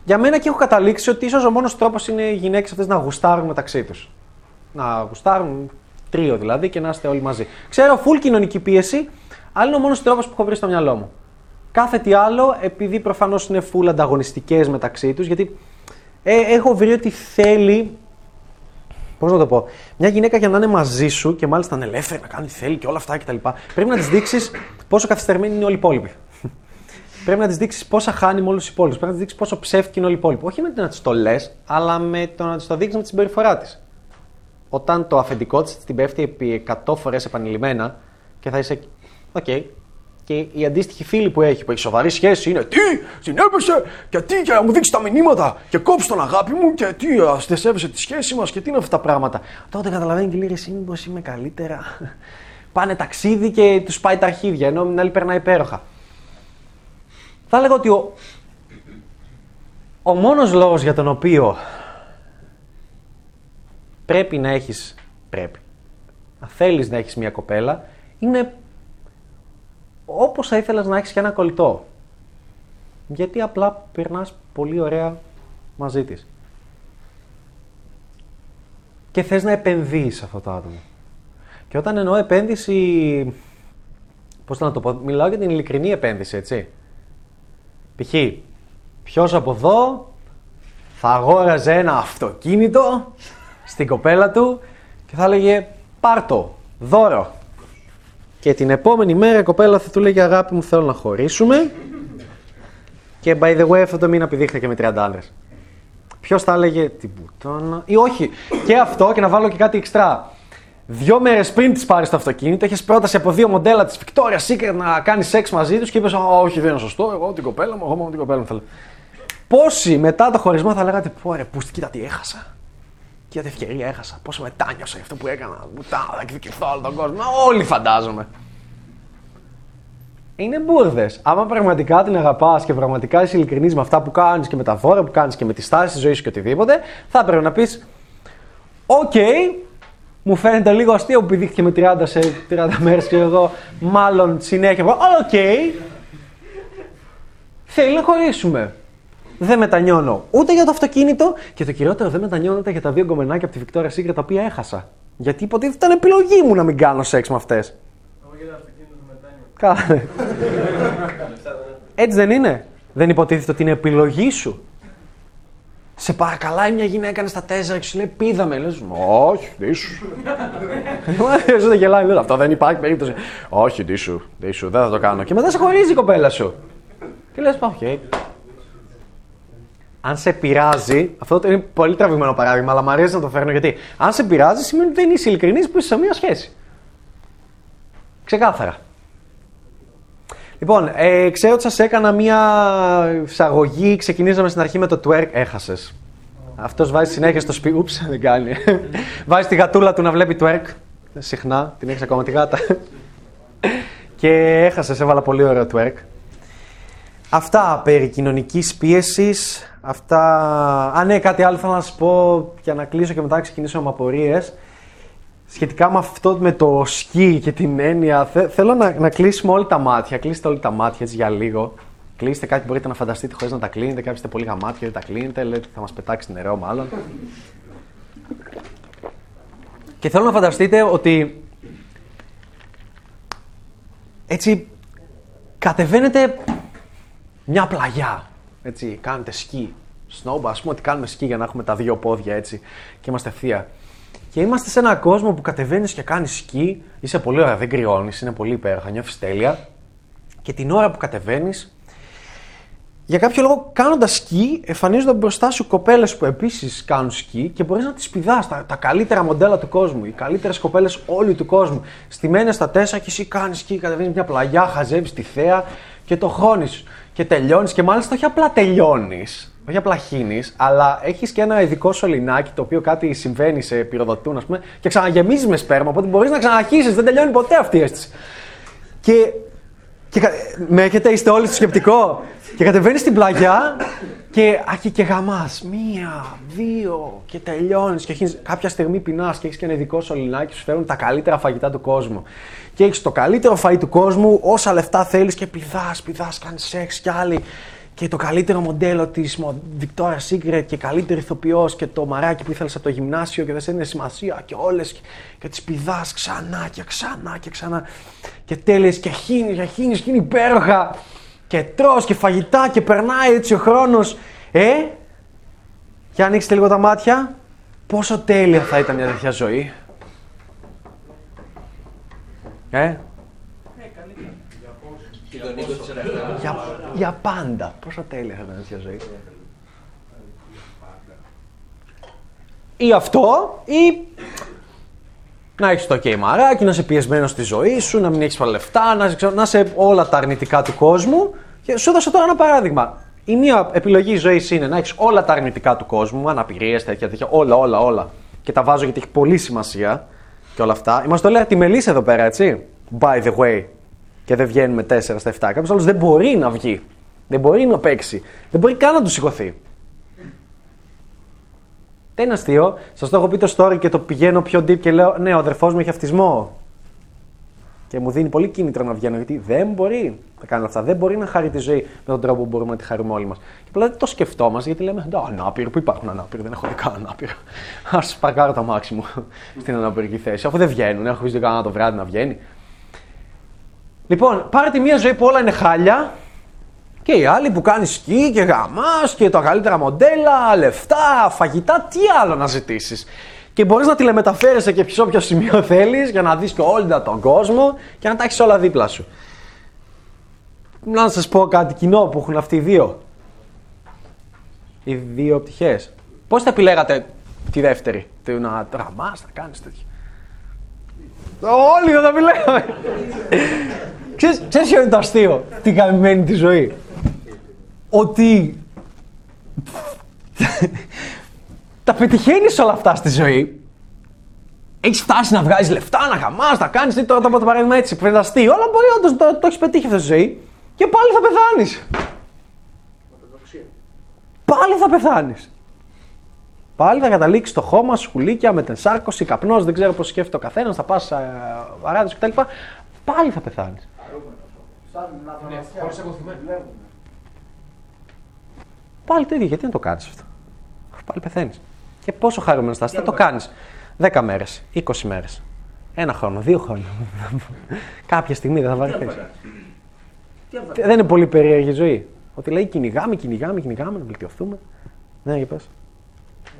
Για μένα και έχω καταλήξει ότι ίσως ο μόνος τρόπος είναι οι γυναίκες αυτές να γουστάρουν μεταξύ τους. Να γουστάρουν τρίο δηλαδή και να είστε όλοι μαζί. Ξέρω, full κοινωνική πίεση, αλλά είναι ο μόνος τρόπος που έχω βρει στο μυαλό μου. Κάθε τι άλλο, επειδή προφανώς είναι full ανταγωνιστικές μεταξύ τους, γιατί ε, έχω βρει ότι θέλει. Πώς να το πω, μια γυναίκα για να είναι μαζί σου και μάλιστα να είναι ελεύθερη, να κάνει τι θέλει και όλα αυτά κτλ. Πρέπει να της δείξεις πόσο καθυστερημένοι είναι όλοι οι υπόλοιποι. Πρέπει να της δείξεις πόσα χάνει με όλους τους υπόλοιπους. Πρέπει να της δείξεις πόσο ψεύτικη είναι όλοι οι υπόλοιποι. Όχι με το να της το λες, αλλά με το να της το δείξεις με τη συμπεριφορά της. Όταν το αφεντικό της την πέφτει επί 100 φορές επανειλημμένα και θα είσαι. Οκ. Και οι αντίστοιχοι φίλοι που έχει, που έχει σοβαρή σχέση, είναι Τι, συνέβησε, και τι, και να μου δείξει τα μηνύματα, και κόψει τον αγάπη μου, και τι, ας δεν σέβεσαι τη σχέση μας, και τι είναι αυτά τα πράγματα. Τότε καταλαβαίνει και λέει: Εσύ, μήπως είμαι καλύτερα. Πάνε ταξίδι και τους πάει τα αρχίδια, ενώ την άλλη περνάει υπέροχα. Θα έλεγα ότι ο, ο μόνος λόγος για τον οποίο πρέπει να έχεις, πρέπει, να θέλεις να έχεις μια κοπέλα, είναι όπως θα ήθελες να έχεις και ένα κολλητό. Γιατί απλά περνάς πολύ ωραία μαζί της. Και θες να επενδύεις σε αυτό το άτομο. Και όταν εννοώ επένδυση, πώς να το πω, μιλάω για την ειλικρινή επένδυση, έτσι. Π.χ. ποιος από εδώ θα αγόραζε ένα αυτοκίνητο στην κοπέλα του και θα έλεγε πάρτο, δώρο. Και την επόμενη μέρα η κοπέλα θα του λέγε αγάπη μου θέλω να χωρίσουμε και by the way αυτό το μήνα πηδήχθηκε με 30 άντρες. Ποιος θα έλεγε την πουτάνα. ή όχι. Και αυτό και να βάλω και κάτι εξτρά. Δύο μέρες πριν της πάρεις το αυτοκίνητο, έχει πρόταση από δύο μοντέλα της Victoria's Secret να κάνεις σεξ μαζί τους και είπες: Όχι, δεν είναι σωστό. Εγώ την κοπέλα μου, εγώ μόνο την κοπέλα μου θέλω. Πόσοι μετά το χωρισμό θα λέγατε: Πω ρε, πούστη, κοίτα τι έχασα. Κοίτα τι ευκαιρία έχασα. Πόσο μετάνιωσα για αυτό που έκανα. Μπουτά, θα εκδικηθώ όλο τον κόσμο. Όλοι φαντάζομαι. Είναι μπουρδες. Άμα πραγματικά την αγαπάς και πραγματικά είσαι ειλικρινής με αυτά που κάνεις και με τα δώρα που κάνεις και με τη στάση της ζωής σου και οτιδήποτε, θα πρέπει να πεις: Οκ, μου φαίνεται λίγο αστείο που πηδήχθηκε με 30 σε 30 μέρες και εγώ, μάλλον συνέχεια. Οκ, θέλει να χωρίσουμε. Δεν μετανιώνω ούτε για το αυτοκίνητο και το κυριότερο δεν μετανιώνω ούτε για τα δύο γκομενάκια από τη Victoria's Secret τα οποία έχασα. Γιατί υποτίθεται ήταν επιλογή μου να μην κάνω σεξ με αυτές. Εγώ για το αυτοκίνητο δεν μετάνιωσα. Καλά. Έτσι δεν είναι. Δεν υποτίθεται ότι είναι επιλογή σου. Σε παρακαλάει μια γυναίκα είναι στα τέσσερα και σου λέει πήδα με. Λες, όχι, ντύσου. Δεν γελάει, λέει, αυτό δεν υπάρχει περίπτωση. Όχι, ντύσου, ντύσου, δεν θα το κάνω. Και μετά σε χωρίζει η κοπέλα σου. Και λες, πάω, οκ. Αν σε πειράζει, αυτό είναι πολύ τραβηγμένο παράδειγμα, αλλά μου αρέσει να το φέρνω γιατί. Αν σε πειράζει, σημαίνει ότι δεν είσαι ειλικρινής που είσαι σε μια σχέση. Ξεκάθαρα. Λοιπόν, ε, ξέρω ότι σας έκανα μία εισαγωγή. Ξεκινήσαμε στην αρχή με το twerk. Έχασες. Αυτός βάζει συνέχεια στο σπίτι. Ούψ, δεν κάνει. βάζει τη γατούλα του να βλέπει twerk. Συχνά, την έχεις ακόμα τη γάτα. και έχασες, έβαλα πολύ ωραίο twerk. Αυτά περί κοινωνικής πίεσης. Αυτά. Α, ναι, κάτι άλλο θέλω να σας πω για να κλείσω και μετά να ξεκινήσω με απορίες. Σχετικά με αυτό με το σκι και την έννοια, θε- θέλω να, να κλείσουμε όλοι τα μάτια. Κλείστε όλοι τα μάτια έτσι για λίγο. Κλείστε κάτι που μπορείτε να φανταστείτε χωρίς να τα κλείνετε. Κάποιοι είστε πολύ γαμάτια, δεν τα κλείνετε. Λέτε ότι θα μας πετάξει νερό, μάλλον. Και θέλω να φανταστείτε ότι έτσι κατεβαίνετε μια πλαγιά. Έτσι, κάνετε σκι. Σνόμπα, ας πούμε ότι κάνουμε σκι για να έχουμε τα δύο πόδια έτσι και είμαστε ευθεία. Και είμαστε σε έναν κόσμο που κατεβαίνεις και κάνεις σκι, είσαι πολύ ωραία, δεν κρυώνεις, είναι πολύ υπέροχα, νιώθεις τέλεια. Και την ώρα που κατεβαίνεις, για κάποιο λόγο κάνοντας σκι, εμφανίζονται μπροστά σου κοπέλες που επίσης κάνουν σκι και μπορείς να τις πηδά. Τα, τα καλύτερα μοντέλα του κόσμου, οι καλύτερες κοπέλες όλου του κόσμου. Στημένες στα τέσσερα και εσύ κάνεις σκι, κατεβαίνεις μια πλαγιά, χαζεύεις τη θέα και το χώνεις. Και τελειώνεις και μάλιστα όχι απλά τελειώνεις, όχι απλά χύνεις, αλλά έχεις και ένα ειδικό σωληνάκι το οποίο κάτι συμβαίνει σε πυροδοτούν, ας πούμε, και ξαναγεμίζεις με σπέρμα. Οπότε μπορείς να ξαναρχίσεις, δεν τελειώνει ποτέ αυτή η αίσθηση. Και, και κα- με έχετε, είστε όλοι στο σκεπτικό. Και κατεβαίνεις στην πλαγιά και, α, και, και γαμάς. Μία, δύο και τελειώνεις. Και έχεις, κάποια στιγμή πεινάς και έχεις και ένα ειδικό σωληνάκι που σου φέρουν τα καλύτερα φαγητά του κόσμου. Και έχεις το καλύτερο φαΐ του κόσμου, όσα λεφτά θέλεις και πηδάς, πηδάς, κάνεις σεξ κι άλλοι. Και το καλύτερο μοντέλο της Victoria's Secret και καλύτερη ηθοποιός και το μαράκι που ήθελες από το γυμνάσιο και δεν σε έδινε σημασία και όλες. Και, και τις πηδάς ξανά και ξανά και ξανά. Και τέλειες και χύνεις και χύνεις και είναι υπέροχα. Και τρως και φαγητά και περνάει έτσι ο χρόνος. Ε, για ανοίξτε λίγο τα μάτια. Πόσο τέλεια θα ήταν μια τέτοια ζωή. Ε, Και τον 20 για, για πάντα. Πόσο τέλεια θα ήταν μια τέτοια ζωή. Ή αυτό, ή να έχεις το ok μαράκι, να είσαι πιεσμένος στη ζωή σου, να μην έχεις πολλά λεφτά, να, είσαι- να είσαι όλα τα αρνητικά του κόσμου. Και σου έδωσα τώρα ένα παράδειγμα. Η μία επιλογή ζωής είναι να έχεις όλα τα αρνητικά του κόσμου, αναπηρίες, τέτοια, τέτοια, όλα, όλα, όλα. Και τα βάζω γιατί έχει πολύ σημασία και όλα αυτά. Είμαστε όλοι τη μελίσσα εδώ πέρα, έτσι. By the way. Και δεν βγαίνουμε 4 στα 7. Κάποιος άλλος δεν μπορεί να βγει. Δεν μπορεί να παίξει. Δεν μπορεί καν να του σηκωθεί. Δεν είναι αστείο. Σας το έχω πει το story και το πηγαίνω πιο deep και λέω: Ναι, ο αδερφός μου έχει αυτισμό. Και μου δίνει πολύ κίνητρο να βγαίνω γιατί δεν μπορεί να κάνει αυτά. Δεν μπορεί να χαρεί τη ζωή με τον τρόπο που μπορούμε να τη χαρούμε όλοι μας. Και απλά δεν το σκεφτόμαστε γιατί λέμε: «Α, Ανάπηρο, πού υπάρχουν ανάπηροι, δεν έχω δει καν ανάπηρο. Α παρκάρω το αμάξι μου στην αναπηρική θέση. Αφού δεν βγαίνουν, έχω δει κανένα το βράδυ να βγαίνει. Λοιπόν, πάρε τη μία ζωή που όλα είναι χάλια Και οι άλλοι που κάνεις σκι και γαμάς και τα καλύτερα μοντέλα, λεφτά, φαγητά, τι άλλο να ζητήσεις. Και μπορείς να τηλεμεταφέρεσαι και σε όποιο σημείο θέλεις για να δεις και όλη τον κόσμο και να τα έχεις όλα δίπλα σου. Να σας πω κάτι κοινό που έχουν αυτοί οι δύο. Οι δύο πτυχές. Πώς θα επιλέγατε τη δεύτερη, το να γαμά, να κάνεις τέτοια. Όλοι θα τα επιλέγαμε. Ξέρεις, ξέρεις ποιο είναι το αστείο, την καμημένη τη ζωή; Ότι τα πετυχαίνεις όλα αυτά στη ζωή. Έχεις φτάσει να βγάζεις λεφτά, να χαμάς, να κάνεις. Τι τώρα το παράδειγμα έτσι, φανταστεί. Όλα μπορεί όντως το, το έχεις πετύχει αυτή τη ζωή. Και πάλι θα πεθάνεις. Πάλι θα πεθάνεις. Πάλι θα καταλήξεις το χώμα, σκουλίκια, με τενσάρκωση, καπνός, δεν ξέρω πώς σκέφτεται ο καθένας, θα πας αράδες κτλ. Πάλι θα πεθάνεις. Πάλι το ίδιο, γιατί να το κάνεις αυτό; Πάλι πεθαίνεις. Και πόσο χαρούμενος θα είσαι, θα το κάνεις. 10 μέρες, 20 μέρες. Ένα χρόνο, δύο χρόνια. Κάποια στιγμή δεν θα βαρεθείς. Δεν είναι πολύ περίεργη η ζωή. Ότι λέει κυνηγάμε, κυνηγάμε, κυνηγάμε, να βελτιωθούμε. Ναι, για πες.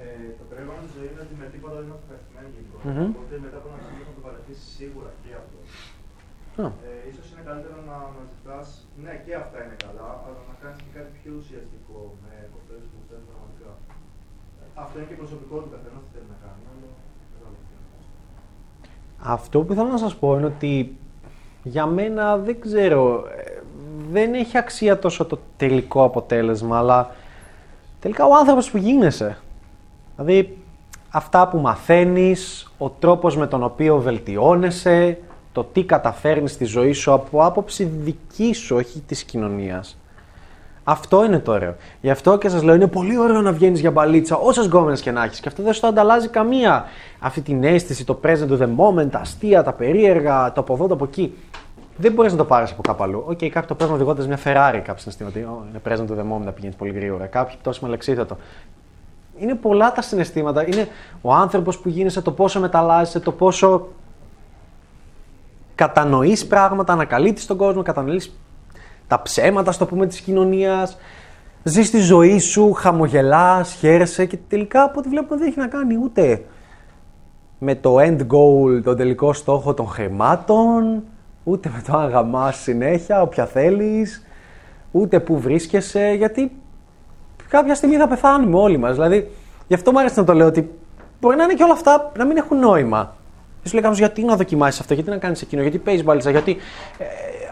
Ε, το περίεργο της ζωής είναι ότι με τίποτα δεν είμαστε ευχαριστημένοι γενικώ. Μμμ. Οπότε μετά από ένα σημείο θα το παρατήσεις σίγουρα και αυτό. Α. Ε, ίσως είναι καλύτερο να αναζητάς, ναι, και αυτά είναι καλά, αλλά να κάνεις και κάτι πιο ουσιαστικό με κοπέλε που θέλουν πραγματικά. Ε, Αυτό είναι και προσωπικό του καθένα τι θέλει να κάνει. Αλλά... κατάλαβα. Αυτό που θέλω να σας πω είναι ότι για μένα δεν ξέρω, ε, δεν έχει αξία τόσο το τελικό αποτέλεσμα, αλλά τελικά ο άνθρωπος που γίνεσαι. Δηλαδή, αυτά που μαθαίνεις, ο τρόπος με τον οποίο βελτιώνεσαι, το τι καταφέρνεις στη ζωή σου από άποψη δική σου, όχι της κοινωνίας. Αυτό είναι το ωραίο. Γι' αυτό και σας λέω: Είναι πολύ ωραίο να βγαίνεις για μπαλίτσα, όσες γκόμενες και να έχεις. Και αυτό δεν σου το ανταλλάζει καμία. Αυτή την αίσθηση, το present of the moment, τα αστεία, τα περίεργα, το από εδώ, το από εκεί. Δεν μπορείς να το πάρεις από κάπου αλλού. OK, okay, κάποιοι το παίρνουν οδηγώντας μια Ferrari κάποια συναισθήματα. ότι, «Ω, Είναι present of the moment να πηγαίνεις πολύ γρήγορα. Κάποιοι τόσο με αλεξίπτωτο. Είναι πολλά τα συναισθήματα. Είναι ο άνθρωπος που γίνεσαι, το πόσο μεταλλάσσεσαι, το πόσο κατανοείς πράγματα, ανακαλύπτεις τον κόσμο, κατανοείς τα ψέματα, στο πούμε, της κοινωνίας, ζεις τη ζωή σου, χαμογελάς, χαίρεσαι και τελικά από ό,τι βλέπουμε δεν έχει να κάνει ούτε με το end goal, τον τελικό στόχο των χρημάτων, ούτε με το αν γαμάς συνέχεια, όποια θέλεις, ούτε που βρίσκεσαι, γιατί κάποια στιγμή θα πεθάνουμε όλοι μας. Δηλαδή, γι' αυτό μου άρεσε να το λέω ότι μπορεί να είναι και όλα αυτά να μην έχουν νόημα. Δεν σου λέει κάποιος, γιατί να δοκιμάσεις αυτό, γιατί να κάνεις εκείνο, γιατί παίζεις μπάλιτσα, γιατί... Ε,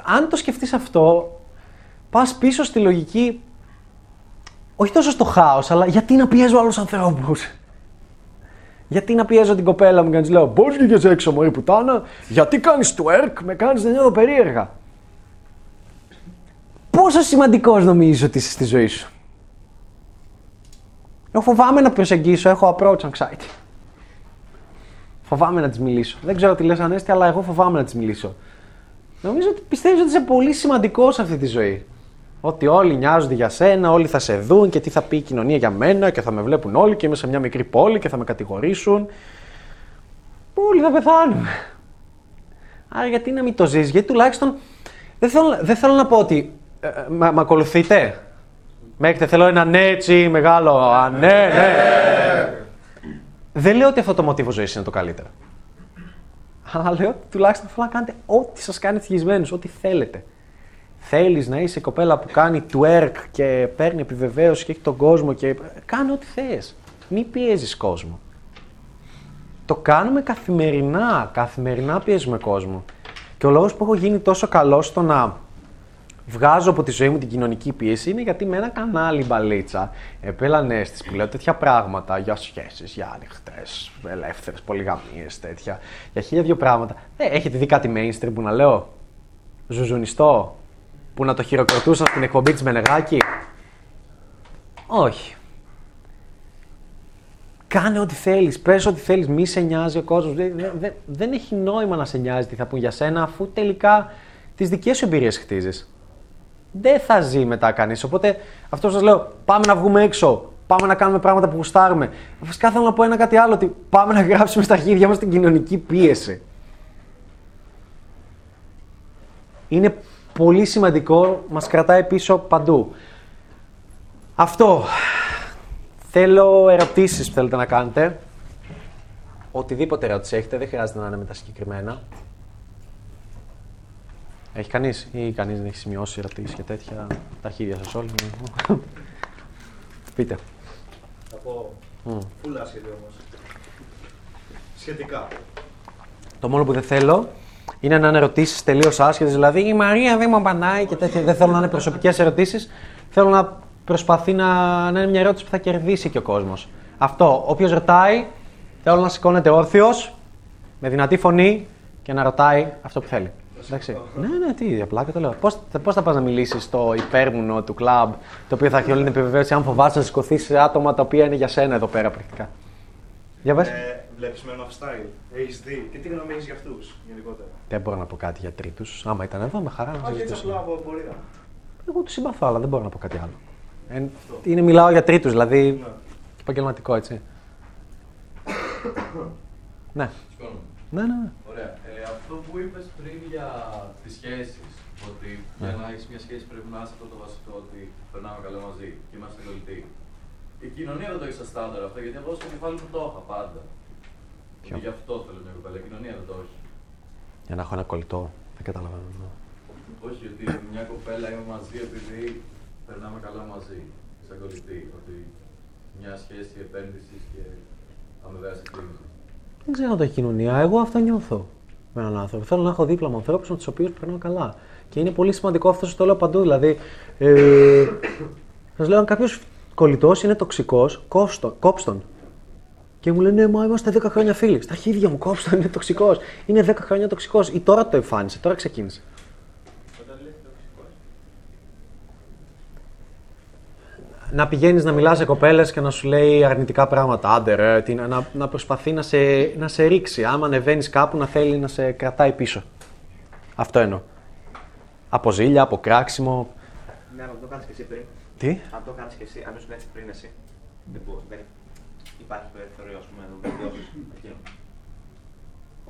αν το σκεφτείς αυτό, πας πίσω στη λογική, όχι τόσο στο χάος, αλλά γιατί να πιέζω άλλους ανθρώπους. Γιατί να πιέζω την κοπέλα μου και να της λέω Πώς βγήκες έξω μωρή πουτάνα, γιατί κάνεις twerk, με κάνεις να νιώθω περίεργα. Πόσο σημαντικός νομίζεις ότι είσαι στη ζωή σου; Εγώ φοβάμαι να προσεγγίσω, έχω approach anxiety. Φοβάμαι να της μιλήσω. Δεν ξέρω τι λες Ανέστη, αλλά εγώ φοβάμαι να της μιλήσω. Νομίζω ότι πιστεύεις ότι είσαι πολύ σημαντικός σε αυτή τη ζωή. Ότι όλοι νοιάζονται για σένα, όλοι θα σε δουν και τι θα πει η κοινωνία για μένα και θα με βλέπουν όλοι και είμαι σε μια μικρή πόλη και θα με κατηγορήσουν. Όλοι θα πεθάνουμε. Άρα γιατί να μην το ζεις, γιατί τουλάχιστον δεν θέλω, δεν θέλω να πω ότι ε, ε, με ακολουθείτε. Με έχετε, θέλω έναν έτσι μεγάλο, α, ναι, ναι. Δεν λέω ότι αυτό το μοτίβο ζωής είναι το καλύτερο. Αλλά λέω ότι τουλάχιστον θέλω να κάνετε ό,τι σας κάνει ευτυχισμένους, ό,τι θέλετε. Θέλεις να είσαι η κοπέλα που κάνει twerk και παίρνει επιβεβαίωση και έχει τον κόσμο και κάνε ό,τι θες. Μην πιέζεις κόσμο. Το κάνουμε καθημερινά, καθημερινά πιέζουμε κόσμο. Και ο λόγος που έχω γίνει τόσο καλό στο να βγάζω από τη ζωή μου την κοινωνική πίεση είναι γιατί με ένα κανάλι μπαλίτσα επέλανε στις που λέω τέτοια πράγματα για σχέσεις, για ανοιχτές, ελεύθερες, πολυγαμίες, τέτοια, για χίλια δύο πράγματα. Ε, έχετε δει κάτι mainstream που να λέω; Ζουζουνιστό, που να το χειροκροτούσα στην εκπομπή της Μενεγάκη; Όχι. Κάνε ό,τι θέλεις, πες ό,τι θέλεις, μη σε νοιάζει ο κόσμος. Δεν, δεν, δεν έχει νόημα να σε νοιάζει τι θα πούν για σένα, αφού τελικά τις δικές σου εμπειρίες χτίζεις. Δεν θα ζει μετά κανείς, οπότε αυτό σας λέω, πάμε να βγούμε έξω, πάμε να κάνουμε πράγματα που γουστάρουμε. Φυσικά θέλω να πω ένα κάτι άλλο, ότι πάμε να γράψουμε στα χέρια μας την κοινωνική πίεση. Είναι πολύ σημαντικό, μας κρατάει πίσω παντού. Αυτό. Θέλω ερωτήσεις που θέλετε να κάνετε. Οτιδήποτε ερώτηση έχετε, δεν χρειάζεται να είναι με τα συγκεκριμένα. Έχει κανείς ή κανείς δεν έχει σημειώσει ερωτήσεις και τέτοια, τα αρχίδια σας όλοι. Πείτε. Θα πω Μμ. φουλ άσχετη όμως. Σχετικά. Το μόνο που δεν θέλω είναι να είναι ερωτήσεις τελείως άσχετες. Δηλαδή η Μαρία δεν μου απαντάει και τέτοια. Δεν θέλω να είναι προσωπικές ερωτήσεις. Θέλω να προσπαθεί να, να είναι μια ερώτηση που θα κερδίσει και ο κόσμος. Αυτό. Όποιος ρωτάει, θέλω να σηκώνεται όρθιος, με δυνατή φωνή και να ρωτάει αυτό που θέλει. Εντάξει. Ναι, ναι, τι ίδια πλάκα το λέω. Πώς πώς θα πας να μιλήσεις στο υπέρμουνο του κλαμπ, το οποίο θα έχει όλη την επιβεβαίωση αν φοβάσαι να σηκωθείς σε άτομα τα οποία είναι για σένα εδώ πέρα πρακτικά. Για πες. Ε, βλέπεις Men of Style, HD και τι γνώμη έχεις για αυτούς γενικότερα; Δεν μπορώ να πω κάτι για τρίτους. Άμα ήταν εδώ, με χαρά να Όχι έτσι συζητήσουμε. απλά από πορεία. Εγώ τους συμπαθώ, αλλά δεν μπορώ να πω κάτι άλλο. Ε, είναι, μιλάω για τρίτους, δηλαδή. επαγγελματικό, έτσι. ναι. Σηκώνομαι. Ναι, ναι, ναι. Ωραία. Ε, αυτό που είπες πριν για τις σχέσεις, ότι για Ναι. να έχεις μια σχέση πρέπει να είσαι αυτό το βασικό, ότι περνάμε καλά μαζί και είμαστε κολλητοί. Η κοινωνία δεν το έχει σαν στάνταρ αυτό, γιατί εγώ στο κεφάλι μου το είχα πάντα. Ποιο; Ότι γι' αυτό θέλω μια κοπέλα. Η κοινωνία δεν το έχει. Για να έχω ένα κολλητό. Δεν καταλαβαίνω. ναι. Όχι, γιατί μια κοπέλα είμαι μαζί επειδή περνάμε καλά μαζί. Σαν κολλητή. Ότι μια σχέση επένδυσης και αμοιβαία εκτίμηση. Δεν ξέρω αν το έχει κοινωνία. Εγώ αυτό νιώθω με έναν άνθρωπο. Θέλω να έχω δίπλα μου ανθρώπους με τους οποίους περνάω καλά. Και είναι πολύ σημαντικό αυτό, σας το λέω παντού. Δηλαδή, ε, σας λέω, αν κάποιος κολλητός είναι τοξικός, κόψτε τον. Και μου λένε, Μα είμαστε 10 χρόνια φίλοι. Στα χέρια μου κόψτε τον, είναι τοξικός. Είναι 10 χρόνια τοξικός. Ή τώρα το εμφάνισε, τώρα ξεκίνησε. να πηγαίνεις να μιλάς σε κοπέλες και να σου λέει αρνητικά πράγματα. Άντε, ρε, τι, να, να, να προσπαθεί να σε, να σε ρίξει. Άμα ανεβαίνεις κάπου, να θέλει να σε κρατάει πίσω. Αυτό εννοώ. Από ζήλια, από κράξιμο. Ναι, αλλά αν το κάνεις και εσύ πριν. Τι; Αν το κάνεις και εσύ, αν ήσουν έτσι πριν εσύ. Δεν, μπορεί, δεν υπάρχει περιθώριο, ας πούμε, να τον βελτιώσεις εκείνο.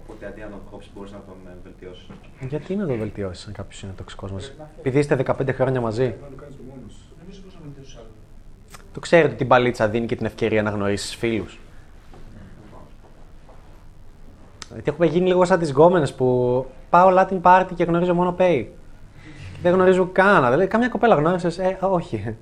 Οπότε αντί να τον κόψεις, μπορείς να τον βελτιώσεις. Γιατί να το βελτιώσεις αν κάποιος είναι τοξικός μαζί. Επειδή είστε 15 χρόνια μαζί. Να το κάνεις το μόνος σου. Νομίζω πώ να βελτιώσει άλλο. Το ξέρετε ότι την παλίτσα δίνει και την ευκαιρία να γνωρίσεις φίλους. Γιατί έχουμε γίνει λίγο σαν τις γκόμενες που πάω Latin party και γνωρίζω μόνο pay. Δεν γνωρίζω καν. Δηλαδή, καμιά κοπέλα γνώρισες. Ε, όχι.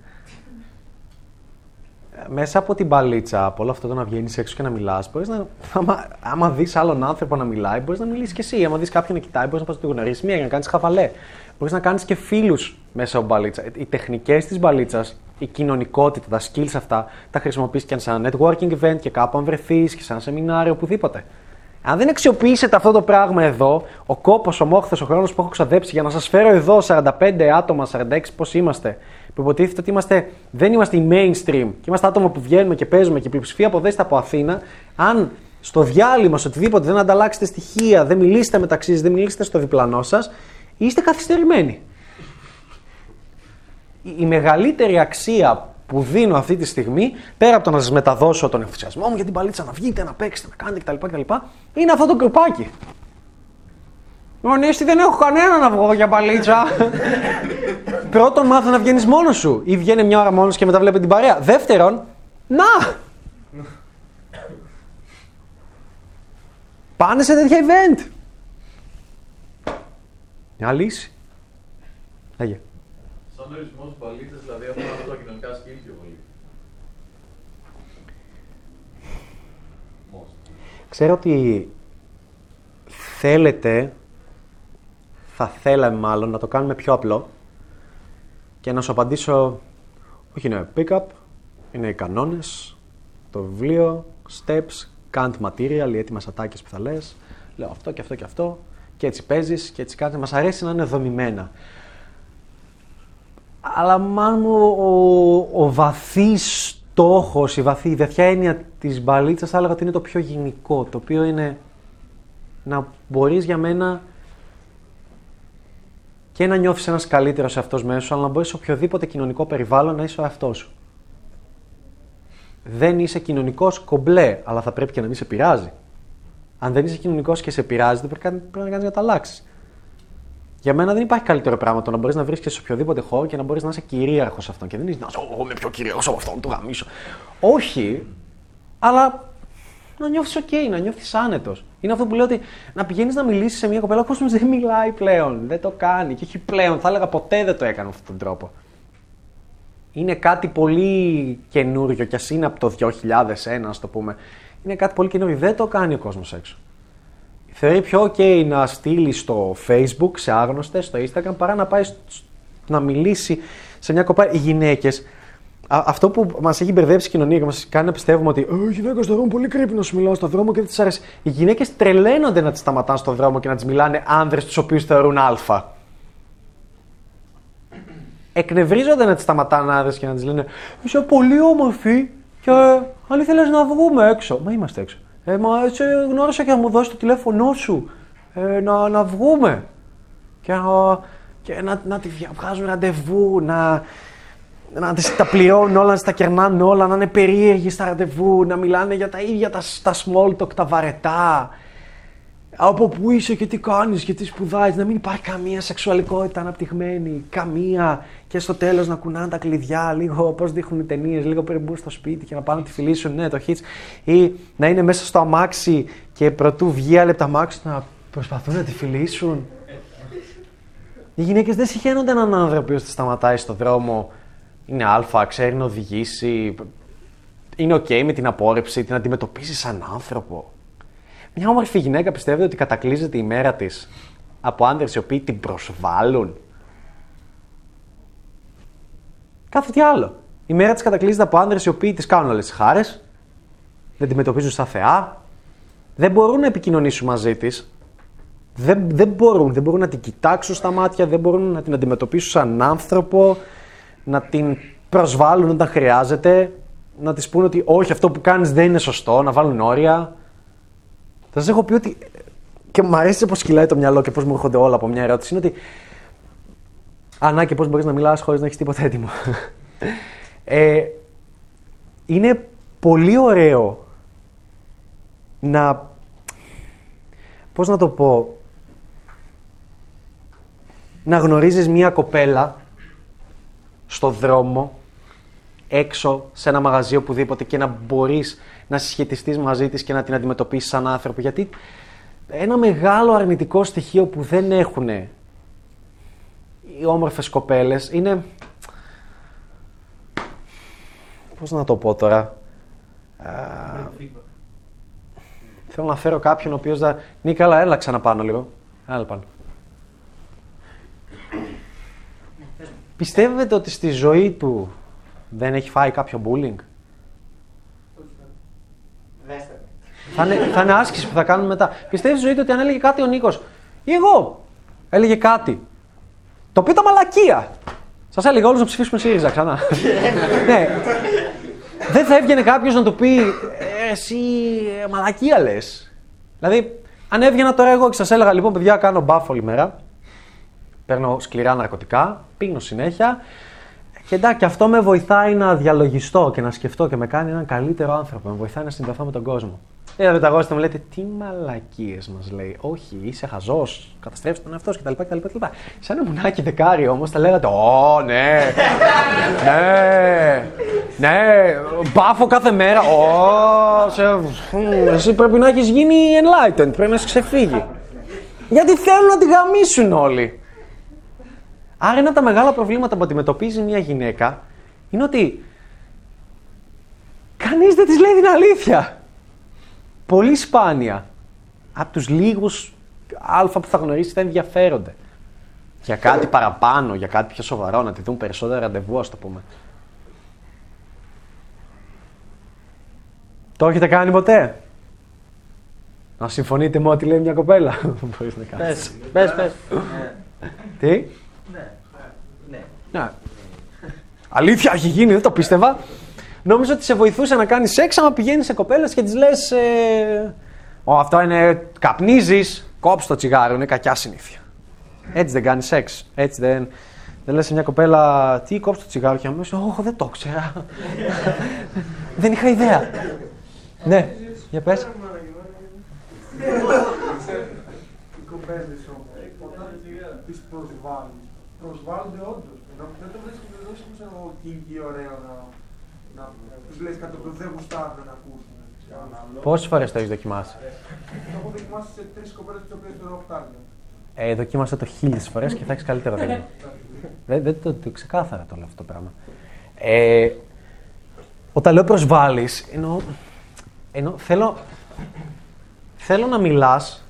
Μέσα από την παλίτσα, από όλο αυτό το να βγαίνεις έξω και να μιλάς, μπορείς να. Άμα, άμα δεις άλλον άνθρωπο να μιλάει, μπορείς να μιλήσεις κι εσύ. Άμα δεις κάποιον να κοιτάει, μπορείς να πας να το γνωρίσει μία για να κάνεις χαβαλέ. Μπορείς να κάνεις και φίλους μέσα από μπαλίτσα. Οι τεχνικές της μπαλίτσα, η κοινωνικότητα, τα skills αυτά, τα χρησιμοποιεί και σαν networking event και κάπου αν βρεθείς και σαν σεμινάριο, οπουδήποτε. Αν δεν αξιοποιήσετε αυτό το πράγμα εδώ, ο κόπος, ο μόχθος, ο χρόνος που έχω ξαδέψει για να σας φέρω εδώ 45 άτομα, 46 πώς είμαστε, που υποτίθεται ότι είμαστε, δεν είμαστε οι mainstream και είμαστε άτομα που βγαίνουμε και παίζουμε και η πλειοψηφία αποδέστε από Αθήνα, αν στο διάλειμμα, σε οτιδήποτε δεν ανταλλάξετε στοιχεία, δεν μιλήσετε μεταξύ σας, δεν μιλήσετε στο διπλανό σας, είστε καθυστερημένοι. Η- Η μεγαλύτερη αξία που δίνω αυτή τη στιγμή, πέρα από το να σας μεταδώσω τον ενθουσιασμό μου για την παλίτσα, να βγείτε, να παίξετε, να κάνετε κτλ. κτλ είναι αυτό το κρουπάκι. Μονίστη δεν έχω κανένα να βγω για παλίτσα. Πρώτον, μάθω να βγαίνεις μόνος σου. Ή βγαίνει μια ώρα μόνος και μετά βλέπει την παρέα. Δεύτερον, να! Πάνε σε τέτοια event. Μια λύση. Λέγε. Σαν ορισμό του παλίτες, δηλαδή έχουν αυτά τα κοινωνικά σκύλ πιο πολύ. Ξέρω ότι θέλετε, θα θέλαμε μάλλον να το κάνουμε πιο απλό και να σου απαντήσω, όχι είναι pick-up, είναι οι κανόνες, το βιβλίο, steps, can't material, οι έτοιμα ατάκες που θα λες, λέω αυτό και αυτό και αυτό και έτσι παίζεις και έτσι κάνεις, μας αρέσει να είναι δομημένα. Αλλά μάλλον ο, ο, ο βαθύς στόχος, η βαθύ, η βαθιά έννοια της μπαλίτσας θα έλεγα ότι είναι το πιο γενικό, το οποίο είναι να μπορείς για μένα και να νιώθεις ένας καλύτερος εαυτός μέσα σου, αλλά να μπορείς σε οποιοδήποτε κοινωνικό περιβάλλον να είσαι ο εαυτός σου. Δεν είσαι κοινωνικός κομπλέ, αλλά θα πρέπει και να μην σε πειράζει. Αν δεν είσαι κοινωνικός και σε πειράζει, δεν πρέπει, πρέπει να κάνεις για να τα αλλάξεις. Για μένα δεν υπάρχει καλύτερο πράγμα το να μπορείς να βρίσκεσαι σε οποιοδήποτε χώρο και να μπορείς να είσαι κυρίαρχος σε αυτόν. Και δεν είσαι να είσαι, «Ω, Εγώ είμαι πιο κυρίαρχος από αυτόν, το γαμίσω. Όχι, αλλά να νιώθεις OK, να νιώθεις άνετος. Είναι αυτό που λέω ότι να πηγαίνεις να μιλήσεις σε μια κοπέλα, ο κόσμος δεν μιλάει πλέον. Δεν το κάνει. Και όχι πλέον, θα έλεγα ποτέ δεν το έκανε με αυτόν τον τρόπο. Είναι κάτι πολύ καινούριο, κι ας είναι από το 2001, ας το πούμε. Είναι κάτι πολύ καινούριο. Δεν το κάνει ο κόσμος έξω. Θεωρεί πιο OK να στείλει στο Facebook σε άγνωστες, στο Instagram, παρά να πάει σ- να μιλήσει σε μια κοπέλα. Οι γυναίκες, αυτό που μας έχει μπερδέψει η κοινωνία και μας κάνει να πιστεύουμε ότι «Ε, η γυναίκα στον δρόμο πολύ κρύπη να σου μιλάω στον δρόμο και δεν τη αρέσει. Οι γυναίκες τρελαίνονται να τις σταματάνε στον δρόμο και να τις μιλάνε άνδρες τους οποίους θεωρούν Α. Εκνευρίζονται να τις σταματάνε άνδρες και να τις λένε Είσαι πολύ όμορφη και ε, αν ήθελες να βγούμε έξω. Μα είμαστε έξω. Ε, μα σε γνώρισα και να μου δώσεις το τηλέφωνό σου. Ε, να, να βγούμε. Και, να, και να, να τη δια- βγάζουν ραντεβού, να, να τις τα πληρώνουν όλα, να τις τα κερνάνε όλα, να είναι περίεργοι στα ραντεβού, να μιλάνε για τα ίδια τα, τα small talk, τα βαρετά. Από πού είσαι και τι κάνεις και τι σπουδάζεις, να μην υπάρχει καμία σεξουαλικότητα αναπτυγμένη, καμία. Και στο τέλος να κουνάνε τα κλειδιά, λίγο πώς δείχνουν οι ταινίες, λίγο πριν μπουν στο σπίτι και να πάνε να τη φιλήσουν, ναι το hits. Ή να είναι μέσα στο αμάξι και προτού βγει άλλη από το αμάξι να προσπαθούν να τη φιλήσουν. Οι γυναίκες δεν συχαίνονται έναν άνθρωπο που τη σταματάει στον δρόμο. Είναι άλφα, ξέρει να οδηγήσει. Είναι οκ με την απόρριψη, την αντιμετωπίζεις σαν άνθρωπο. Μια όμορφη γυναίκα πιστεύετε ότι κατακλύζεται η μέρα της από άντρες οι οποίοι την προσβάλλουν; Κάθε τι άλλο. Η μέρα της κατακλείζεται από άντρε οι οποίοι της κάνουν όλε τι χάρες, δεν τη μετωπίζουν σαν θεά, δεν μπορούν να επικοινωνήσουν μαζί της, δεν, δεν μπορούν, δεν μπορούν να την κοιτάξουν στα μάτια, δεν μπορούν να την αντιμετωπίσουν σαν άνθρωπο, να την προσβάλλουν όταν χρειάζεται, να της πούνε ότι όχι αυτό που κάνεις δεν είναι σωστό, να βάλουν όρια. Θα σας έχω πει ότι, και μου αρέσει πώς κυλάει το μυαλό και πώς μου έρχονται όλα από μια ερώτηση, είναι ότι Ανά και πώς μπορείς να μιλάς χωρίς να έχεις τίποτα έτοιμο. ε, είναι πολύ ωραίο να... Πώς να το πω... Να γνωρίζεις μία κοπέλα στο δρόμο, έξω, σε ένα μαγαζί οπουδήποτε και να μπορείς να συσχετιστείς μαζί της και να την αντιμετωπίσεις σαν άνθρωπο. Γιατί ένα μεγάλο αρνητικό στοιχείο που δεν έχουν οι όμορφες κοπέλες είναι... Πώς να το πω τώρα... Α, θέλω να φέρω κάποιον ο οποίος θα... Νίκαλα, έλα ξαναπάνω λίγο. Έλα πάνω. Πιστεύετε ότι στη ζωή του δεν έχει φάει κάποιο bullying; Δέστε. Θα είναι, θα είναι άσκηση που θα κάνουμε μετά. Πιστεύεις στη ζωή του ότι αν έλεγε κάτι ο Νίκος ή εγώ έλεγε κάτι. Το οποίο ήταν μαλακία. Σας έλεγα όλους να ψηφίσουμε ΣΥΡΙΖΑ ξανά. ναι. Δεν θα έβγαινε κάποιος να του πει «Ε, Εσύ ε, μαλακία λες. Δηλαδή, αν έβγαινα τώρα εγώ και σας έλεγα λοιπόν, παιδιά, κάνω μπαφ όλη μέρα. Παίρνω σκληρά ναρκωτικά, πίνω συνέχεια. Και εντάξει, αυτό με βοηθάει να διαλογιστώ και να σκεφτώ και με κάνει έναν καλύτερο άνθρωπο. Με βοηθάει να συνδεθώ με τον κόσμο. Ε, δεν τα μου λέτε, τι μαλακίες μας λέει. Όχι, είσαι χαζός, καταστρέφεις τον εαυτό σου κτλ. κτλ, κτλ. Σαν ένα μουνάκι δεκάρι όμως θα λέγατε, Ω, ναι, ναι, ναι, μπάφω κάθε μέρα. Ω, σε, μ, εσύ πρέπει να έχεις γίνει enlightened, πρέπει να έχεις ξεφύγει. Γιατί θέλουν να τη γαμίσουν όλοι. Άρα ένα από τα μεγάλα προβλήματα που αντιμετωπίζει μια γυναίκα είναι ότι κανείς δεν της λέει την αλήθεια. Πολύ σπάνια. Από τους λίγους αλφα που θα γνωρίσει θα ενδιαφέρονται. Για κάτι παραπάνω, για κάτι πιο σοβαρό, να τη δουν περισσότερα ραντεβού, ας το πούμε. Το έχετε κάνει ποτέ; Να συμφωνείτε με ό,τι λέει μια κοπέλα. Μπορείς να κάνεις. Πες, πες, πες. Τι; Ναι. Ναι. Ναι. Αλήθεια, έχει γίνει, δεν το πίστευα. Νόμιζα ότι σε βοηθούσε να κάνεις σεξ άμα πηγαίνεις σε κοπέλες και τη λες. Ε, Ω, αυτό είναι. Καπνίζεις, κόψει το τσιγάρο, είναι κακιά συνήθεια. Έτσι δεν κάνεις σεξ. Έτσι δεν. Δεν λες σε μια κοπέλα, τι κόψει το τσιγάρο και αμέσω, Όχι, δεν το ξέρα. δεν είχα ιδέα. ναι, για πες. Οι κοπέλες όμως. πει προσβάλλεις. Προσβάλλονται όντως. Δεν το βρίσκει δεν βρίσκει σαν εγώ kinky ωραίο να, να τους λες κάτι που δεν γουστάρουν να ακούσουν. Πόσες φορές το έχεις δοκιμάσει; Το έχω δοκιμάσει σε τρεις κοπέλες τις οποίες θεωρώ οχτάρια. Ε, δοκίμασε το χίλιες φορές και θα έχεις καλύτερο τέλειο. δεν, δεν το, το ξεκάθαρα το λέω αυτό το πράγμα. Ε, όταν λέω προσβάλλεις, εννοώ, εννοώ θέλω, θέλω να μιλάς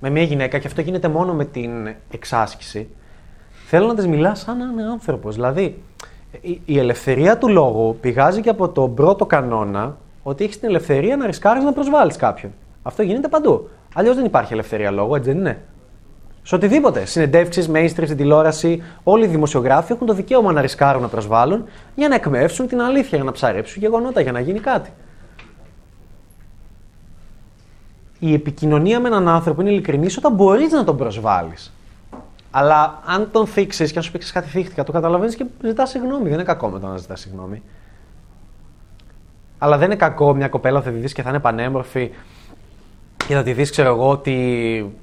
με μια γυναίκα και αυτό γίνεται μόνο με την εξάσκηση. Θέλω να τη μιλάς σαν να είναι άνθρωπος. Δηλαδή, η, η ελευθερία του λόγου πηγάζει και από τον πρώτο κανόνα ότι έχεις την ελευθερία να ρισκάρεις να προσβάλλεις κάποιον. Αυτό γίνεται παντού. Αλλιώς δεν υπάρχει ελευθερία λόγου, έτσι δεν είναι; Σε οτιδήποτε. Συνεντεύξεις, mainstream στην τηλεόραση, όλοι οι δημοσιογράφοι έχουν το δικαίωμα να ρισκάρουν να προσβάλλουν για να εκμεύσουν την αλήθεια, για να ψαρέψουν γεγονότα, για να γίνει κάτι. Η επικοινωνία με έναν άνθρωπο είναι ειλικρινής όταν μπορείς να τον προσβάλλεις. Αλλά αν τον θίξεις και αν σου πει κάτι θύχτηκα, το καταλαβαίνεις και ζητάς συγγνώμη. Δεν είναι κακό με το να ζητάς συγγνώμη. Αλλά δεν είναι κακό μια κοπέλα που θα τη δει και θα είναι πανέμορφη και θα τη δεις, ξέρω εγώ, ότι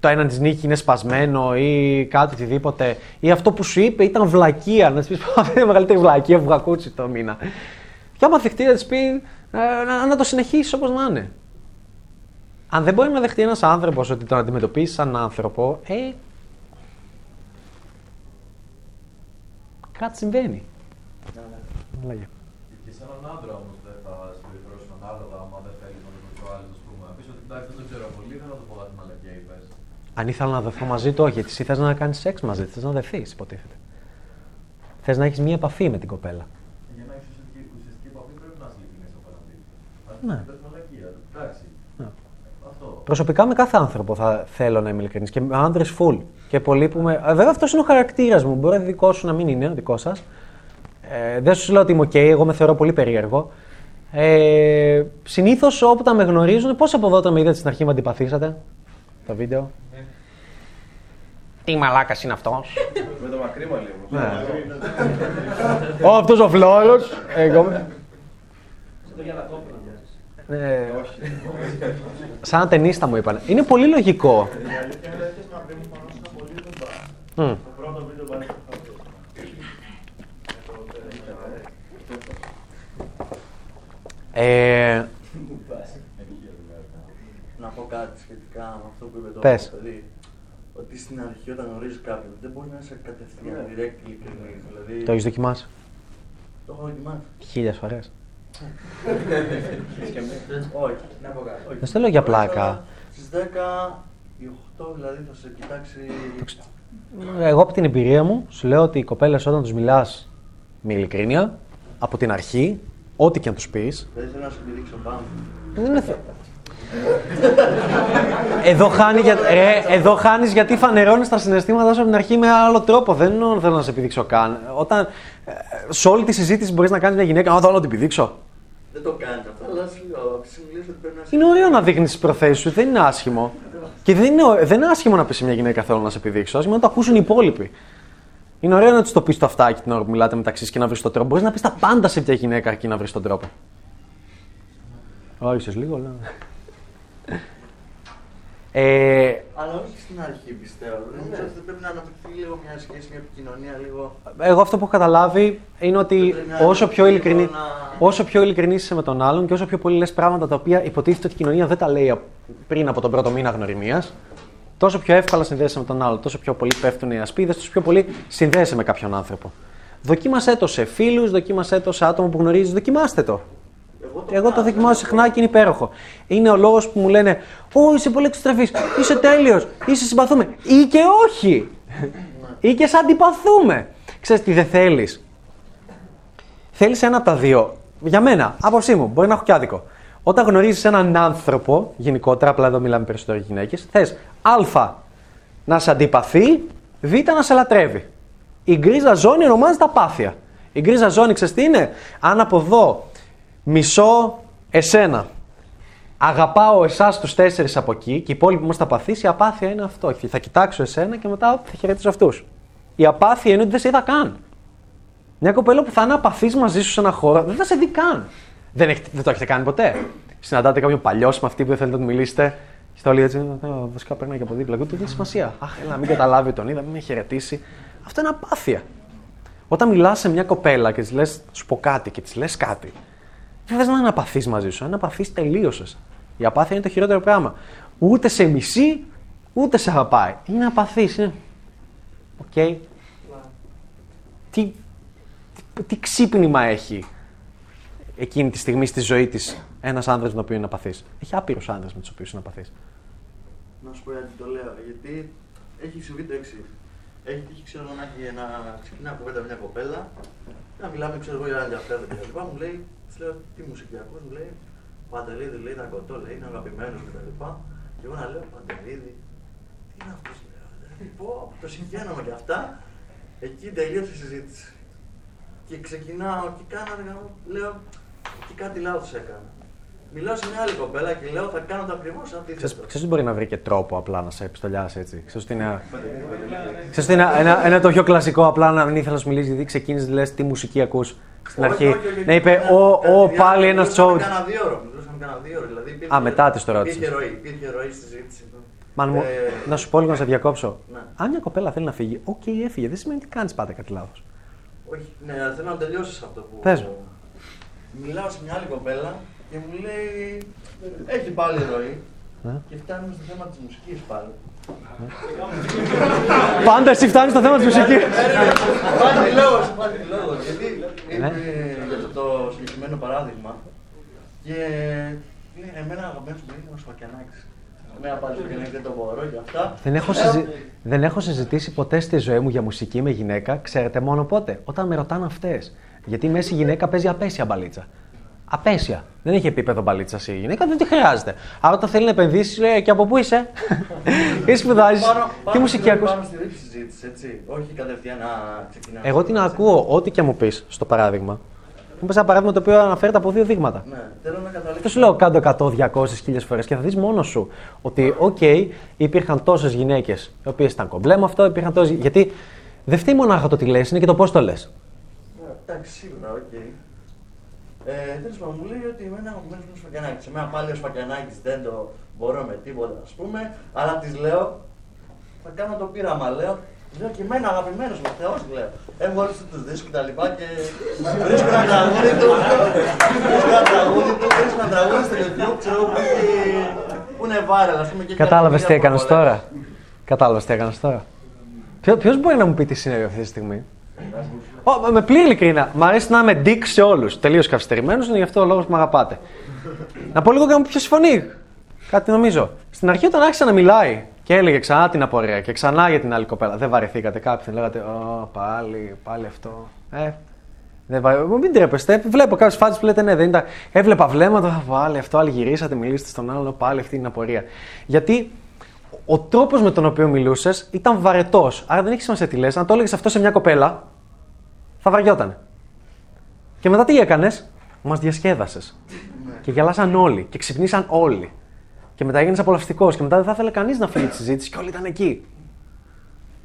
το ένα της νίκη είναι σπασμένο ή κάτι οτιδήποτε. Ή αυτό που σου είπε ήταν βλακεία. Να της πεις: Αυτή είναι η μεγαλύτερη βλακεία που έχω ακούσει το μήνα. Και άμα δεχτεί, να της πει: «Ε, να, να το συνεχίσεις όπως να είναι. Αν δεν μπορεί να δεχτεί ένας άνθρωπος ότι τον αντιμετωπίσει σαν άνθρωπο, ε. Κάτι συμβαίνει. Λέγε. Και σε έναν άντρα όμως δεν θα συμπεριφερώσουν ανάλογα άμα δεν θέλει να το προσβάλλει, ας πούμε. Να πεις ότι εντάξει δεν το ξέρω πολύ, δεν θα το πω κάτι μαλακιά είπες. Αν ήθελα να δεθώ μαζί του, όχι, εσύ θες να κάνεις σεξ μαζί τη, θες να δεθεί, υποτίθεται. Θες να έχεις μία επαφή με την κοπέλα. Για να έχεις ουσιαστική, ουσιαστική επαφή πρέπει να είσαι ειλικρινής απέναντί του. Αν Ναι. δεν μαλακία, εντάξει. Ναι. Αυτό. Προσωπικά με κάθε άνθρωπο θα θέλω να είμαι ειλικρινής και με άντρες full. Και πολλοί που με. Ε, Βέβαια αυτός είναι ο χαρακτήρας μου. Μπορεί δικό σου να μην είναι, δικός σας. Ε, δεν σου λέω ότι είμαι οκ, εγώ με θεωρώ πολύ περίεργο. Ε, Συνήθως όταν με γνωρίζουν, πώς από εδώ όταν με είδατε στην αρχή με αντιπαθήσατε; Το βίντεο. Τι μαλάκας είναι αυτός; Με το μακρύ μαλλί μου. Ναι. Ω, αυτός ο φλόρος. Εγώ. Με- Ε, σαν ταινίστα μου είπαν. Είναι πολύ λογικό. Η αλήθεια είναι ότι στο μακρύ μου πάνω σε ένα πολύ κοντά. Μμ. Το πρώτο βίντεο που ανέβηκε Ε, Να πω κάτι σχετικά με αυτό που είπε το Πες. παιδί. Ότι στην αρχή όταν γνωρίζεις κάποιον δεν μπορεί να είσαι κατευθείαν direct ειλικρινής. Δηλαδή, το έχεις δοκιμάσει; Το έχω δοκιμάσει. Χίλιες φορές. Όχι. Να πω κάτι. Δεν στο λέω για πλάκα. Στις 10 οι 8 δηλαδή θα σε κοιτάξει. Εγώ από την εμπειρία μου σου λέω ότι οι κοπέλες όταν τους μιλάς με ειλικρίνεια, από την αρχή, ό,τι και αν τους πεις. Δεν θέλω να σου πηδήξω πάνω. Δεν είναι θε- Εδώ, χάνεις για... ρε, εδώ χάνεις γιατί φανερώνεις τα συναισθήματά σου από την αρχή με άλλο τρόπο. Δεν εννοώ, θέλω να σε επιδείξω καν. Όταν ε, σε όλη τη συζήτηση μπορείς να κάνεις μια γυναίκα, Α, θέλω να την επιδείξω. Δεν το κάνεις αυτό, αλλά σου λέω, συμβουλές ότι πρέπει να είσαι. Είναι ωραίο να δείχνεις τις προθέσεις σου, δεν είναι άσχημο. Και δεν είναι, ω- δεν είναι άσχημο να πεις σε μια γυναίκα θέλω να σε επιδείξω. Άσχημο να το ακούσουν οι υπόλοιποι. Είναι ωραίο να του το πεις το αυτάκι την ώρα που μιλάτε μεταξύ σας και να βρεις τον τρόπο. Μπορείς να πεις τα πάντα σε μια γυναίκα αρκεί να βρεις τον τρόπο. Όχι, λίγο, λέω. Ε, Αλλά όχι στην αρχή πιστεύω. Νομίζω ότι πρέπει να αναπτυχθεί λίγο μια σχέση, μια επικοινωνία λίγο. εγώ αυτό που έχω καταλάβει είναι ότι να όσο πιο, λίγο ειλικρινή, να- όσο πιο ειλικρινής είσαι με τον άλλον και όσο πιο πολύ λες πράγματα τα οποία υποτίθεται ότι η κοινωνία δεν τα λέει απ- πριν από τον πρώτο μήνα γνωριμίας, τόσο πιο εύκολα συνδέεσαι με τον άλλον, τόσο πιο πολύ πέφτουν οι ασπίδες, τόσο πιο πολύ συνδέεσαι με κάποιον άνθρωπο. Δοκίμασέ το σε φίλους, δοκίμασέ το σε άτομα που γνωρίζεις, δοκιμάστε το. Εγώ το δοκιμάζω συχνά και είναι υπέροχο. Είναι ο λόγος που μου λένε Ω, είσαι πολύ εξτρεφή, είσαι τέλειος, είσαι συμπαθούμε. Ή και όχι. Ή και σε αντιπαθούμε. Ξέρεις τι δεν θέλεις. Θέλεις ένα από τα δύο. Για μένα, άποψή μου, μπορεί να έχω και άδικο. Όταν γνωρίζεις έναν άνθρωπο, γενικότερα, απλά εδώ μιλάμε περισσότερο για γυναίκες, θες Α να σε αντιπαθεί, Β να σε λατρεύει. Η γκρίζα ζώνη ονομάζεται απάθεια. Η γκρίζα ζώνη, ξέρεις τι είναι, αν από εδώ μισώ εσένα. Αγαπάω εσάς τους τέσσερις από εκεί και οι υπόλοιποι μας θα παθήσει. Η απάθεια είναι αυτό. Θα κοιτάξω εσένα και μετά θα χαιρετήσω αυτούς. Η απάθεια είναι ότι δεν σε είδα καν. Μια κοπέλα που θα είναι απαθής μαζί σου σε ένα χώρο δεν θα σε δει καν. Δεν, έχετε- δεν το έχετε κάνει ποτέ. Συναντάτε κάποιον παλιός με αυτή που δεν θέλετε να του μιλήσετε Και όλοι έτσι, «Α, βασικά περνάει και από δίπλα. Και του δεν έχει σημασία. Αχ, έλα, να μην καταλάβει τον είδα, μην με χαιρετήσει. Αυτό είναι απάθεια. Όταν μιλάς σε μια κοπέλα και της λες, σου πω κάτι και της λες κάτι, δεν θες να είναι απαθή μαζί σου. Αν απαθή, τελείωσε. Η απάθεια είναι το χειρότερο πράγμα. Ούτε σε μισεί, ούτε σε αγαπάει. Είναι απαθή. Είναι. Οκ. Τι, τι, τι ξύπνημα έχει εκείνη τη στιγμή στη ζωή της ένας άνδρας με τον οποίο είναι απαθής. Έχει άπειρους άνδρες με τους οποίους είναι απαθή. Να σου πω γιατί το λέω. Γιατί έχει συμβεί το εξής. Έχει τύχει, ξέρω εγώ, να έχει ένα ξεκινά κουβέντα με μια κοπέλα, να μιλάμε, ξέρω εγώ, για ενδιαφέρον και τα λοιπά. Μου λέει, της λέω, τι μουσική ακούς, μου λέει, Παντελίδη, λέει, είναι αγκωτό, λέει, είναι αγαπημένος και τα λοιπά. Και εγώ να λέω, Παντελίδη, τι είναι αυτός, λέω. Δηλαδή, πω, το συγχαίρομαι και αυτά. Εκεί τελείωσε η συζήτηση. Και ξεκινάω και κάνω, λέω, και κάτι λάθος έκανα. Μιλάω σε μια άλλη κοπέλα και λέω, θα κάνω το ακριβώς αντίθετο. Ξέρεις, ξέρεις ότι μπορεί να βρει και τρόπο απλά να σε επιστολιάσει έτσι. Ξέρεις ότι είναι, ξέρεις ότι είναι ένα, ένα, το πιο κλασικό απλά να μην ήθελα να σου μιλήσει γιατί ξεκίνησες λες τι μουσική ακούς στην Όχι, αρχή. όχι, όχι, ναι, είπε, γιατί ο, κατά ο τη πάλι διάρκεια ένας μιλούσαμε τσόουτς. Κάνα δύο ώρες, μιλούσαμε κάνα δύο ώρες, δηλαδή υπήρχε- Α, μετά της το ρώτησες. Υπήρχε ροή, υπήρχε ροή στη συζήτηση. Man μου, Ε, να σου πω λίγο να σε διακόψω. Ναι. Αν μια κοπέλα θέλει να φύγει, οκ, έφυγε. Δεν σημαίνει ότι κάνεις πάντα κάτι λάθος. Όχι, ναι, αλλά θέλω να τελειώσεις αυτό που. Πες μου. Μιλάω σε μια άλλη κοπέλα και μου λέει. Έχει πάλι ροή. Ναι. Και φτάνουμε στο θέμα της μουσικής πάλι. Πάντα εσύ φτάνεις στο θέμα της μουσικής. Υπάρχει λόγος, υπάρχει λόγος. Γιατί Ναι. είπε για το, το συγκεκριμένο παράδειγμα και λέει εμένα αγαπημένος μου είναι ο Σφακιανάκης. Εμένα πάλι ο Σφακιανάκης δεν το μπορώ και αυτά. Δεν έχω, Λέω, συζη... δεν έχω συζητήσει ποτέ στη ζωή μου για μουσική με γυναίκα, ξέρετε μόνο πότε. Όταν με ρωτάνε αυτές. Γιατί η μέση γυναίκα παίζει απέσια μπαλίτσα. Απέσια. Δεν έχει επίπεδο μπαλίτσα η γυναίκα, δεν τη χρειάζεται. Άρα όταν θέλει να επενδύσει, λέει και από πού είσαι; Ή σπουδάζεις. Πάνω- Τι πάνω μουσική στη ζωή, ακούς. Πάνω στη ρίξη συζήτησης, έτσι. Όχι κατευθείαν να ξεκινάμε. Εγώ την ακούω, ό,τι και μου πεις στο παράδειγμα. Μου πεις ένα παράδειγμα το οποίο αναφέρεται από δύο δείγματα. Ναι, θέλω να καταλήξω. Αυτός σου λέω κάν' το 100, 200, 1000 φορές και θα δεις μόνος σου ότι, οκ, υπήρχαν τόσες γυναίκες οι οποίες ήταν κομπλέ με αυτό, υπήρχαν τόσες. Γιατί δεν φταίει μονάχα το τι λες, είναι και το πώς το λες. Ναι, Εντάξει, σίγουρα, οκ. Ε, Τέλος πάντων, μου λέει ότι εμένα αγαπημένο μου Σφακιανάκης. Σε μένα πάλι ο Σφακιανάκης δεν το μπορώ με τίποτα, ας πούμε. Αλλά της λέω, θα κάνω το πείραμα, λέω. Λέω και εμένα αγαπημένος μου Θεός, λέω. Έχω όλου τους δίσκους και τα λοιπά και βρίσκω ένα τραγούδι του. Βρίσκω ένα τραγούδι του, βρίσκω ένα τραγούδι στο YouTube, ξέρω εγώ, που έχει- που είναι viral, ας πούμε. και έχει Κατάλαβες τι εκατομμύρια έκανες followers. τώρα; Κατάλαβες τι έκανες τώρα; Ποιος μπορεί να μου πει τι συνέβη αυτή τη στιγμή; Ω, με πλήρη ειλικρίνα. Μ' αρέσει να είμαι dick σε όλους. Τελείως καυστερημένο είναι γι' αυτό ο λόγος που με αγαπάτε. να πω λίγο και να μου ποιο συμφωνεί. Κάτι νομίζω. Στην αρχή όταν άρχισε να μιλάει και έλεγε ξανά την απορία και ξανά για την άλλη κοπέλα. Δεν βαρεθήκατε κάποιον. Λέγατε, Ω, πάλι, πάλι αυτό. Ε, δεν βα... Μην τρέπεστε. Βλέπω κάποιες φάτσες που λέτε ναι, δεν ήταν. Έβλεπα βλέμματα, «Α, πάλι αυτό, άλλοι γυρίσατε, μιλήσατε στον άλλον, πάλι αυτή είναι η απορία. Γιατί ο τρόπος με τον οποίο μιλούσες ήταν βαρετός. Άρα δεν έχει σημασία τι λες. Αν το έλεγες αυτό σε μια κοπέλα, θα βαριόταν. Και μετά τι έκανες, μας διασκέδασες. Και γελάσαν όλοι και ξυπνήσαν όλοι. Και μετά έγινε απολαυστικός και μετά δεν θα ήθελε κανείς να φύγει τη συζήτηση και όλοι ήταν εκεί.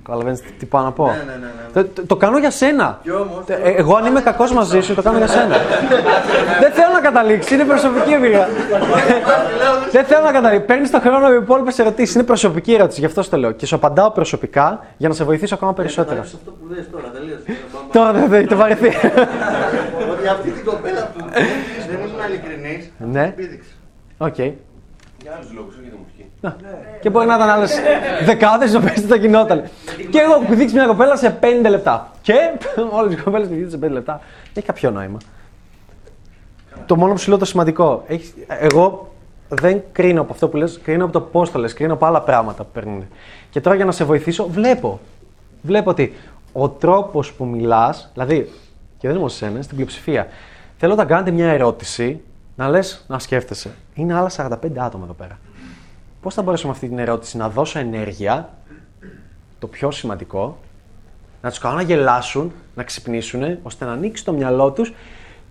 Καταλαβαίνει τι πάω να πω. Ναι, ναι, ναι, ναι. Το, το- το κάνω για σένα. Κι όμως, Ε, εγώ αν είμαι κακός μαζί σου, το κάνω για σένα. δεν θέλω να καταλήξει, είναι προσωπική εμπειρία. δεν θέλω να καταλήξει. Παίρνεις το χρόνο με υπόλοιπες ερωτήσεις. Είναι προσωπική ερώτηση, γι' αυτό στο λέω. Και σου απαντάω προσωπικά για να σε βοηθήσω ακόμα περισσότερο. Καταλήξω αυτό που λες τώρα, τελείωσε. Τώρα δεν θα το βαρεθεί. Ότι αυτή την κοπέλα που δεν ήμουν ειλικρινής, Ναι. επίδειξε. Οκ. Για άλλους λόγους, όχι για τη μουσική. Να. Και μπορεί να ήταν άλλες δεκάδες να πέσει τι θα γινόταν. Και εγώ έχω δείξει μια κοπέλα σε 5 λεπτά. Και όλες οι κοπέλες που δείξει σε 5 λεπτά. Έχει κάποιο νόημα. Το μόνο που σου λέω το σημαντικό. Έχει, εγώ δεν κρίνω από αυτό που λες, κρίνω από το πώς το λες, κρίνω από άλλα πράγματα που παίρνουν. Και τώρα για να σε βοηθήσω, βλέπω. Βλέπω ότι ο τρόπος που μιλάς, δηλαδή, και δεν είναι μόνο σε εσένα, στην πλειοψηφία, θέλω όταν κάνετε μια ερώτηση να λες, να σκέφτεσαι. Είναι άλλα 45 άτομα εδώ πέρα. Πώς θα μπορέσω με αυτή την ερώτηση να δώσω ενέργεια, το πιο σημαντικό, να τους κάνω να γελάσουν, να ξυπνήσουν, ώστε να ανοίξει το μυαλό τους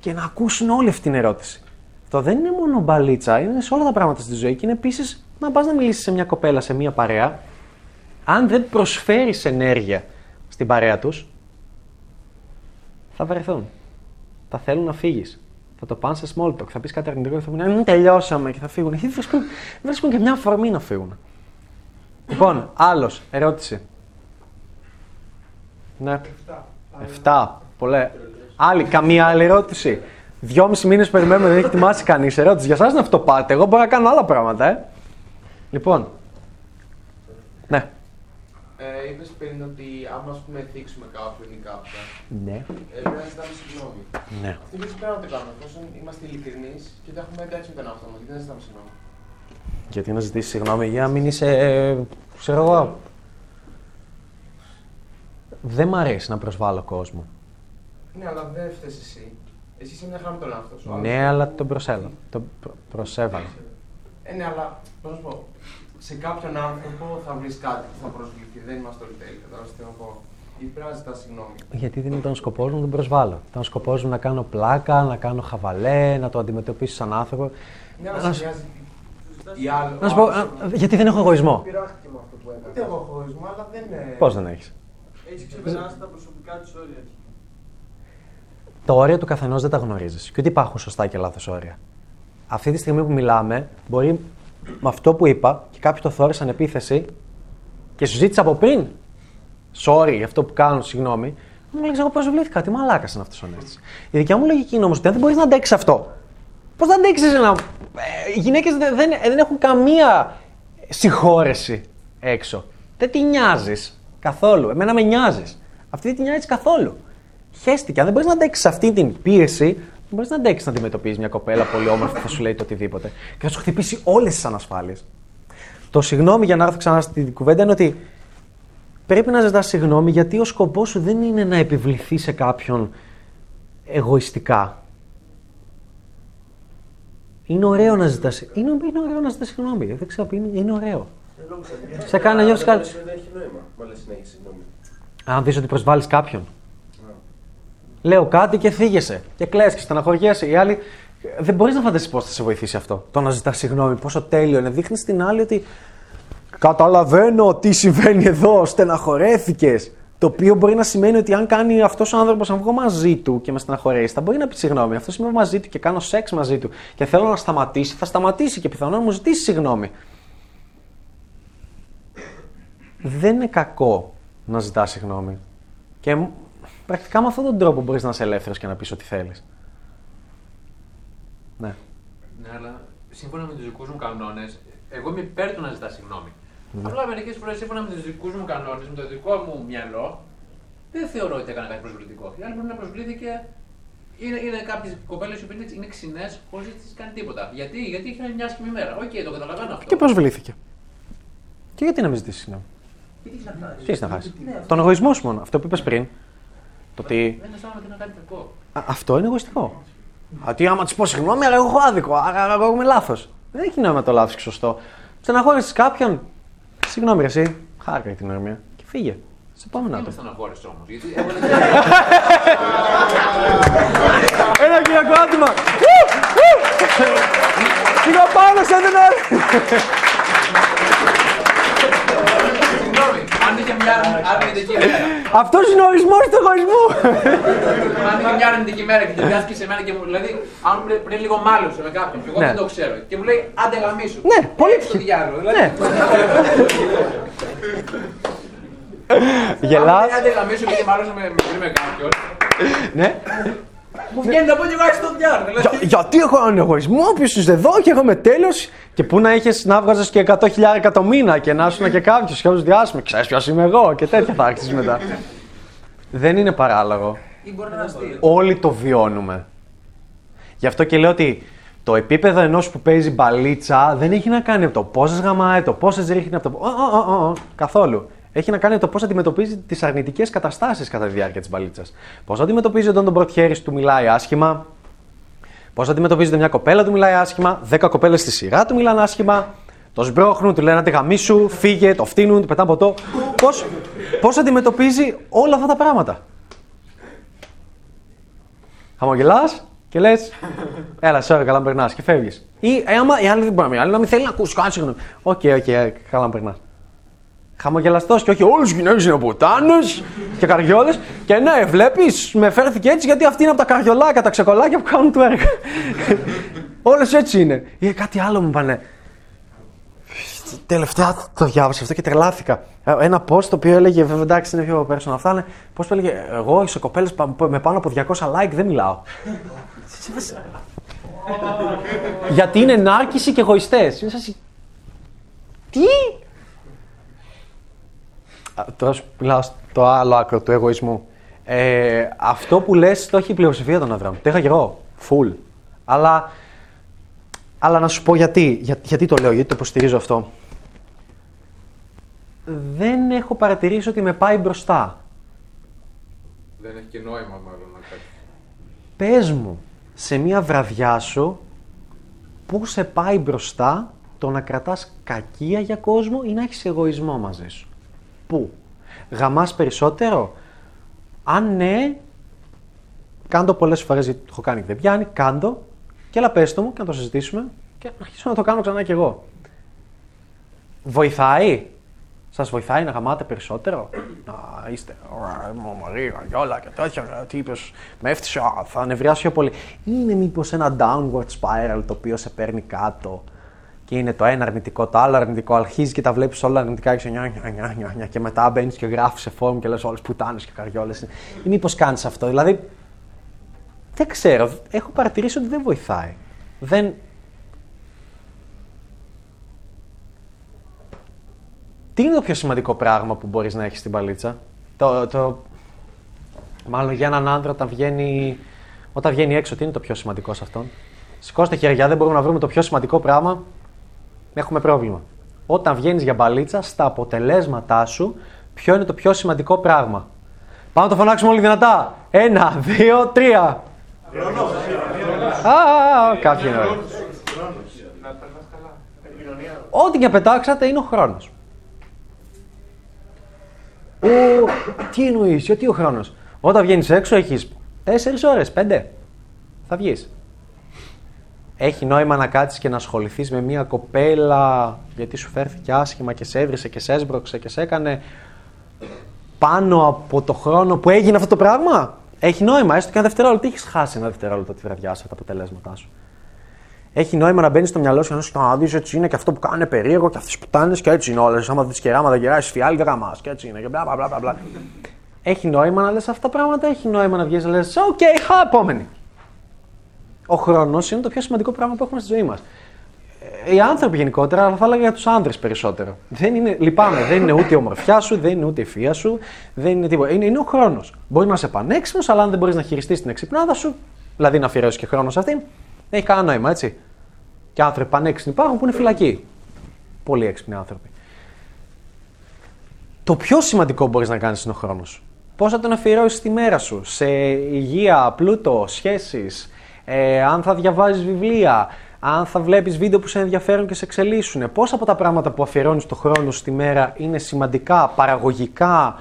και να ακούσουν όλη αυτή την ερώτηση. Αυτό δεν είναι μόνο μπαλίτσα, είναι σε όλα τα πράγματα στη ζωή και είναι επίσης να πας να μιλήσεις σε μια κοπέλα, σε μια παρέα. Αν δεν προσφέρεις ενέργεια στην παρέα τους, θα βαρεθούν. Θα θέλουν να φύγεις. Θα το πάνε σε small talk, θα πεις κάτι αρνητικό και θα πούνε «Μ, τελειώσαμε και θα φύγουν. Γιατί βρίσκουν, βρίσκουν και μια αφορμή να φύγουν. λοιπόν, άλλος, ερώτηση. Ναι. Εφτά. Πολλά. Άλλη, καμία άλλη ερώτηση. Δυόμιση μήνες περιμένουμε, δεν έχει ετοιμάσει κανείς ερώτηση. Για εσά είναι αυτό πάτε. Εγώ μπορώ να κάνω άλλα πράγματα, ε. Λοιπόν. Ναι. Ε, Είπε πριν ότι άμα ας πούμε θίξουμε κάποιον ή κάποια, Ναι. ε, πρέπει να ζητάμε συγγνώμη. Ναι. Αυτή τη πρέπει να το κάνουμε εφόσον είμαστε ειλικρινείς και τα έχουμε εντάξει με τον εαυτό μας. Γιατί δεν ζητάμε συγγνώμη; Γιατί να ζητήσεις συγγνώμη για να μην είσαι. ε, ξέρω εγώ. Δεν μ' αρέσει να προσβάλλω κόσμο. Ναι, αλλά δεν φταίεις εσύ. Εσύ είσαι μια χαρά με τον εαυτό σου. Ναι, αλλά τον προσέλα. Τον προ- προσέβαλα. Ε, ναι, αλλά πώς να σου πω, σε κάποιον άνθρωπο θα βρεις κάτι που θα προσβληθεί. Δεν είμαστε όλοι τέλειοι. Κατάλαβε τι θέλω να πω. Ή πρέπει να ζητάς συγγνώμη. Γιατί δεν ήταν σκοπός μου να τον προσβάλλω. Ήταν σκοπός μου να κάνω πλάκα, να κάνω χαβαλέ, να το αντιμετωπίσω σαν άνθρωπο. Ναι, αλλά Να σε σου- νοιάζει η άλλη. Να σου πω, α, γιατί δεν έχω εγωισμό. Πειράχτηκε με αυτό που έκανε. Ούτε έχω χωρισμό, αλλά δεν είναι. Πώς δεν έχεις; Έχεις ξεπεράσει τα προσωπικά της όρια. Τα όρια του καθενός δεν τα γνωρίζεις. Και ούτε υπάρχουν σωστά και λάθος όρια. Αυτή τη στιγμή που μιλάμε, μπορεί με αυτό που είπα και κάποιοι το θεώρησαν σαν επίθεση και σου ζήτησα από πριν. Sorry για αυτό που κάνω, συγγνώμη. Μου λέει, εγώ προσβλήθηκα. Τι μαλάκας είναι αυτός ο Νέστης. Η δικιά μου λογική είναι όμως ότι αν δεν μπορείς να αντέξεις αυτό, πώς θα αντέξεις ένα. Ε, οι γυναίκες δεν, δεν, δεν έχουν καμία συγχώρεση έξω. Δεν τη νοιάζεις καθόλου. Εμένα με νοιάζεις. Αυτή δεν τη νοιάζει καθόλου. Χαίστηκε. Αν δεν μπορείς να αντέξεις αυτή την πίεση, δεν μπορείς να αντέξεις να αντιμετωπίζεις μια κοπέλα πολύ όμορφη που θα σου λέει το οτιδήποτε. Και θα σου χτυπήσει όλες τις ανασφάλειες. Το συγγνώμη για να έρθω ξανά στην κουβέντα είναι ότι πρέπει να ζητάς συγγνώμη γιατί ο σκοπός σου δεν είναι να επιβληθεί σε κάποιον εγωιστικά. Είναι ωραίο να ζητάς είναι, είναι ωραίο να ζητάς συγγνώμη. Δεν ξέρω, είναι, είναι ωραίο. Σε κάνει να νιώσεις κάτι. κάτι. Δεν έχει νόημα. Μα λες να έχει συγγνώμη. Αν δεις ότι προσβάλλεις κάποιον. Λέω κάτι και θίγεσαι. Και κλαις και στεναχωριέσαι. Οι άλλοι δεν μπορείς να φανταστείς πώς θα σε βοηθήσει αυτό. Το να ζητάς συγγνώμη, πόσο τέλειο είναι. Δείχνεις στην άλλη ότι καταλαβαίνω τι συμβαίνει εδώ, στεναχωρέθηκες. Το οποίο μπορεί να σημαίνει ότι αν κάνει αυτός ο άνθρωπος, αν βγω μαζί του και με στεναχωρέσει, θα μπορεί να πει συγγνώμη. Αυτό είμαι μαζί του και κάνω σεξ μαζί του και θέλω να σταματήσει, θα σταματήσει και πιθανόν να μου ζητήσει συγγνώμη. Δεν είναι κακό να ζητάς συγγνώμη. Και μ- πρακτικά με αυτόν τον τρόπο μπορείς να είσαι ελεύθερος και να πεις ό,τι θέλεις. Ναι. Ναι, αλλά σύμφωνα με τους δικούς μου κανόνες, εγώ είμαι υπέρ του να ζητάς συγγνώμη. Ναι. Απλά μερικές φορές σύμφωνα με τους δικούς μου κανόνες, με το δικό μου μυαλό, δεν θεωρώ ότι έκανα κάτι προσβλητικό. Η άλλη μπορεί να προσβλήθηκε. Είναι, είναι κάποιες κοπέλες που είναι, είναι ξινές χωρίς να τις κάνει τίποτα. Γιατί, γιατί είχε μια άσχημη μέρα. Οκ, το καταλαβαίνω αυτό. Και προσβλήθηκε. Και γιατί να μην ζητήσεις συγγνώμη; Γιατί έχεις να χάσεις; Τι έχεις να χάσεις; Ναι, αυτό. Τον εγωισμός σου μόνο. Αυτό που είπες πριν. Το ότι. Δεν αισθάνομαι ότι είναι κάτι κακό. Α, αυτό είναι εγωιστικό. Α, τι άμα τη πω συγγνώμη, αλλά εγώ έχω άδικο. Άρα άρα εγώ είμαι λάθος. Δεν έχει νόημα το λάθος και σωστό. Στεναχώρησες κάποιον; Συγγνώμη, ρε, εσύ. Χάρηκα για την ορμία. Και φύγε. Σε επόμενο Δεν με άτομο. στεναχώρησες όμως. Γιατί έβαλε. Ένα κυριακάτημα. Σιγά πάνω σε έναν αν είχε μια αρνητική μέρα. Αυτός είναι ο ορισμός του εγωισμού. Αν είχε μια αρνητική μέρα και την πιάστηκε σε μένα και μου. Δηλαδή, αν πριν, πριν λίγο μάλωσε με κάποιον και εγώ Ναι. δεν το ξέρω και μου λέει άντε γαμίσου. Ναι, πολύ στο διάλογο. Δηλαδή, Ναι. Γελάς. Αν άντε γαμίσου γιατί μάλωσε με, πριν με κάποιον. Ναι. Μου βγαίνει να πω και εγώ έξω στο διάλογο. Για, γιατί έχω έναν εγωισμό, ποιο είσαι εδώ και εγώ είμαι τέλειο. Και πού να είχες να βγάζεις και 100.000 το μήνα και να ήσουν και κάποιος και όλους διάσημο. Ξέρεις ποιος είμαι εγώ και τέτοια θα άρχισες μετά. Δεν είναι παράλογο. Ή μπορεί να είναι αστείο. Όλοι το βιώνουμε. Γι' αυτό και λέω ότι το επίπεδο ενός που παίζει μπαλίτσα δεν έχει να κάνει με το πόσες γαμάει, το πόσες ρίχνει από το. Ω, ω, ω, ω, καθόλου. Έχει να κάνει με το πώς αντιμετωπίζει τις αρνητικές καταστάσεις κατά τη διάρκεια της μπαλίτσας. Πώς αντιμετωπίζει όταν τον πορτιέρη του μιλάει άσχημα, Πώς αντιμετωπίζεται μια κοπέλα του μιλάει άσχημα, 10 κοπέλες στη σειρά του μιλάνε άσχημα, το σμπρώχνουν, του λένε άντε σου, φύγε, το φτύνουν, του πετάνε ποτό. Πώς, πώς αντιμετωπίζει όλα αυτά τα πράγματα. Χαμογελάς και λες, έλα, sorry, καλά να περνάς και φεύγεις. Ή ε, άμα η άλλη δεν μπορεί να μιλάει, η άλλη να μην θέλει να ακούσει, κάτσε συγγνώμη. Οκ, οκ, καλά να περνάς. Χαμογελαστός και όχι όλε οι γυναίκες είναι πουτάνες και καριόλες. Και ναι, βλέπεις, με φέρθηκε έτσι γιατί αυτή είναι από τα καριολάκια, τα ξεκολάκια που κάνουν του έργα. όλες έτσι είναι. Ή κάτι άλλο μου πάνε. Τελευταία το διάβασα αυτό και τρελάθηκα. Ε, Ένα post το οποίο έλεγε, βέβαια εντάξει είναι πιο personal αυτά, αλλά πώ το έλεγε, Εγώ σε κοπέλε με πάνω από 200 like δεν μιλάω. Γιατί είναι νάρκηση και εγωιστές. Είναι σαν σι- Τι! Α, Τώρα σου μιλάω στο άλλο άκρο του εγωισμού. Ε, αυτό που λες το έχει η πλειοψηφία των ανδρών. Το είχα και εγώ. Full. Αλλά, αλλά να σου πω γιατί. Για, γιατί το λέω, γιατί το υποστηρίζω αυτό. Δεν έχω παρατηρήσει ότι με πάει μπροστά. Δεν έχει και νόημα μάλλον να κάτι. Πες μου, σε μία βραδιά σου, πού σε πάει μπροστά το να κρατάς κακία για κόσμο ή να έχεις εγωισμό μαζί σου; Πού; Γαμάς περισσότερο; Αν ναι, κάντο πολλές φορές, γιατί το έχω κάνει και δεν πιάνει, κάντο και έλα πες το μου και να το συζητήσουμε και να αρχίσω να το κάνω ξανά κι εγώ. Βοηθάει; Σας βοηθάει να γαμάτε περισσότερο; Να είστε, «Ωρα, μου Μαρία και όλα και τέτοια. Τι είπες, με έφτιαξε, α, θα νευριάσω πιο πολύ. Είναι μήπως ένα downward spiral το οποίο σε παίρνει κάτω; Και είναι το ένα αρνητικό, το άλλο αρνητικό. Αρχίζει και τα βλέπεις όλα αρνητικά και, νιά, νιά, νιά, νιά, νιά, και μετά μπαίνεις και γράφεις σε φόρουμ και λες όλες πουτάνες και καριόλες. Ή μήπως κάνεις αυτό. Δηλαδή, δεν ξέρω. Έχω παρατηρήσει ότι δεν βοηθάει. Δεν. Τι είναι το πιο σημαντικό πράγμα που μπορείς να έχεις στην παλίτσα, το, το... Μάλλον για έναν άντρα όταν βγαίνει, όταν βγαίνει έξω, τι είναι το πιο σημαντικό σε αυτόν; Σηκώστε χέρια, δεν μπορούμε να βρούμε το πιο σημαντικό πράγμα. Έχουμε πρόβλημα. Όταν βγαίνεις για μπαλίτσα, στα αποτελέσματά σου, ποιο είναι το πιο σημαντικό πράγμα; Πάμε να το φωνάξουμε όλοι δυνατά. Ένα, δύο, τρία. Α, κάποιοι είναι ωραίοι. Ό,τι και πετάξατε είναι ο χρόνος. Ο... Τι εννοείς, γιατί ο χρόνος; Όταν βγαίνεις έξω, έχεις 4 ώρες, 5. Θα βγεις. Έχει νόημα να κάτσεις και να ασχοληθείς με μια κοπέλα γιατί σου φέρθηκε άσχημα και σε έβρισε και σε έσπρωξε και σε έκανε πάνω από το χρόνο που έγινε αυτό το πράγμα; Έχει νόημα, έστω και ένα δευτερόλεπτο. Τι έχει χάσει ένα δευτερόλεπτο τη βραδιά σου, τα αποτελέσματά σου. Έχει νόημα να μπαίνεις στο μυαλό σου και να δεις έτσι είναι και αυτό που κάνουν περίεργο και αυτές που πutάνε και έτσι είναι όλες. Άμα δεις και άμα δεν γεράσει φιάλη, δεν γαμάς και έτσι είναι και μπλα μπλα μπλα. μπλα. Έχει νόημα να λες αυτά τα πράγματα, έχει νόημα να βγεις να λες: Οκ, χα, επόμενη. Ο χρόνος είναι το πιο σημαντικό πράγμα που έχουμε στη ζωή μας. Οι άνθρωποι γενικότερα, αλλά θα έλεγα για τους άνδρες περισσότερο. Δεν είναι, λυπάμαι, δεν είναι ούτε η ομορφιά σου, δεν είναι ούτε η ευφυΐα σου, δεν είναι τίποτα. Είναι, είναι ο χρόνος. Μπορεί να είσαι πανέξυπνος, αλλά αν δεν μπορείς να χειριστείς την εξυπνάδα σου, δηλαδή να αφιερώσεις και χρόνος σε αυτήν, δεν έχει κανένα νόημα, έτσι. Και άνθρωποι πανέξυπνοι υπάρχουν που είναι φυλακή. Πολύ έξυπνοι άνθρωποι. Το πιο σημαντικό μπορείς να κάνεις είναι ο χρόνος. Πώς θα τον αφιερώσεις τη μέρα σου σε υγεία, πλούτο, σχέσεις, ε, αν θα διαβάζεις βιβλία, αν θα βλέπεις βίντεο που σε ενδιαφέρουν και σε εξελίσσουν. Πόσα από τα πράγματα που αφιερώνεις το χρόνο σου τη μέρα είναι σημαντικά, παραγωγικά,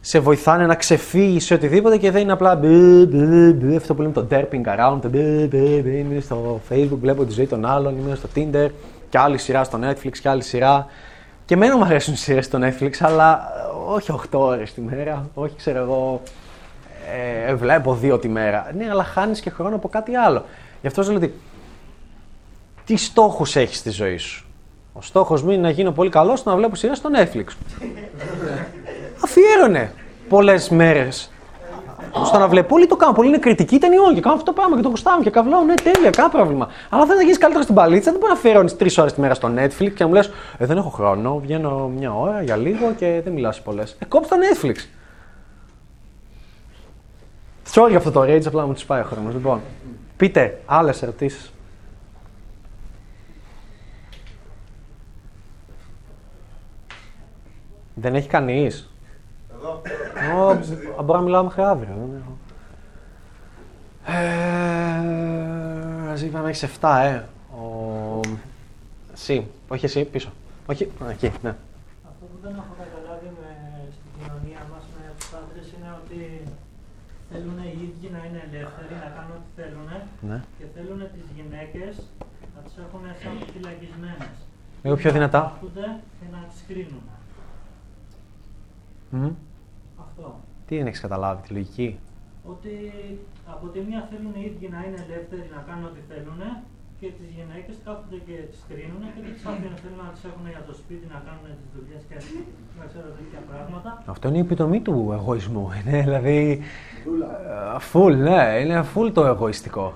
σε βοηθάνε να ξεφύγεις σε οτιδήποτε και δεν είναι απλά μπι, μπι, μπι, αυτό που λέμε το derping around, το μπι, μπι, μπι, είμαι στο facebook, βλέπω τη ζωή των άλλων, είμαι στο tinder και άλλη σειρά στο netflix και άλλη σειρά. Και εμένα μου αρέσουν οι σειρές στο netflix, αλλά ε, όχι 8 ώρες τη μέρα, όχι ξέρω εγώ, ε, βλέπω δύο τη μέρα. Ναι, αλλά χάνεις και χρόνο από κάτι άλλο. Γι' αυτό σου λέω ότι τι στόχους έχεις στη ζωή σου; Ο στόχος μου είναι να γίνω πολύ καλός στο να βλέπω σειρά στο Netflix. Αφιέρωνε πολλές μέρες στο να βλέπω. Πολλοί το κάνουν. Πολλοί είναι κριτικοί ταινιών και κάνουν αυτό το πράγμα και το γουστάρουν και καβλάουν. Ναι, τέλεια, κανένα πρόβλημα. Αλλά δεν θα γίνεις καλύτερα στην παλίτσα. Δεν μπορεί να αφιερώνεις τρεις ώρες τη μέρα στο Netflix και να μου λες: ε, Δεν έχω χρόνο. Βγαίνω μια ώρα για λίγο και δεν μιλά πολλές. Ε, κόψε το Netflix. Sorry για αυτό το rage, απλά μου τους πάει ο χρόνος. Λοιπόν, πείτε άλλες ερωτήσεις. Δεν έχει κανείς; Εδώ. Ω, μπορώ να μιλάω μέχρι αύριο. δεν έχω. Ε, Εσύ είπαμε έχεις 7, ε. Ο... Εσύ, όχι εσύ, πίσω. Όχι, α, εκεί, ναι. Αυτό που δεν έχω καταλάβει με, στην κοινωνία μας με τους άντρες είναι ότι θέλουν οι ίδιοι να είναι ελεύθεροι, να κάνουν ό,τι θέλουν Ναι. και θέλουν τις γυναίκες να τις έχουν σαν φυλακισμένες. Λίγο πιο δυνατά. Να κάθονται και να τις κρίνουν. Μμμ. Αυτό. Τι δεν έχεις καταλάβει, τη λογική; Ότι από τη μία θέλουν οι ίδιοι να είναι ελεύθεροι να κάνουν ό,τι θέλουν και τις γυναίκες κάθονται και τις κρίνουν και δεν τις αφήνουν. Θέλουν να τις έχουν για το σπίτι να κάνουν τις δουλειές και να ξέρω τέτοια πράγματα. Αυτό είναι η επιτομή του εγωισμού. Είναι δηλαδή. Φουλ, ναι, είναι φουλ το εγωιστικό.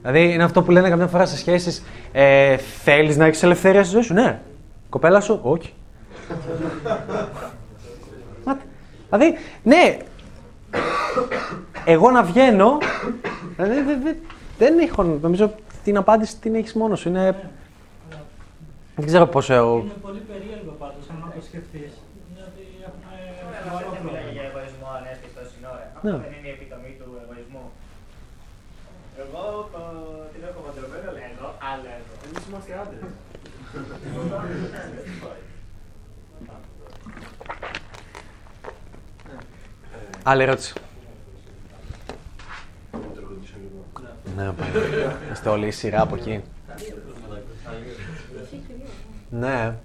Δηλαδή είναι αυτό που λένε καμιά φορά σε σχέσεις. Ε, Θέλεις να έχεις ελευθερία στη ζωή σου, ναι. Κοπέλα σου, όχι. Μα, δηλαδή, ναι. Εγώ να βγαίνω. Δηλαδή, δε- δε- δεν έχω. Νομίζω την απάντηση την έχεις μόνος σου. Είναι. Δεν ξέρω πόσο. Είναι πολύ περίεργο πάντως, αν το σκεφτείς. Είναι ότι έχουμε σοβαρό Δεν μιλάει πρόβλημα. για εγωισμό αν έρθεις στο σύνορα. Ναι. Αυτό δεν είναι η επιτομή του εγωισμού. Εγώ το, την έχω παντρεμένο, λέγω, άλλο εγώ. Εμείς είμαστε άντρες. Άλλη ερώτηση. Ναι, είστε όλοι η σειρά από εκεί. Ναι.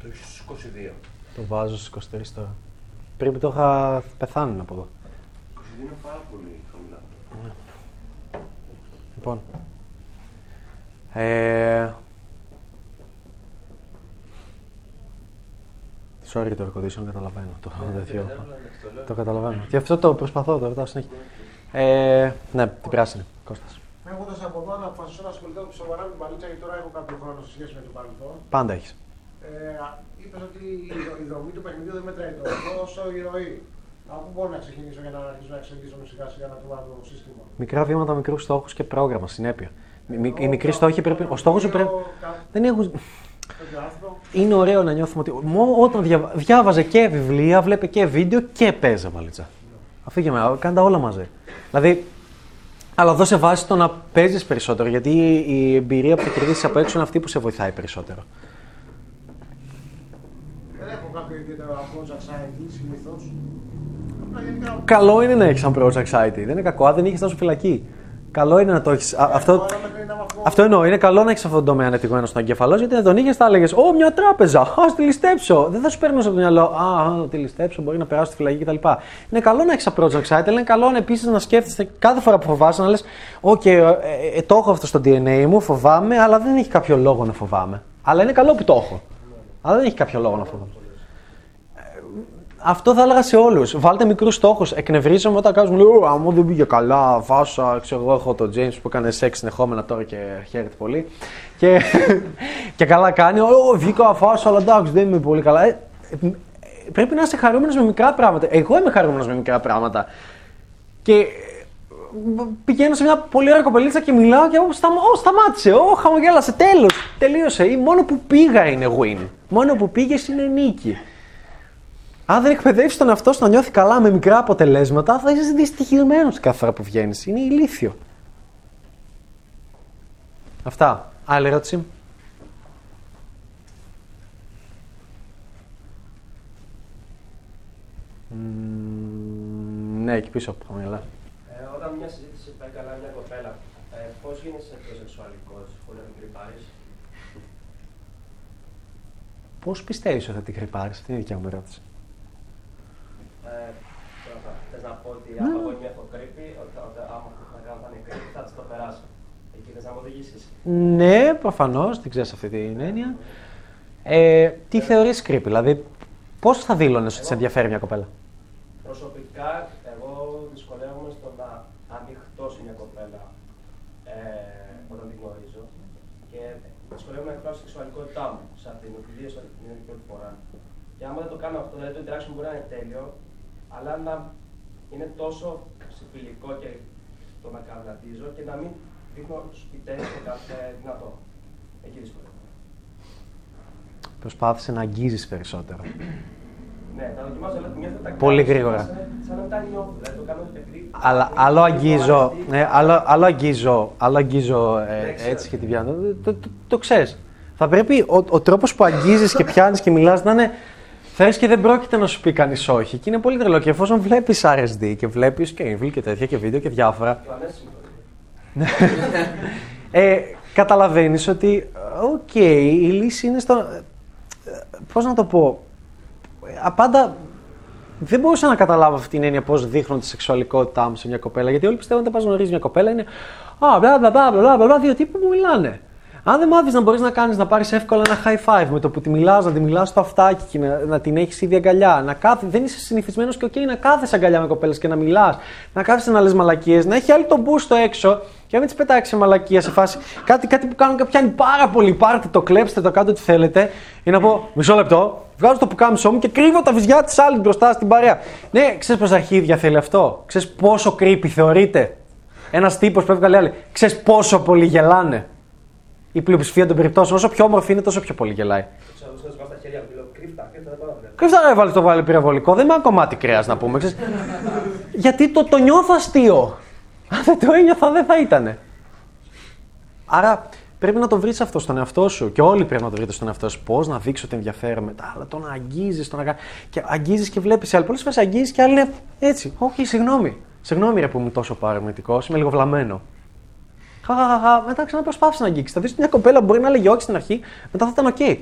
Το έχεις στους 22. Το βάζω στις 23 τώρα. Πριν το είχα πεθάνει από εδώ. 22 είναι πάρα πολύ χαμηλά. Λοιπόν. Ε... Sorry το air condition, καταλαβαίνω. Το, τέτοιο. το καταλαβαίνω. Και αυτό το προσπαθώ, το ρωτάω συνέχεια. Ε, ναι, την πράσινη. Κώστας. Έχοντας από εδώ να αποφασίσω να ασχοληθώ σοβαρά με την παλίτσα, γιατί τώρα έχω κάποιο χρόνο σε σχέση με το παρελθόν. Πάντα έχεις. Ε, Είπες ότι η, δο- η δομή του παιχνιδιού δεν μετράει το εγώ όσο η ροή. Από πού μπορώ να ξεκινήσω για να αρχίσω να εξελίσσομαι σιγά σιγά να τρομάζω το σύστημα; Μικρά βήματα, μικρούς στόχους και πρόγραμμα, συνέπεια. Μι- μι- Οι μικροί στόχοι πρέπει. Ο στόχος σου πρέπει. Δεν έχουν. Τέτοιο άρθρο. Είναι ωραίο να νιώθουμε ότι μο- όταν διαβα... διάβαζε και βιβλία, βλέπε και βίντεο και παίζε βαλίτσα. Αφήγε με, κάνε τα όλα μαζί. Δηλαδή, αλλά δώσε βάση το να παίζεις περισσότερο, γιατί η εμπειρία που θα κερδίσεις από έξω είναι αυτή που σε βοηθάει περισσότερο. Δεν έχω κάποιο ιδιαίτερο approach anxiety συνήθως. Απλά γενικά. Καλό είναι να έχεις σαν project anxiety. Δεν είναι κακό, αν δεν είχες να σου φυλακή. Καλό είναι να το έχεις. Αυτό, αυτό εννοώ. Είναι καλό να έχεις αυτόν τον τομέα ανεπτυγμένο στον εγκεφαλός, γιατί αν τον είχες, θα έλεγες Ω, μια τράπεζα. Α, τη ληστέψω. Δεν θα σου παίρνει από το μυαλό. Α, α, τη ληστέψω, μπορεί να περάσει στη φυλακή κτλ. Είναι καλό να έχεις σαν approach anxiety, αλλά είναι καλό επίσης να σκέφτεσαι κάθε φορά που φοβάσαι να λες: Οκ, ε, ε, το έχω αυτό στο DNA μου, φοβάμαι, αλλά δεν έχει κάποιο λόγο να φοβάμαι. Αλλά είναι καλό που το έχω. Αλλά δεν έχει κάποιο λόγο να φοβάμαι. Αυτό θα έλεγα σε όλους. Βάλτε μικρούς στόχους. Εκνευρίζομαι όταν κάποιο μου λέει: «Ω, Άμα δεν πήγε καλά, φάσα. Ξέρω εγώ, έχω τον James που έκανε σεξ συνεχόμενα τώρα και χαίρεται πολύ. Και, και καλά κάνει. Ω, βγήκα, φάσα, αλλά εντάξει, δεν είμαι πολύ καλά. Ε, ε, πρέπει να είσαι χαρούμενος με μικρά πράγματα. Εγώ είμαι χαρούμενος με μικρά πράγματα. Και ε, πηγαίνω σε μια πολύ ωραία κοπελίτσα και μιλάω και «Ω, σταμα, ω, σταμάτησε, ω, χαμογέλασε, τέλος, τελείωσε. Ή μόνο που πήγα είναι win. Μόνο που πήγες είναι νίκη. Αν δεν εκπαιδεύσεις τον εαυτό σου να νιώθει καλά με μικρά αποτελέσματα, θα είσαι δυστυχισμένος κάθε φορά που βγαίνεις. Είναι ηλίθιο. Αυτά. Άλλη ερώτηση; Μμμ, ναι, εκεί πίσω από το χαμηλά. Ε, όταν μια συζήτηση πάει καλά μια κοπέλα, ε, πώς γίνεσαι πιο σεξουαλικό χωρίς να την κρυπάρει. Πώς πιστεύεις ότι θα την κρυπάρει, αυτή είναι η δικιά μου ερώτηση. Ε, Θε να πω ότι Ναι. άμα εγώ νιώθω creepy, ότι ότι άμα μεγάλο θα είναι creepy, θα τη το περάσω. Εκεί θες να μου οδηγήσεις; Ναι, προφανώς, την ξέρει αυτή την έννοια. Ε, τι θεωρείς creepy, δηλαδή πώς θα δήλωνες ότι σε ενδιαφέρει μια κοπέλα; Προσωπικά, εγώ δυσκολεύομαι στο να ανοιχτώ σε μια κοπέλα ε, όταν την γνωρίζω και δυσκολεύομαι να εκφράσω τη σεξουαλικότητά μου σε αυτήν, ιδίω την είναι η πρώτη φορά. Και άμα δεν το κάνω αυτό, δηλαδή το interaction μπορεί να είναι τέλειο, αλλά να είναι τόσο συμφιλικό και το να καβλατίζω και να μην δείχνω σπιτές και κάθε δυνατό. Εκεί δυσκολεύομαι. Προσπάθησε να αγγίζεις περισσότερο. Ναι, τα δοκιμάζω, αλλά νιώθω τα Πολύ κάνω, γρήγορα. Σαν, σαν να μην τα νιώθω, δηλαδή το κάνω επειδή Αλλά άλλο αγγίζω, ναι, άλλο, άλλο αγγίζω, άλλο αγγίζω ε, έτσι και τη πιάνω. Το, το, το, ξέρεις. Θα πρέπει ο, ο τρόπος που αγγίζεις και πιάνεις και μιλάς να είναι θες και δεν πρόκειται να σου πει κανείς όχι. Και είναι πολύ τρελό. Και εφόσον βλέπεις RSD και βλέπεις και Evil και τέτοια και βίντεο και διάφορα, το ανέσυμο. ε, καταλαβαίνεις ότι, οκ, η λύση είναι στο... Πώς να το πω. Ε, Πάντα δεν μπορούσα να καταλάβω αυτή την έννοια πώς δείχνουν τη σεξουαλικότητά μου σε μια κοπέλα. Γιατί όλοι πιστεύουν ότι όταν πας γνωρίζεις μια κοπέλα είναι. Α, μπλα μπλα μπλα μπλα μπλα, μπλα δύο τύποι που μιλάνε. Αν δεν μάθει να μπορείς να κάνεις να πάρεις εύκολα ένα high five με το που τη μιλάς, να τη μιλάς στο αυτάκι και να, να την έχεις ήδη αγκαλιά. Να κάθει, δεν είσαι συνηθισμένος και οκ να κάθεσαι αγκαλιά με κοπέλες και να μιλάς. Να κάθεσαι να λες μαλακίες, να έχει άλλη τον μπούστο έξω και να μην τις πετάξεις σε μαλακία σε φάση. Κάτι, κάτι που κάνουν και πιάνει πάρα πολύ. Πάρτε το, κλέψτε το, κάντε ό,τι θέλετε. Ή να πω μισό λεπτό, βγάζω το πουκάμισό μου και κρύβω τα βυζιά της άλλης μπροστά στην παρέα. Ναι, ξέρεις πόσα αρχίδια θέλει αυτό; Ξέρεις πόσο creepy θεωρείται. Ένας τύπος που έβγαλε άλλη. Ξέρεις πόσο πολύ γελάνε; Η πλειοψηφία των περιπτώσεων, όσο πιο όμορφη είναι, τόσο πιο πολύ γελάει. Ξέρω, ξέρω, βάζω τα χέρια μου και λέω κρύφτα, κρύφτα, δεν πάω να βλέπω. Κρύφτα να έβαλε το βάλει πυροβολικό, δεν είναι ένα κομμάτι κρέας να πούμε. Ξέρεις. Γιατί το, το νιώθω αστείο. Αν δεν το ένιωθα, δεν θα ήτανε. Άρα πρέπει να το βρεις αυτό στον εαυτό σου. Και όλοι πρέπει να το βρείτε στον εαυτό σου. Πώς να δείξω ότι ενδιαφέρομαι μετά. Αλλά το να αγγίζεις, το να κάνει. Και αγγίζεις και βλέπεις άλλοι. Πολλές φορές αγγίζεις και άλλοι είναι έτσι. Όχι, συγγνώμη. Συγγνώμη ρε που είμαι τόσο παραμετρικό, είμαι λίγο βλαμμένο. Χαχαχαχα, μετά ξαναπροσπάθησε να αγγίξει. Θα δεις μια κοπέλα που μπορεί να λέγει όχι στην αρχή, μετά θα ήταν οκ.